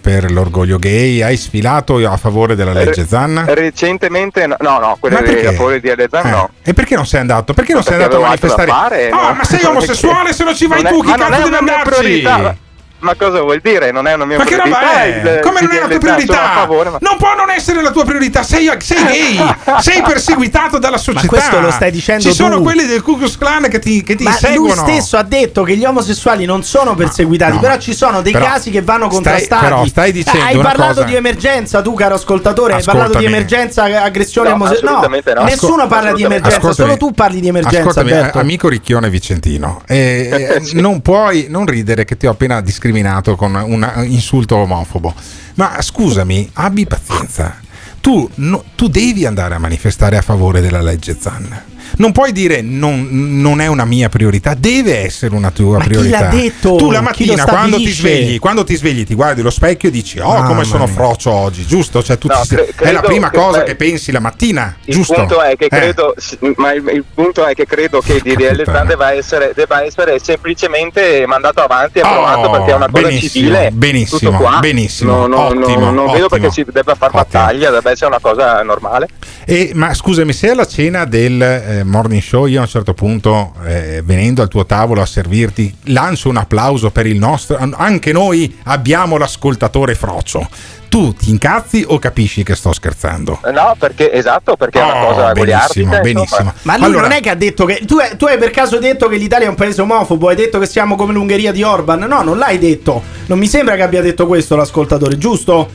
per l'orgoglio gay? Hai sfilato a favore della legge Zanna? Recentemente, no, no, no quelle Ma perché? a favore di Alezan Eh, no. E perché non sei andato? Perché non sei Perché andato a manifestare? fare, Ah, no? ma sei omosessuale se non ci vai Non è- tu, chi ma non cazzo è deve andarci? priorità. Ma cosa vuol dire? Non è una mia Ma che priorità. roba è? il- Come non è la tua sono priorità? favore, ma- Non può non essere la tua priorità. Sei, sei gay, sei perseguitato dalla società. questo lo stai dicendo Ci sono tu. quelli del Ku Klux Klan che ti, che ti Ma lui seguono. stesso ha detto che gli omosessuali non sono perseguitati, no, però ma- ci sono dei però casi che vanno stai- contrastati. però stai dicendo Eh, hai una parlato cosa- di emergenza, tu, caro ascoltatore, hai parlato di Ascoltami. emergenza, aggressione No, omosessuale. No, no. nessuno parla di emergenza, Ascoltami. solo tu parli di emergenza. Ascoltami, Alberto. a- amico Ricchione Vicentino, eh, eh, non puoi non ridere che ti ho appena discriminato con un insulto omofobo. Ma scusami, abbi pazienza. Tu, no- tu devi andare a manifestare a favore della legge Zan. Non puoi dire non, non è una mia priorità, deve essere una tua Ma chi priorità. l'ha detto? Tu la Chi mattina quando ti svegli, quando ti svegli, ti guardi allo specchio e dici: Oh, Mamma come sono mia. frocio oggi, giusto? Cioè, tu No, ti- cre- è la credo prima che- cosa beh, che pensi la mattina, Il giusto? punto è che Eh. credo, sì, ma il, il punto è che credo che il DDL Zan debba essere, debba essere semplicemente mandato avanti e approvato Oh, perché è una cosa benissimo, civile. benissimo, tutto qua. benissimo, No, no, no, ottimo, non vedo ottimo. perché si debba far battaglia, debba essere una cosa normale. E, ma scusami, se alla cena del eh, morning show io a un certo punto, eh, venendo al tuo tavolo a servirti, lancio un applauso per il nostro, anche noi abbiamo l'ascoltatore frocio. Tu ti incazzi o capisci che sto scherzando? Eh, No, perché esatto, perché è una Oh, cosa benissimo, benissimo. Ma lui Allora- non è che ha detto che. Tu, hai- tu hai per caso detto che l'Italia è un paese omofobo? Hai detto che siamo come l'Ungheria di Orban? No, non l'hai detto. Non mi sembra che abbia detto questo l'ascoltatore, giusto?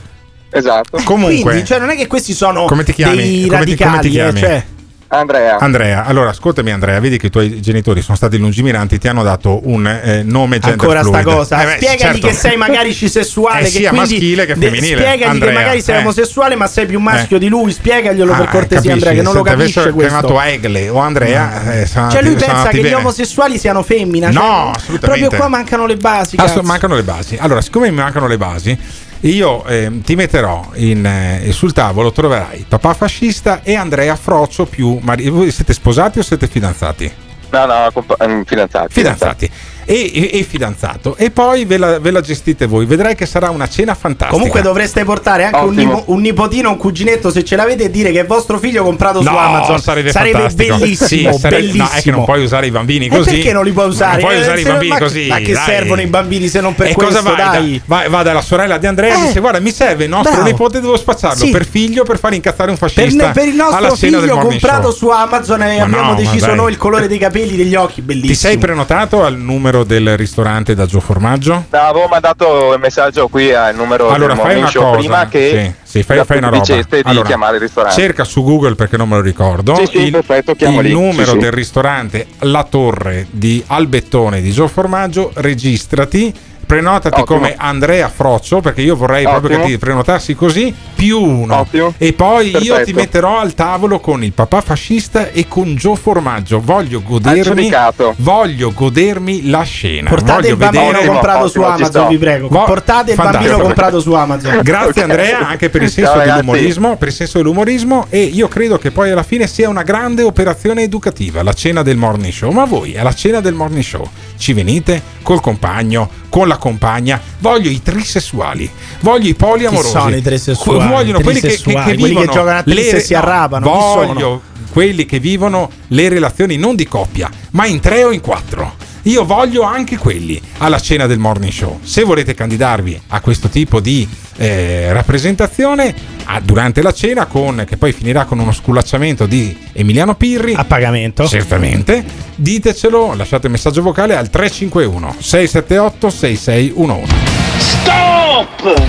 Esatto. Comunque, Quindi, cioè, non è che questi sono come ti chiami? dei Come ti- come ti radicali, eh, chiami? cioè. Andrea. Andrea, allora ascoltami Andrea, vedi che i tuoi genitori sono stati lungimiranti, ti hanno dato un eh, nome gender Ancora sta fluid. cosa. Eh beh, Spiegagli certo. che sei magari cisessuale. Eh, che sia maschile che femminile. Spiegagli Andrea, che magari sei eh. omosessuale, ma sei più maschio Eh. di lui. Spiegaglielo per Ah, cortesia, capisci? Andrea, che non lo Se ti capisce questo. chiamato Egle o Andrea, eh, sono Cioè, lui sono pensa che gli bene. omosessuali siano femmina. No, cioè, assolutamente. Proprio qua mancano le basi. Cazzo. mancano le basi. Allora, siccome mi mancano le basi, io ehm, ti metterò in, eh, sul tavolo, troverai papà fascista e Andrea Frocio più mari- Voi siete sposati o siete fidanzati? No, no, compa- ehm, fidanzati. Fidanzati. E, e- e fidanzato. E poi ve la, ve la gestite voi. Vedrai che sarà una cena fantastica. Comunque dovreste portare anche un, nipo- un nipotino, un cuginetto se ce l'avete e dire che è vostro figlio comprato su No, Amazon. sarebbe, fantastico. bellissimo, Sì, sarebbe- bellissimo. No, è che non puoi usare i bambini E così. perché non li puoi usare? Non puoi Eh, usare i se- bambini ma- così. Ma che dai. servono i bambini se non per e questo, cosa vai? dai? Da- vai? Va dalla sorella di Andrea e Eh, dice: Guarda, mi serve il nostro bravo. nipote, devo spacciarlo Sì. per figlio per far incazzare un Per, fascista. per il alla nostro figlio comprato show. su Amazon e Ma abbiamo no, deciso noi il colore dei capelli degli occhi, bellissimo. Ti sei prenotato al numero del ristorante da Gio Formaggio? No, avevo mandato il messaggio qui al numero Allora del fai una cosa. prima che sì, sì, fai, fai una roba. Allora, chiamare il ristorante. Cerca su Google perché non me lo ricordo. Sì, sì, il, perfetto, il lì. numero del ristorante La Torre di Albettone di Gio Formaggio, registrati. Prenotati Ottimo. come Andrea Froccio, perché io vorrei proprio Ottimo. che ti prenotassi così, più uno. Ottimo. E poi io Perfetto. ti metterò al tavolo con il papà fascista e con Gio Formaggio. Voglio godermi, voglio godermi la scena. Portate Voglio il bambino vedere- comprato su Amazon, vi prego. Vo- Portate il bambino Fantastico. comprato su Amazon. Grazie Andrea anche per il senso Ciao, dell'umorismo, per il senso dell'umorismo e io credo che poi alla fine sia una grande operazione educativa, la cena del morning show. Ma voi alla cena del morning show ci venite col compagno, con la compagna, voglio i trisessuali, voglio i poliamorosi. Chi sono i trisessuali? Vogliono quelli che, che, che quelli che giocano a tris e si arrabbiano, chi Voglio quelli che vivono le relazioni non di coppia, ma in tre o in quattro. Io voglio anche quelli alla cena del morning show. Se volete candidarvi a questo tipo di eh, rappresentazione ah, durante la cena, con, che poi finirà con uno sculacciamento di Emiliano Pirri, A pagamento. certamente, ditecelo, lasciate un messaggio vocale al 351 678 6611. Stop!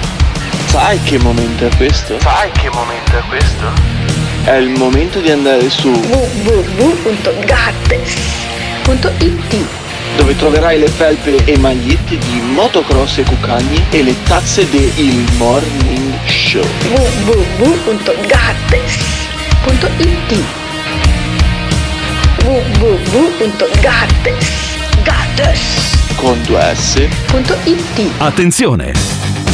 Sai che momento è questo? Sai che momento è questo? È il momento di andare su www.gattes.it dove troverai le felpe e magliette di motocross e cucagni e le tazze del Il Morning Show. www.gattes.it www.gattes.it Con due S. Attenzione!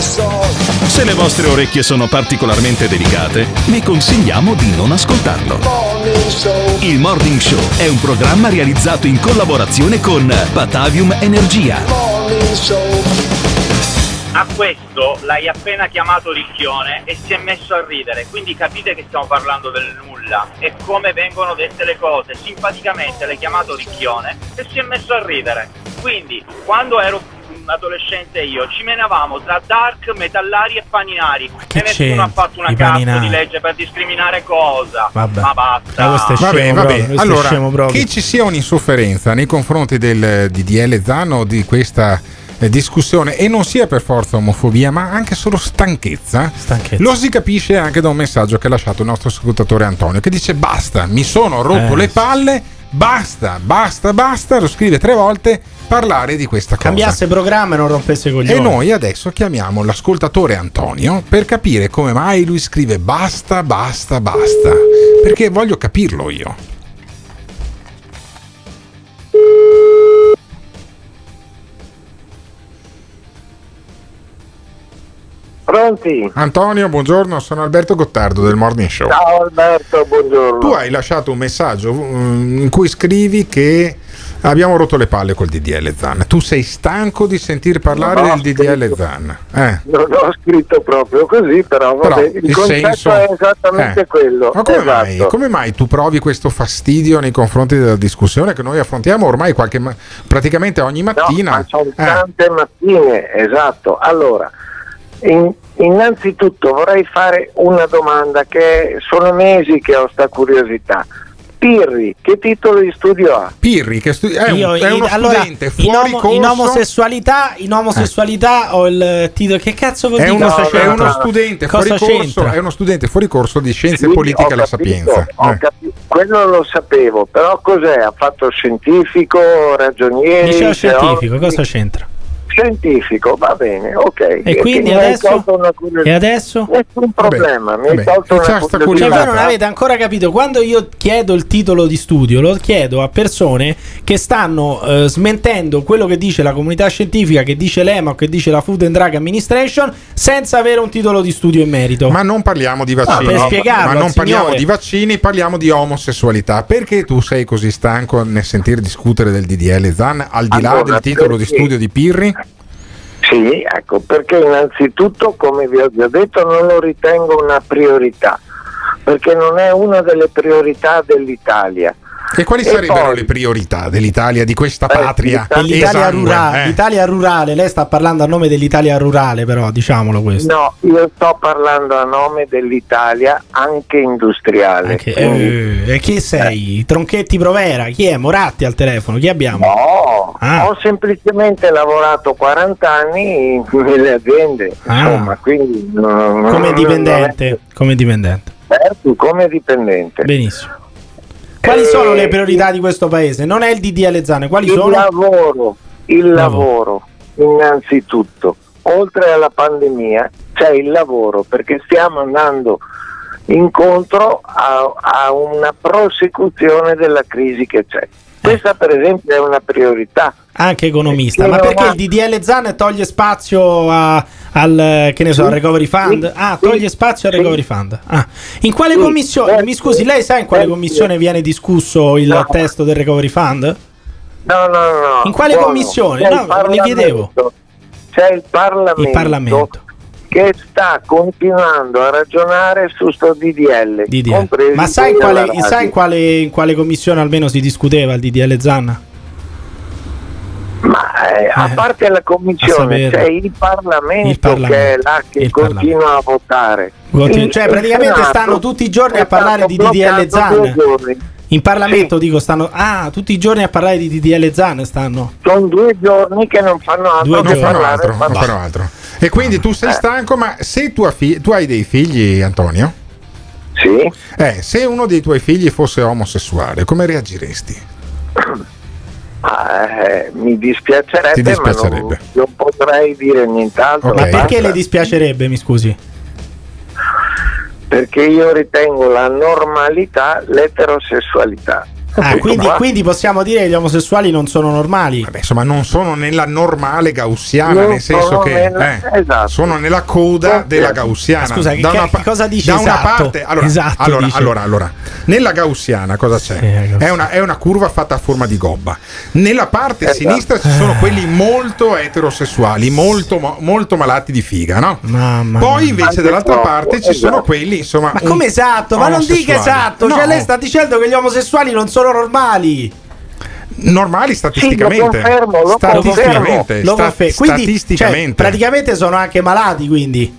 Se le vostre orecchie sono particolarmente delicate, vi consigliamo di non ascoltarlo. Morning Show, Il Morning Show è un programma realizzato in collaborazione con Batavium Energia. Morning Show. A questo l'hai appena chiamato ricchione e si è messo a ridere, quindi capite che stiamo parlando del nulla e come vengono dette le cose. Simpaticamente l'hai chiamato ricchione e si è messo a ridere. Quindi, quando ero adolescente io, ci menavamo tra dark, metallari e paninari che e nessuno ha c'entra? fatto una cazzo di legge per discriminare cosa. Vabbè. Ma basta. Ma scemo va proprio, bene. questo è Allora, scemo che ci sia un'insofferenza nei confronti del DDL Zan o di questa eh, discussione e non sia per forza omofobia, ma anche solo stanchezza, Stanchezza. lo si capisce anche da un messaggio che ha lasciato il nostro ascoltatore Antonio, che dice basta, mi sono rotto Eh, le palle, basta, basta, basta, lo scrive tre volte, parlare di questa cosa. Cambiasse programma e non rompesse i coglioni. E noi adesso chiamiamo l'ascoltatore Antonio per capire come mai lui scrive basta, basta, basta. Perché voglio capirlo io. Pronti? Antonio, buongiorno, sono Alberto Gottardo del Morning Show. Ciao Alberto, buongiorno. Tu hai lasciato un messaggio mm, in cui scrivi che abbiamo rotto le palle col DDL Zan. Tu sei stanco di sentir parlare del DDL Zan. Eh. Non ho scritto proprio così, però, Però vabbè, il, il concetto senso- è esattamente eh. quello. Ma come, esatto. mai, come mai tu provi questo fastidio nei confronti della discussione che noi affrontiamo ormai qualche praticamente ogni mattina? No, ma sono Eh. tante mattine, esatto. Allora, in- innanzitutto vorrei fare una domanda che sono mesi che ho sta curiosità. Pirri, che titolo di studio ha? Pirri, che stu- è, un- Io, è in- uno allora, studente in, fuori omo- corso. in omosessualità, in omosessualità ho il titolo. Che cazzo vuol È dire? uno, Cosa è uno studente Cosa fuori corso, c'entra? è uno studente fuori corso di scienze Sì, politiche alla Sapienza. ho Eh. capito. Quello lo sapevo, però cos'è? Ha fatto scientifico, ragionieri? Liceo scientifico, cosa c'entra? Scientifico, va bene, ok. E quindi adesso? E adesso? Nessun problema, mi hai vabbè, tolto una curiosità. Cioè, voi non avete ancora capito. Quando io chiedo il titolo di studio, lo chiedo a persone che stanno eh, smentendo quello che dice la comunità scientifica, che dice l'EMA o che dice la Food and Drug Administration, senza avere un titolo di studio in merito. Ma non parliamo di vaccini. per spiegarlo ma non parliamo signore. di vaccini, parliamo di omosessualità. Perché tu sei così stanco nel sentir discutere del DDL Zan al di là Allora, del titolo di perché- studio di Pirri? Sì, ecco, perché innanzitutto, come vi ho già detto, non lo ritengo una priorità, perché non è una delle priorità dell'Italia. E quali E sarebbero poi- le priorità dell'Italia, di questa Eh, patria? L'Italia, esangue, rurale, eh? l'Italia rurale, lei sta parlando a nome dell'Italia rurale, però diciamolo questo. No, io sto parlando a nome dell'Italia anche industriale. Che- Quindi- eh, e chi sei? Tronchetti Provera? Chi è? Moratti al telefono? Chi abbiamo? No, Ah. ho semplicemente lavorato 40 anni nelle aziende, Ah. insomma, quindi non- Come dipendente? Come dipendente. certo, come dipendente. Benissimo. Quali Eh, sono le priorità di questo paese? Non è il DDL Zane, quali il sono? lavoro, il lavoro, innanzitutto, oltre alla pandemia c'è il lavoro perché stiamo andando incontro a, a una prosecuzione della crisi che c'è. Questa per esempio è una priorità. Anche economista. Sì, Ma perché il DDL Zan toglie spazio a- al che ne so, al recovery fund? Ah, toglie spazio al recovery fund. Ah. In quale Sì, commissione? certo. Mi scusi, lei sa in quale commissione viene discusso il No. testo del recovery fund? No, no, no. In quale buono. commissione? No, le chiedevo. C'è il Parlamento, Il Parlamento. Che sta continuando a ragionare su sto DDL. DDL. Ma sai in, quale, sai in quale, in quale commissione almeno si discuteva il DDL Zan? Ma eh, a Eh, parte la commissione c'è il Parlamento, Il Parlamento. che è là che Il continua a votare. Continu- cioè, praticamente stanno tutti i giorni a parlare di DDL bloccato due Zan. In Parlamento dico stanno Ah, tutti i giorni a parlare di DDL Zan stanno. Sono due giorni che non fanno altro Due che Non fanno parlare. altro, non fanno altro. E quindi tu Eh. sei stanco, ma se tua fi- tu hai dei figli, Antonio? Sì. Eh, se uno dei tuoi figli fosse omosessuale, come reagiresti? Ah, eh, mi dispiacerebbe, ma dispiacerebbe. non, non potrei dire nient'altro. Ma basta. perché le dispiacerebbe, mi scusi? Perché io ritengo la normalità l'eterosessualità. Ah, quindi, quindi possiamo dire che gli omosessuali non sono normali. Vabbè, insomma, non sono nella normale gaussiana, Non nel senso che nella- eh, esatto. sono nella coda Sì. della gaussiana. Ma scusa, che- da una, che cosa dice da una esatto? parte, allora, Esatto, allora, dice. allora, allora, nella gaussiana cosa c'è? è, una, è una curva fatta a forma di gobba. Nella parte Esatto. sinistra ci sono quelli molto eterosessuali, molto, mo- molto malati di figa, no? Mamma Poi invece Anche dall'altra troppo, parte ci sono esatto. quelli, insomma, Ma come esatto? Ma non dica esatto, No, cioè lei sta dicendo che gli omosessuali non sono normali. normali statisticamente. Sì, lo confermo, lo statisticamente, Lo sta- quindi, statisticamente. cioè, praticamente sono anche malati, quindi.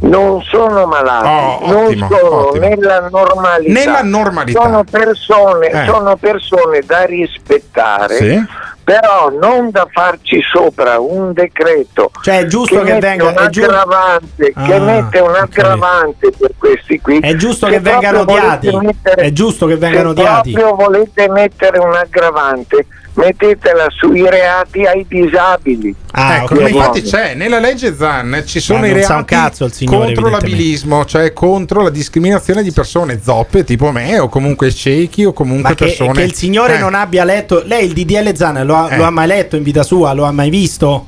Non sono malati, Oh, non ottimo, sono ottimo. nella normalità. Nella normalità. Sono persone, Eh. sono persone da rispettare, Sì. Però non da farci sopra un decreto Cioè, è giusto che, mette venga. un aggravante, che Ah, mette un aggravante per questi qui. è giusto Se che vengano odiati. mettere- È giusto che vengano se odiati. proprio volete mettere un aggravante, mettetela sui reati ai disabili. Ah, ecco, ok. ma infatti c'è nella legge Zan ci sono Ma i reati cazzo il signore, contro l'abilismo, cioè contro la discriminazione di persone zoppe tipo me o comunque ciechi o comunque Ma che, persone che il signore Eh, non abbia letto. Lei il DDL Zan lo ha, Eh. lo ha mai letto in vita sua? Lo ha mai visto?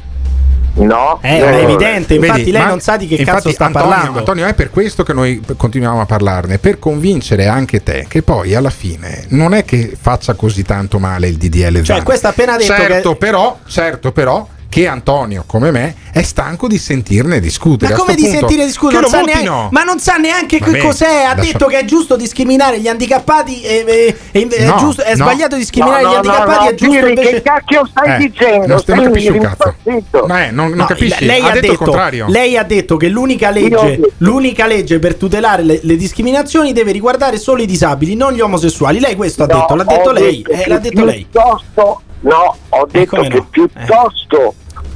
No, Eh, no, è evidente. Infatti, Vedi, lei non sa di che infatti, cazzo sta Antonio, parlando. Antonio, è per questo che noi continuiamo a parlarne, per convincere anche te che poi alla fine non è che faccia così tanto male il DDL Cioè, questo appena detto certo, che- però, certo, però che Antonio, come me, è stanco di sentirne discutere. Ma come di punto, sentire discutere? Non sa neanche, ma non sa neanche che cos'è. Ha lascia- detto che è giusto discriminare gli handicappati. E, e- e- è, No, giusto- è no. sbagliato discriminare No, gli no, handicappati. no, è giusto invece. che cacchio stai Eh, dicendo? non, non Sei capisci un cazzo. impazzito. Eh, non, non No, capisci? lei ha, detto, il contrario. lei ha detto che l'unica legge, detto- l'unica legge per tutelare le, le discriminazioni deve riguardare solo i disabili, non gli omosessuali. Lei questo ha No, detto, l'ha detto lei. detto eh, l'ha detto lei. Piuttosto, no, ho detto come che no?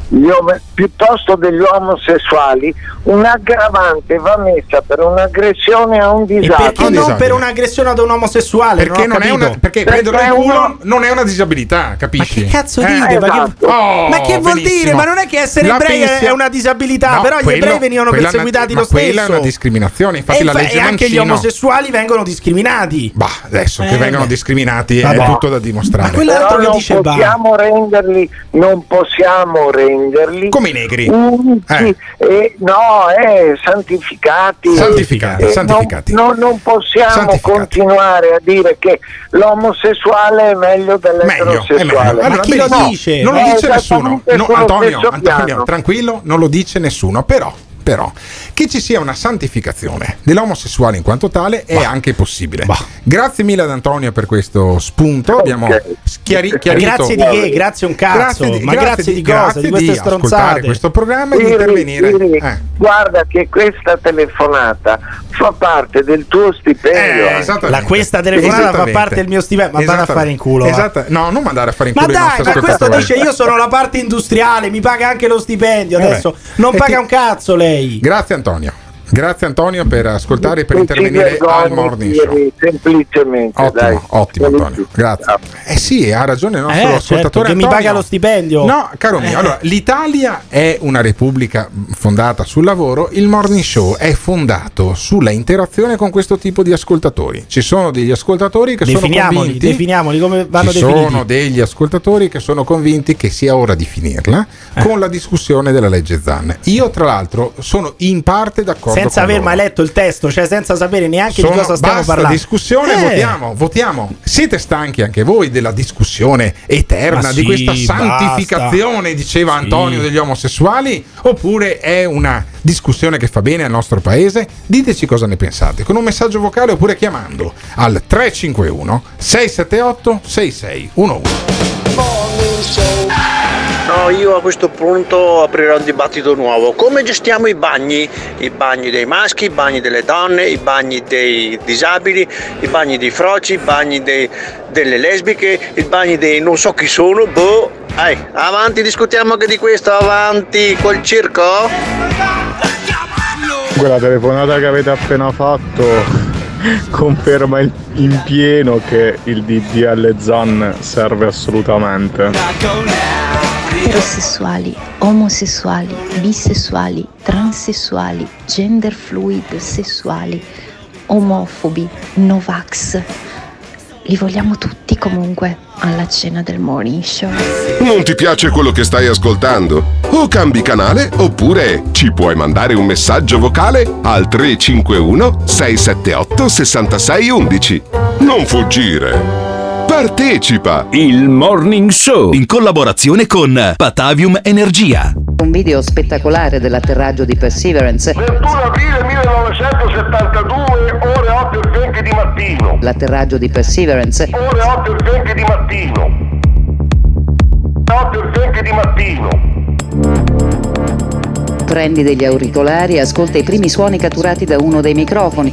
Piuttosto, gli om- piuttosto degli omosessuali un'aggravante va messa per un'aggressione a un E disabile. perché non disabile. per un'aggressione ad un omosessuale? Perché, non, non è una, perché Perché prenderlo in culo uno- non è una disabilità, Ma capisci? che cazzo Eh, dite? Ma che, esatto. Oh, ma che vuol benissimo. dire? Ma non è che essere La ebrei è una disabilità, No, però gli quello- ebrei venivano quella perseguitati ma lo quella stesso. è una discriminazione, infatti e, la legge e anche gli Mancino- omosessuali vengono discriminati. Bah, adesso che Eh, vengono beh. discriminati Vabbè. è tutto da dimostrare. Ma quell'altro che non dice bah. possiamo renderli, non possiamo renderli Come i negri. unici, Eh. e, no, eh, santificati. Santificati, Eh, santificati. Non, non- non possiamo Santificati. continuare a dire che l'omosessuale è meglio Meglio, è meglio. dell'eterosessuale. Allora, Ma chi lo dice? Non lo dice nessuno. No, Antonio, Antonio, tranquillo, non lo dice nessuno. Però, però che ci sia una santificazione dell'omosessuale in quanto tale è anche possibile. Grazie mille ad Antonio per questo spunto. Abbiamo chiari- chiarito. Grazie di che? Grazie un cazzo. Grazie di- Ma grazie grazie di- cosa? grazie Di queste di ascoltare stronzate. questo programma e di intervenire. Siri, Eh. Guarda che questa telefonata fa parte del tuo stipendio. Eh. La questa telefonata fa parte del mio stipendio. Ma vada a fare in culo. Esatto. No, non mandare a fare in Ma culo i dai, ma questo dice io sono la parte industriale, mi paga anche lo stipendio. Eh Adesso beh. non E paga ti- un cazzo lei. Grazie Antonio. Grazie Antonio per ascoltare e per intervenire al morning show. Semplicemente, Ottimo, dai. ottimo Antonio, grazie. Eh sì, ha ragione il nostro Eh, certo, ascoltatore che mi paga lo stipendio. No, caro mio, Eh. allora l'Italia è una repubblica fondata sul lavoro, il morning show è fondato sulla interazione con questo tipo di ascoltatori. Ci sono degli ascoltatori che sono Definiamoli, convinti definiamoli come vanno ci definiti. sono degli ascoltatori che sono convinti che sia ora di finirla Eh. con la discussione della legge Zan. Io, tra l'altro, sono in parte d'accordo Senza aver mai letto il testo, cioè senza sapere neanche Sono- di cosa stiamo basta parlando. discussione, Eh. votiamo, votiamo. Siete stanchi anche voi della discussione eterna Ma di sì, questa santificazione, diceva Sì. Antonio, degli omosessuali? Oppure è una discussione che fa bene al nostro paese? Diteci cosa ne pensate con un messaggio vocale oppure chiamando al 351 678 6611. No, io a questo punto aprirò un dibattito nuovo. Come gestiamo i bagni? I bagni dei maschi, i bagni delle donne, i bagni dei disabili, i bagni dei froci, i bagni dei- delle lesbiche, i bagni dei non so chi sono, boh. Dai, avanti, discutiamo anche di questo, avanti col circo. Quella telefonata che avete appena fatto conferma in pieno che il DDL ZAN serve assolutamente. Eterosessuali, omosessuali, bisessuali, transessuali, gender fluid sessuali, omofobi, novax. Li vogliamo tutti comunque alla cena del morning show. Non ti piace quello che stai ascoltando? O cambi canale oppure ci puoi mandare un messaggio vocale al 351 678 6611. Non fuggire. Partecipa! Il Morning Show in collaborazione con Patavium Energia. Un video spettacolare dell'atterraggio di Perseverance. 21 aprile 1972, ore 8 e 20 di mattino. L'atterraggio di Perseverance. Ore 8 e 20 di mattino. 8 e 20 di mattino. Prendi degli auricolari e ascolta i primi suoni catturati da uno dei microfoni.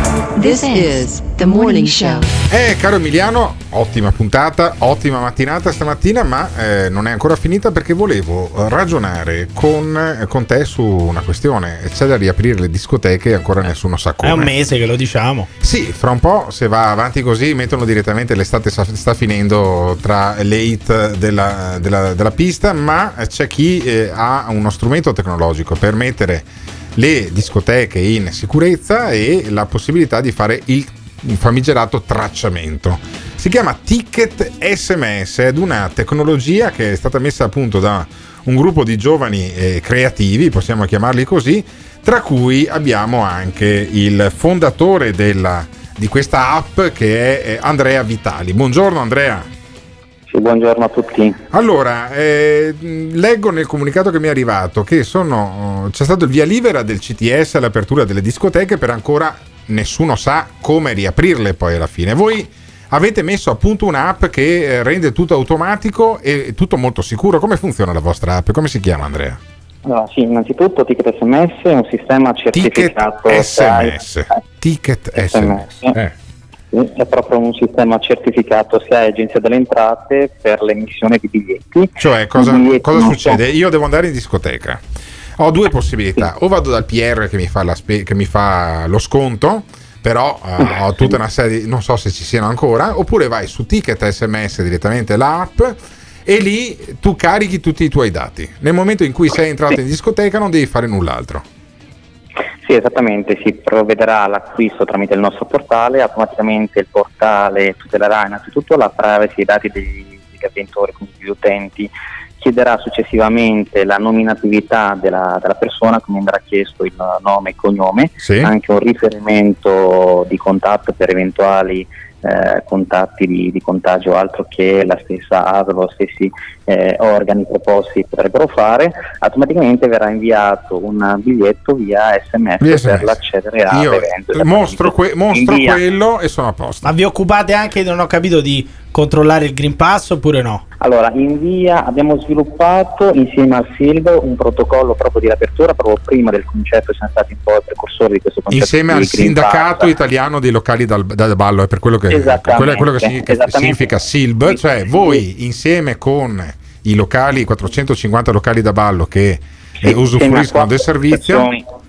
This is the morning show. Eh, caro Emiliano, ottima puntata, ottima mattinata stamattina, ma eh, non è ancora finita perché volevo ragionare con, eh, con te su una questione. C'è da riaprire le discoteche e ancora nessuno sa come. È un mese che lo diciamo. Sì, fra un po' se va avanti così mettono direttamente l'estate sta, sta finendo tra le hit della, della- della pista, ma c'è chi eh, ha uno strumento tecnologico per mettere le discoteche in sicurezza e la possibilità di fare il famigerato tracciamento. Si chiama Ticket SMS ed una tecnologia che è stata messa a punto da un gruppo di giovani eh, creativi, possiamo chiamarli così, tra cui abbiamo anche il fondatore della- di questa app che è eh, Andrea Vitali. Buongiorno Andrea. Sì, buongiorno a tutti. Allora, eh, leggo nel comunicato che mi è arrivato che sono, c'è stato il via libera del CTS all'apertura delle discoteche, per ancora nessuno sa come riaprirle poi alla fine. Voi avete messo a punto un'app che eh, rende tutto automatico e tutto molto sicuro. Come funziona la vostra app? Come si chiama Andrea? Allora, sì, innanzitutto Ticket SMS è un sistema certificato. SMS. Ticket SMS. Eh. Sì, È proprio un sistema certificato sia Agenzia delle Entrate per l'emissione di biglietti. Cioè, cosa, biglietti cosa succede? Io devo andare in discoteca. Ho due possibilità: o vado dal PR che mi fa, la spe- che mi fa lo sconto però eh, ho tutta una serie di, non so se ci siano ancora, oppure vai su Ticket SMS direttamente l'app e lì tu carichi tutti i tuoi dati. Nel momento in cui sei entrato in discoteca non devi fare null'altro. Sì, esattamente, si provvederà all'acquisto tramite il nostro portale, automaticamente il portale tutelerà innanzitutto la privacy dei dati degli, degli avventori, quindi degli utenti, chiederà successivamente la nominatività della, della persona, quindi andrà chiesto il nome e cognome, Sì. anche un riferimento di contatto per eventuali eh, contatti di, di contagio altro che la stessa ASL o stessi eh, organi proposti potrebbero fare, automaticamente verrà inviato un biglietto via SMS, Via per SMS. l'accedere Io all'evento. mostro, que- mostro quello e sono a posto. Ma vi occupate anche, non ho capito, di controllare il Green Pass oppure no? Allora, in via abbiamo sviluppato insieme al SILB un protocollo proprio di apertura, proprio prima del concetto siamo stati un po' i precursori di questo concetto. Insieme al sindacato Pass. italiano dei locali dal, da ballo, è per quello che, quello è quello che significa, significa SILB, cioè voi insieme con i locali, 450 locali da ballo che eh, a usufruiscono del servizio, associazioni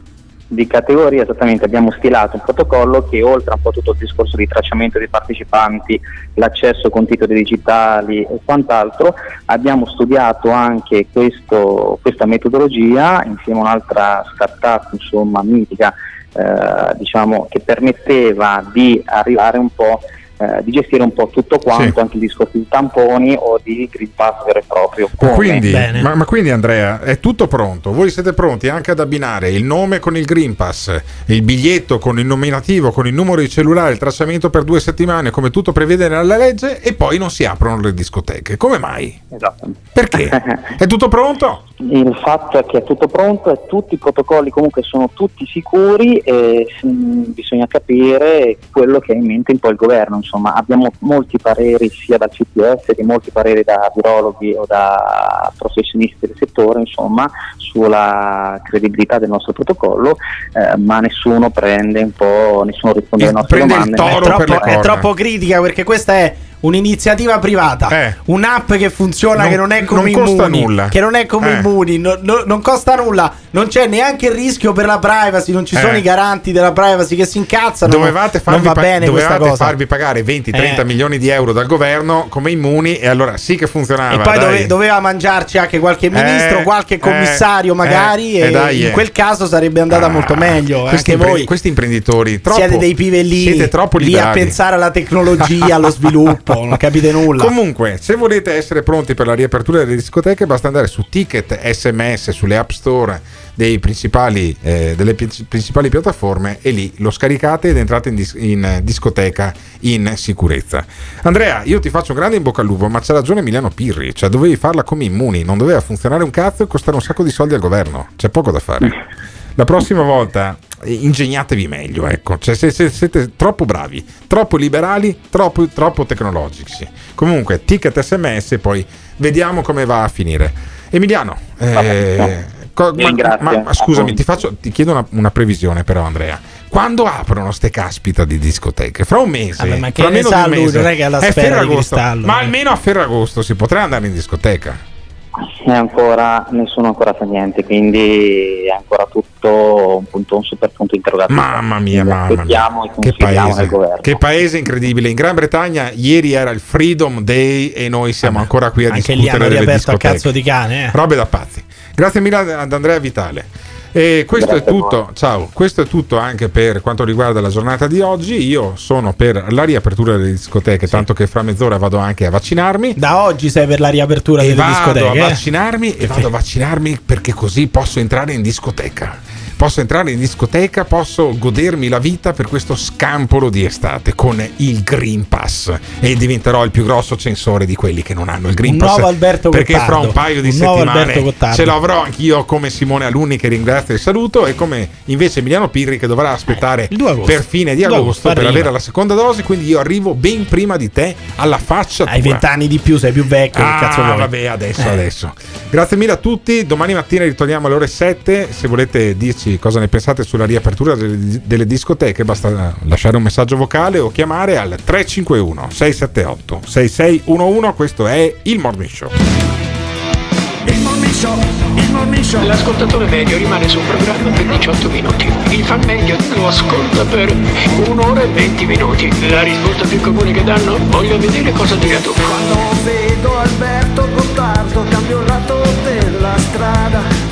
di categoria esattamente abbiamo stilato un protocollo che oltre a un po' tutto il discorso di tracciamento dei partecipanti, l'accesso con titoli digitali e quant'altro, abbiamo studiato anche questo- questa metodologia insieme a un'altra startup insomma mitica eh, diciamo che permetteva di arrivare un po' eh, di gestire un po' tutto quanto, Sì. anche il discorso di tamponi o di Green Pass vero e proprio. Quindi, ma, ma quindi Andrea è tutto pronto? Voi siete pronti anche ad abbinare il nome con il Green Pass, il biglietto con il nominativo, con il numero di cellulare, il tracciamento per due settimane, come tutto prevede nella legge, e poi non si aprono le discoteche? Come mai? Esatto. Perché? È tutto pronto? Il fatto è che è tutto pronto e tutti i protocolli comunque sono tutti sicuri e mm, bisogna capire quello che ha in mente un po' il governo. Insomma, abbiamo molti pareri sia dal CTS che molti pareri da virologhi o da professionisti del settore, insomma, sulla credibilità del nostro protocollo, eh, ma nessuno prende un po', nessuno risponde alle nostre domande. è, troppo, è troppo critica perché questa è un'iniziativa privata, un'app che funziona, Eh. Non- che non è come non costa Immuni, nulla. che non è come Eh. Immuni, no- no- non costa nulla, non c'è neanche il rischio per la privacy, non ci sono Eh. i garanti della privacy che si incazzano. Dovevate, farvi, pa- dovevate farvi pagare 20-30 Eh. milioni di euro dal governo come immuni e allora sì che funzionava. E poi dove- doveva mangiarci anche qualche ministro, Eh, qualche eh, commissario magari eh, e dai, in eh. quel caso sarebbe andata molto meglio. questi, impre- voi questi imprenditori troppo, siete dei pivellini siete troppo lì a pensare alla tecnologia, allo sviluppo, non capite nulla. Comunque, se volete essere pronti per la riapertura delle discoteche, basta andare su ticket SMS sulle app store dei principali, eh, delle pi- principali piattaforme e lì lo scaricate ed entrate in, dis- in, discoteca in sicurezza. Andrea, io ti faccio un grande in bocca al lupo, ma c'ha ragione Emiliano Pirri, cioè dovevi farla come immuni, non doveva funzionare un cazzo e costare un sacco di soldi al governo, c'è poco da fare. La prossima volta ingegnatevi meglio, ecco. Cioè, se, se- siete troppo bravi, troppo liberali, troppo, troppo tecnologici. Comunque, ticket sms, poi vediamo come va a finire. Emiliano, eh, co- ma, ma- ma scusami, ti, faccio- ti chiedo una, una previsione, però, Andrea. Quando aprono ste caspita di discoteche? Fra un mese, Vabbè, ma che fra ne meno sa di un lui, mese. non è Ferragosto, ma eh. almeno a Ferragosto si potrà andare in discoteca. E ancora nessuno ancora sa niente, quindi è ancora tutto un, punto, un super punto interrogativo. Mamma mia, mamma mia. Che paese, che paese incredibile. In Gran Bretagna ieri era il Freedom Day e noi siamo ancora qui a Anche lì discutere hanno delle riaperto a discoteche. cazzo di cane. Eh. Robe da pazzi. Grazie mille ad Andrea Vitale. E questo Grazie è a tutto. Ciao, questo è tutto anche per quanto riguarda la giornata di oggi. Io sono per la riapertura delle discoteche, tanto che fra mezz'ora vado anche a vaccinarmi. Da oggi sei per la riapertura E delle vado discoteche. a eh? vaccinarmi e vado a vaccinarmi perché così posso entrare in discoteca. Posso entrare in discoteca, posso godermi la vita per questo scampolo di estate con il Green Pass e diventerò il più grosso censore di quelli che non hanno il Green Un Pass. nuovo Alberto perché fra Gottardo. un paio di Un settimane ce l'avrò anch'io come Simone Alunni che ringrazio e saluto e come invece Emiliano Pirri che dovrà aspettare per fine di Il 2 agosto per avere la seconda dose, quindi io arrivo ben prima di te alla faccia Hai vent'anni di più, sei più vecchio. Ah, cazzo vuoi? vabbè, adesso, Eh. adesso. Grazie mille a tutti. Domani mattina ritorniamo alle ore 7. Se volete dirci cosa ne pensate sulla riapertura delle, delle discoteche, basta lasciare un messaggio vocale o chiamare al 351 678 6611. Questo è il Morning Show. Il Morning Show show, il morning show. L'ascoltatore medio rimane sul programma per 18 minuti. Il fan medio lo ascolta per un'ora e 20 minuti. La risposta più comune che danno? Voglio vedere cosa dirà tu. Quando vedo Alberto Gottardo cambio il lato della strada.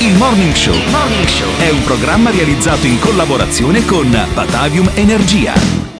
Il Morning Show è un programma realizzato in collaborazione con Batavium Energia.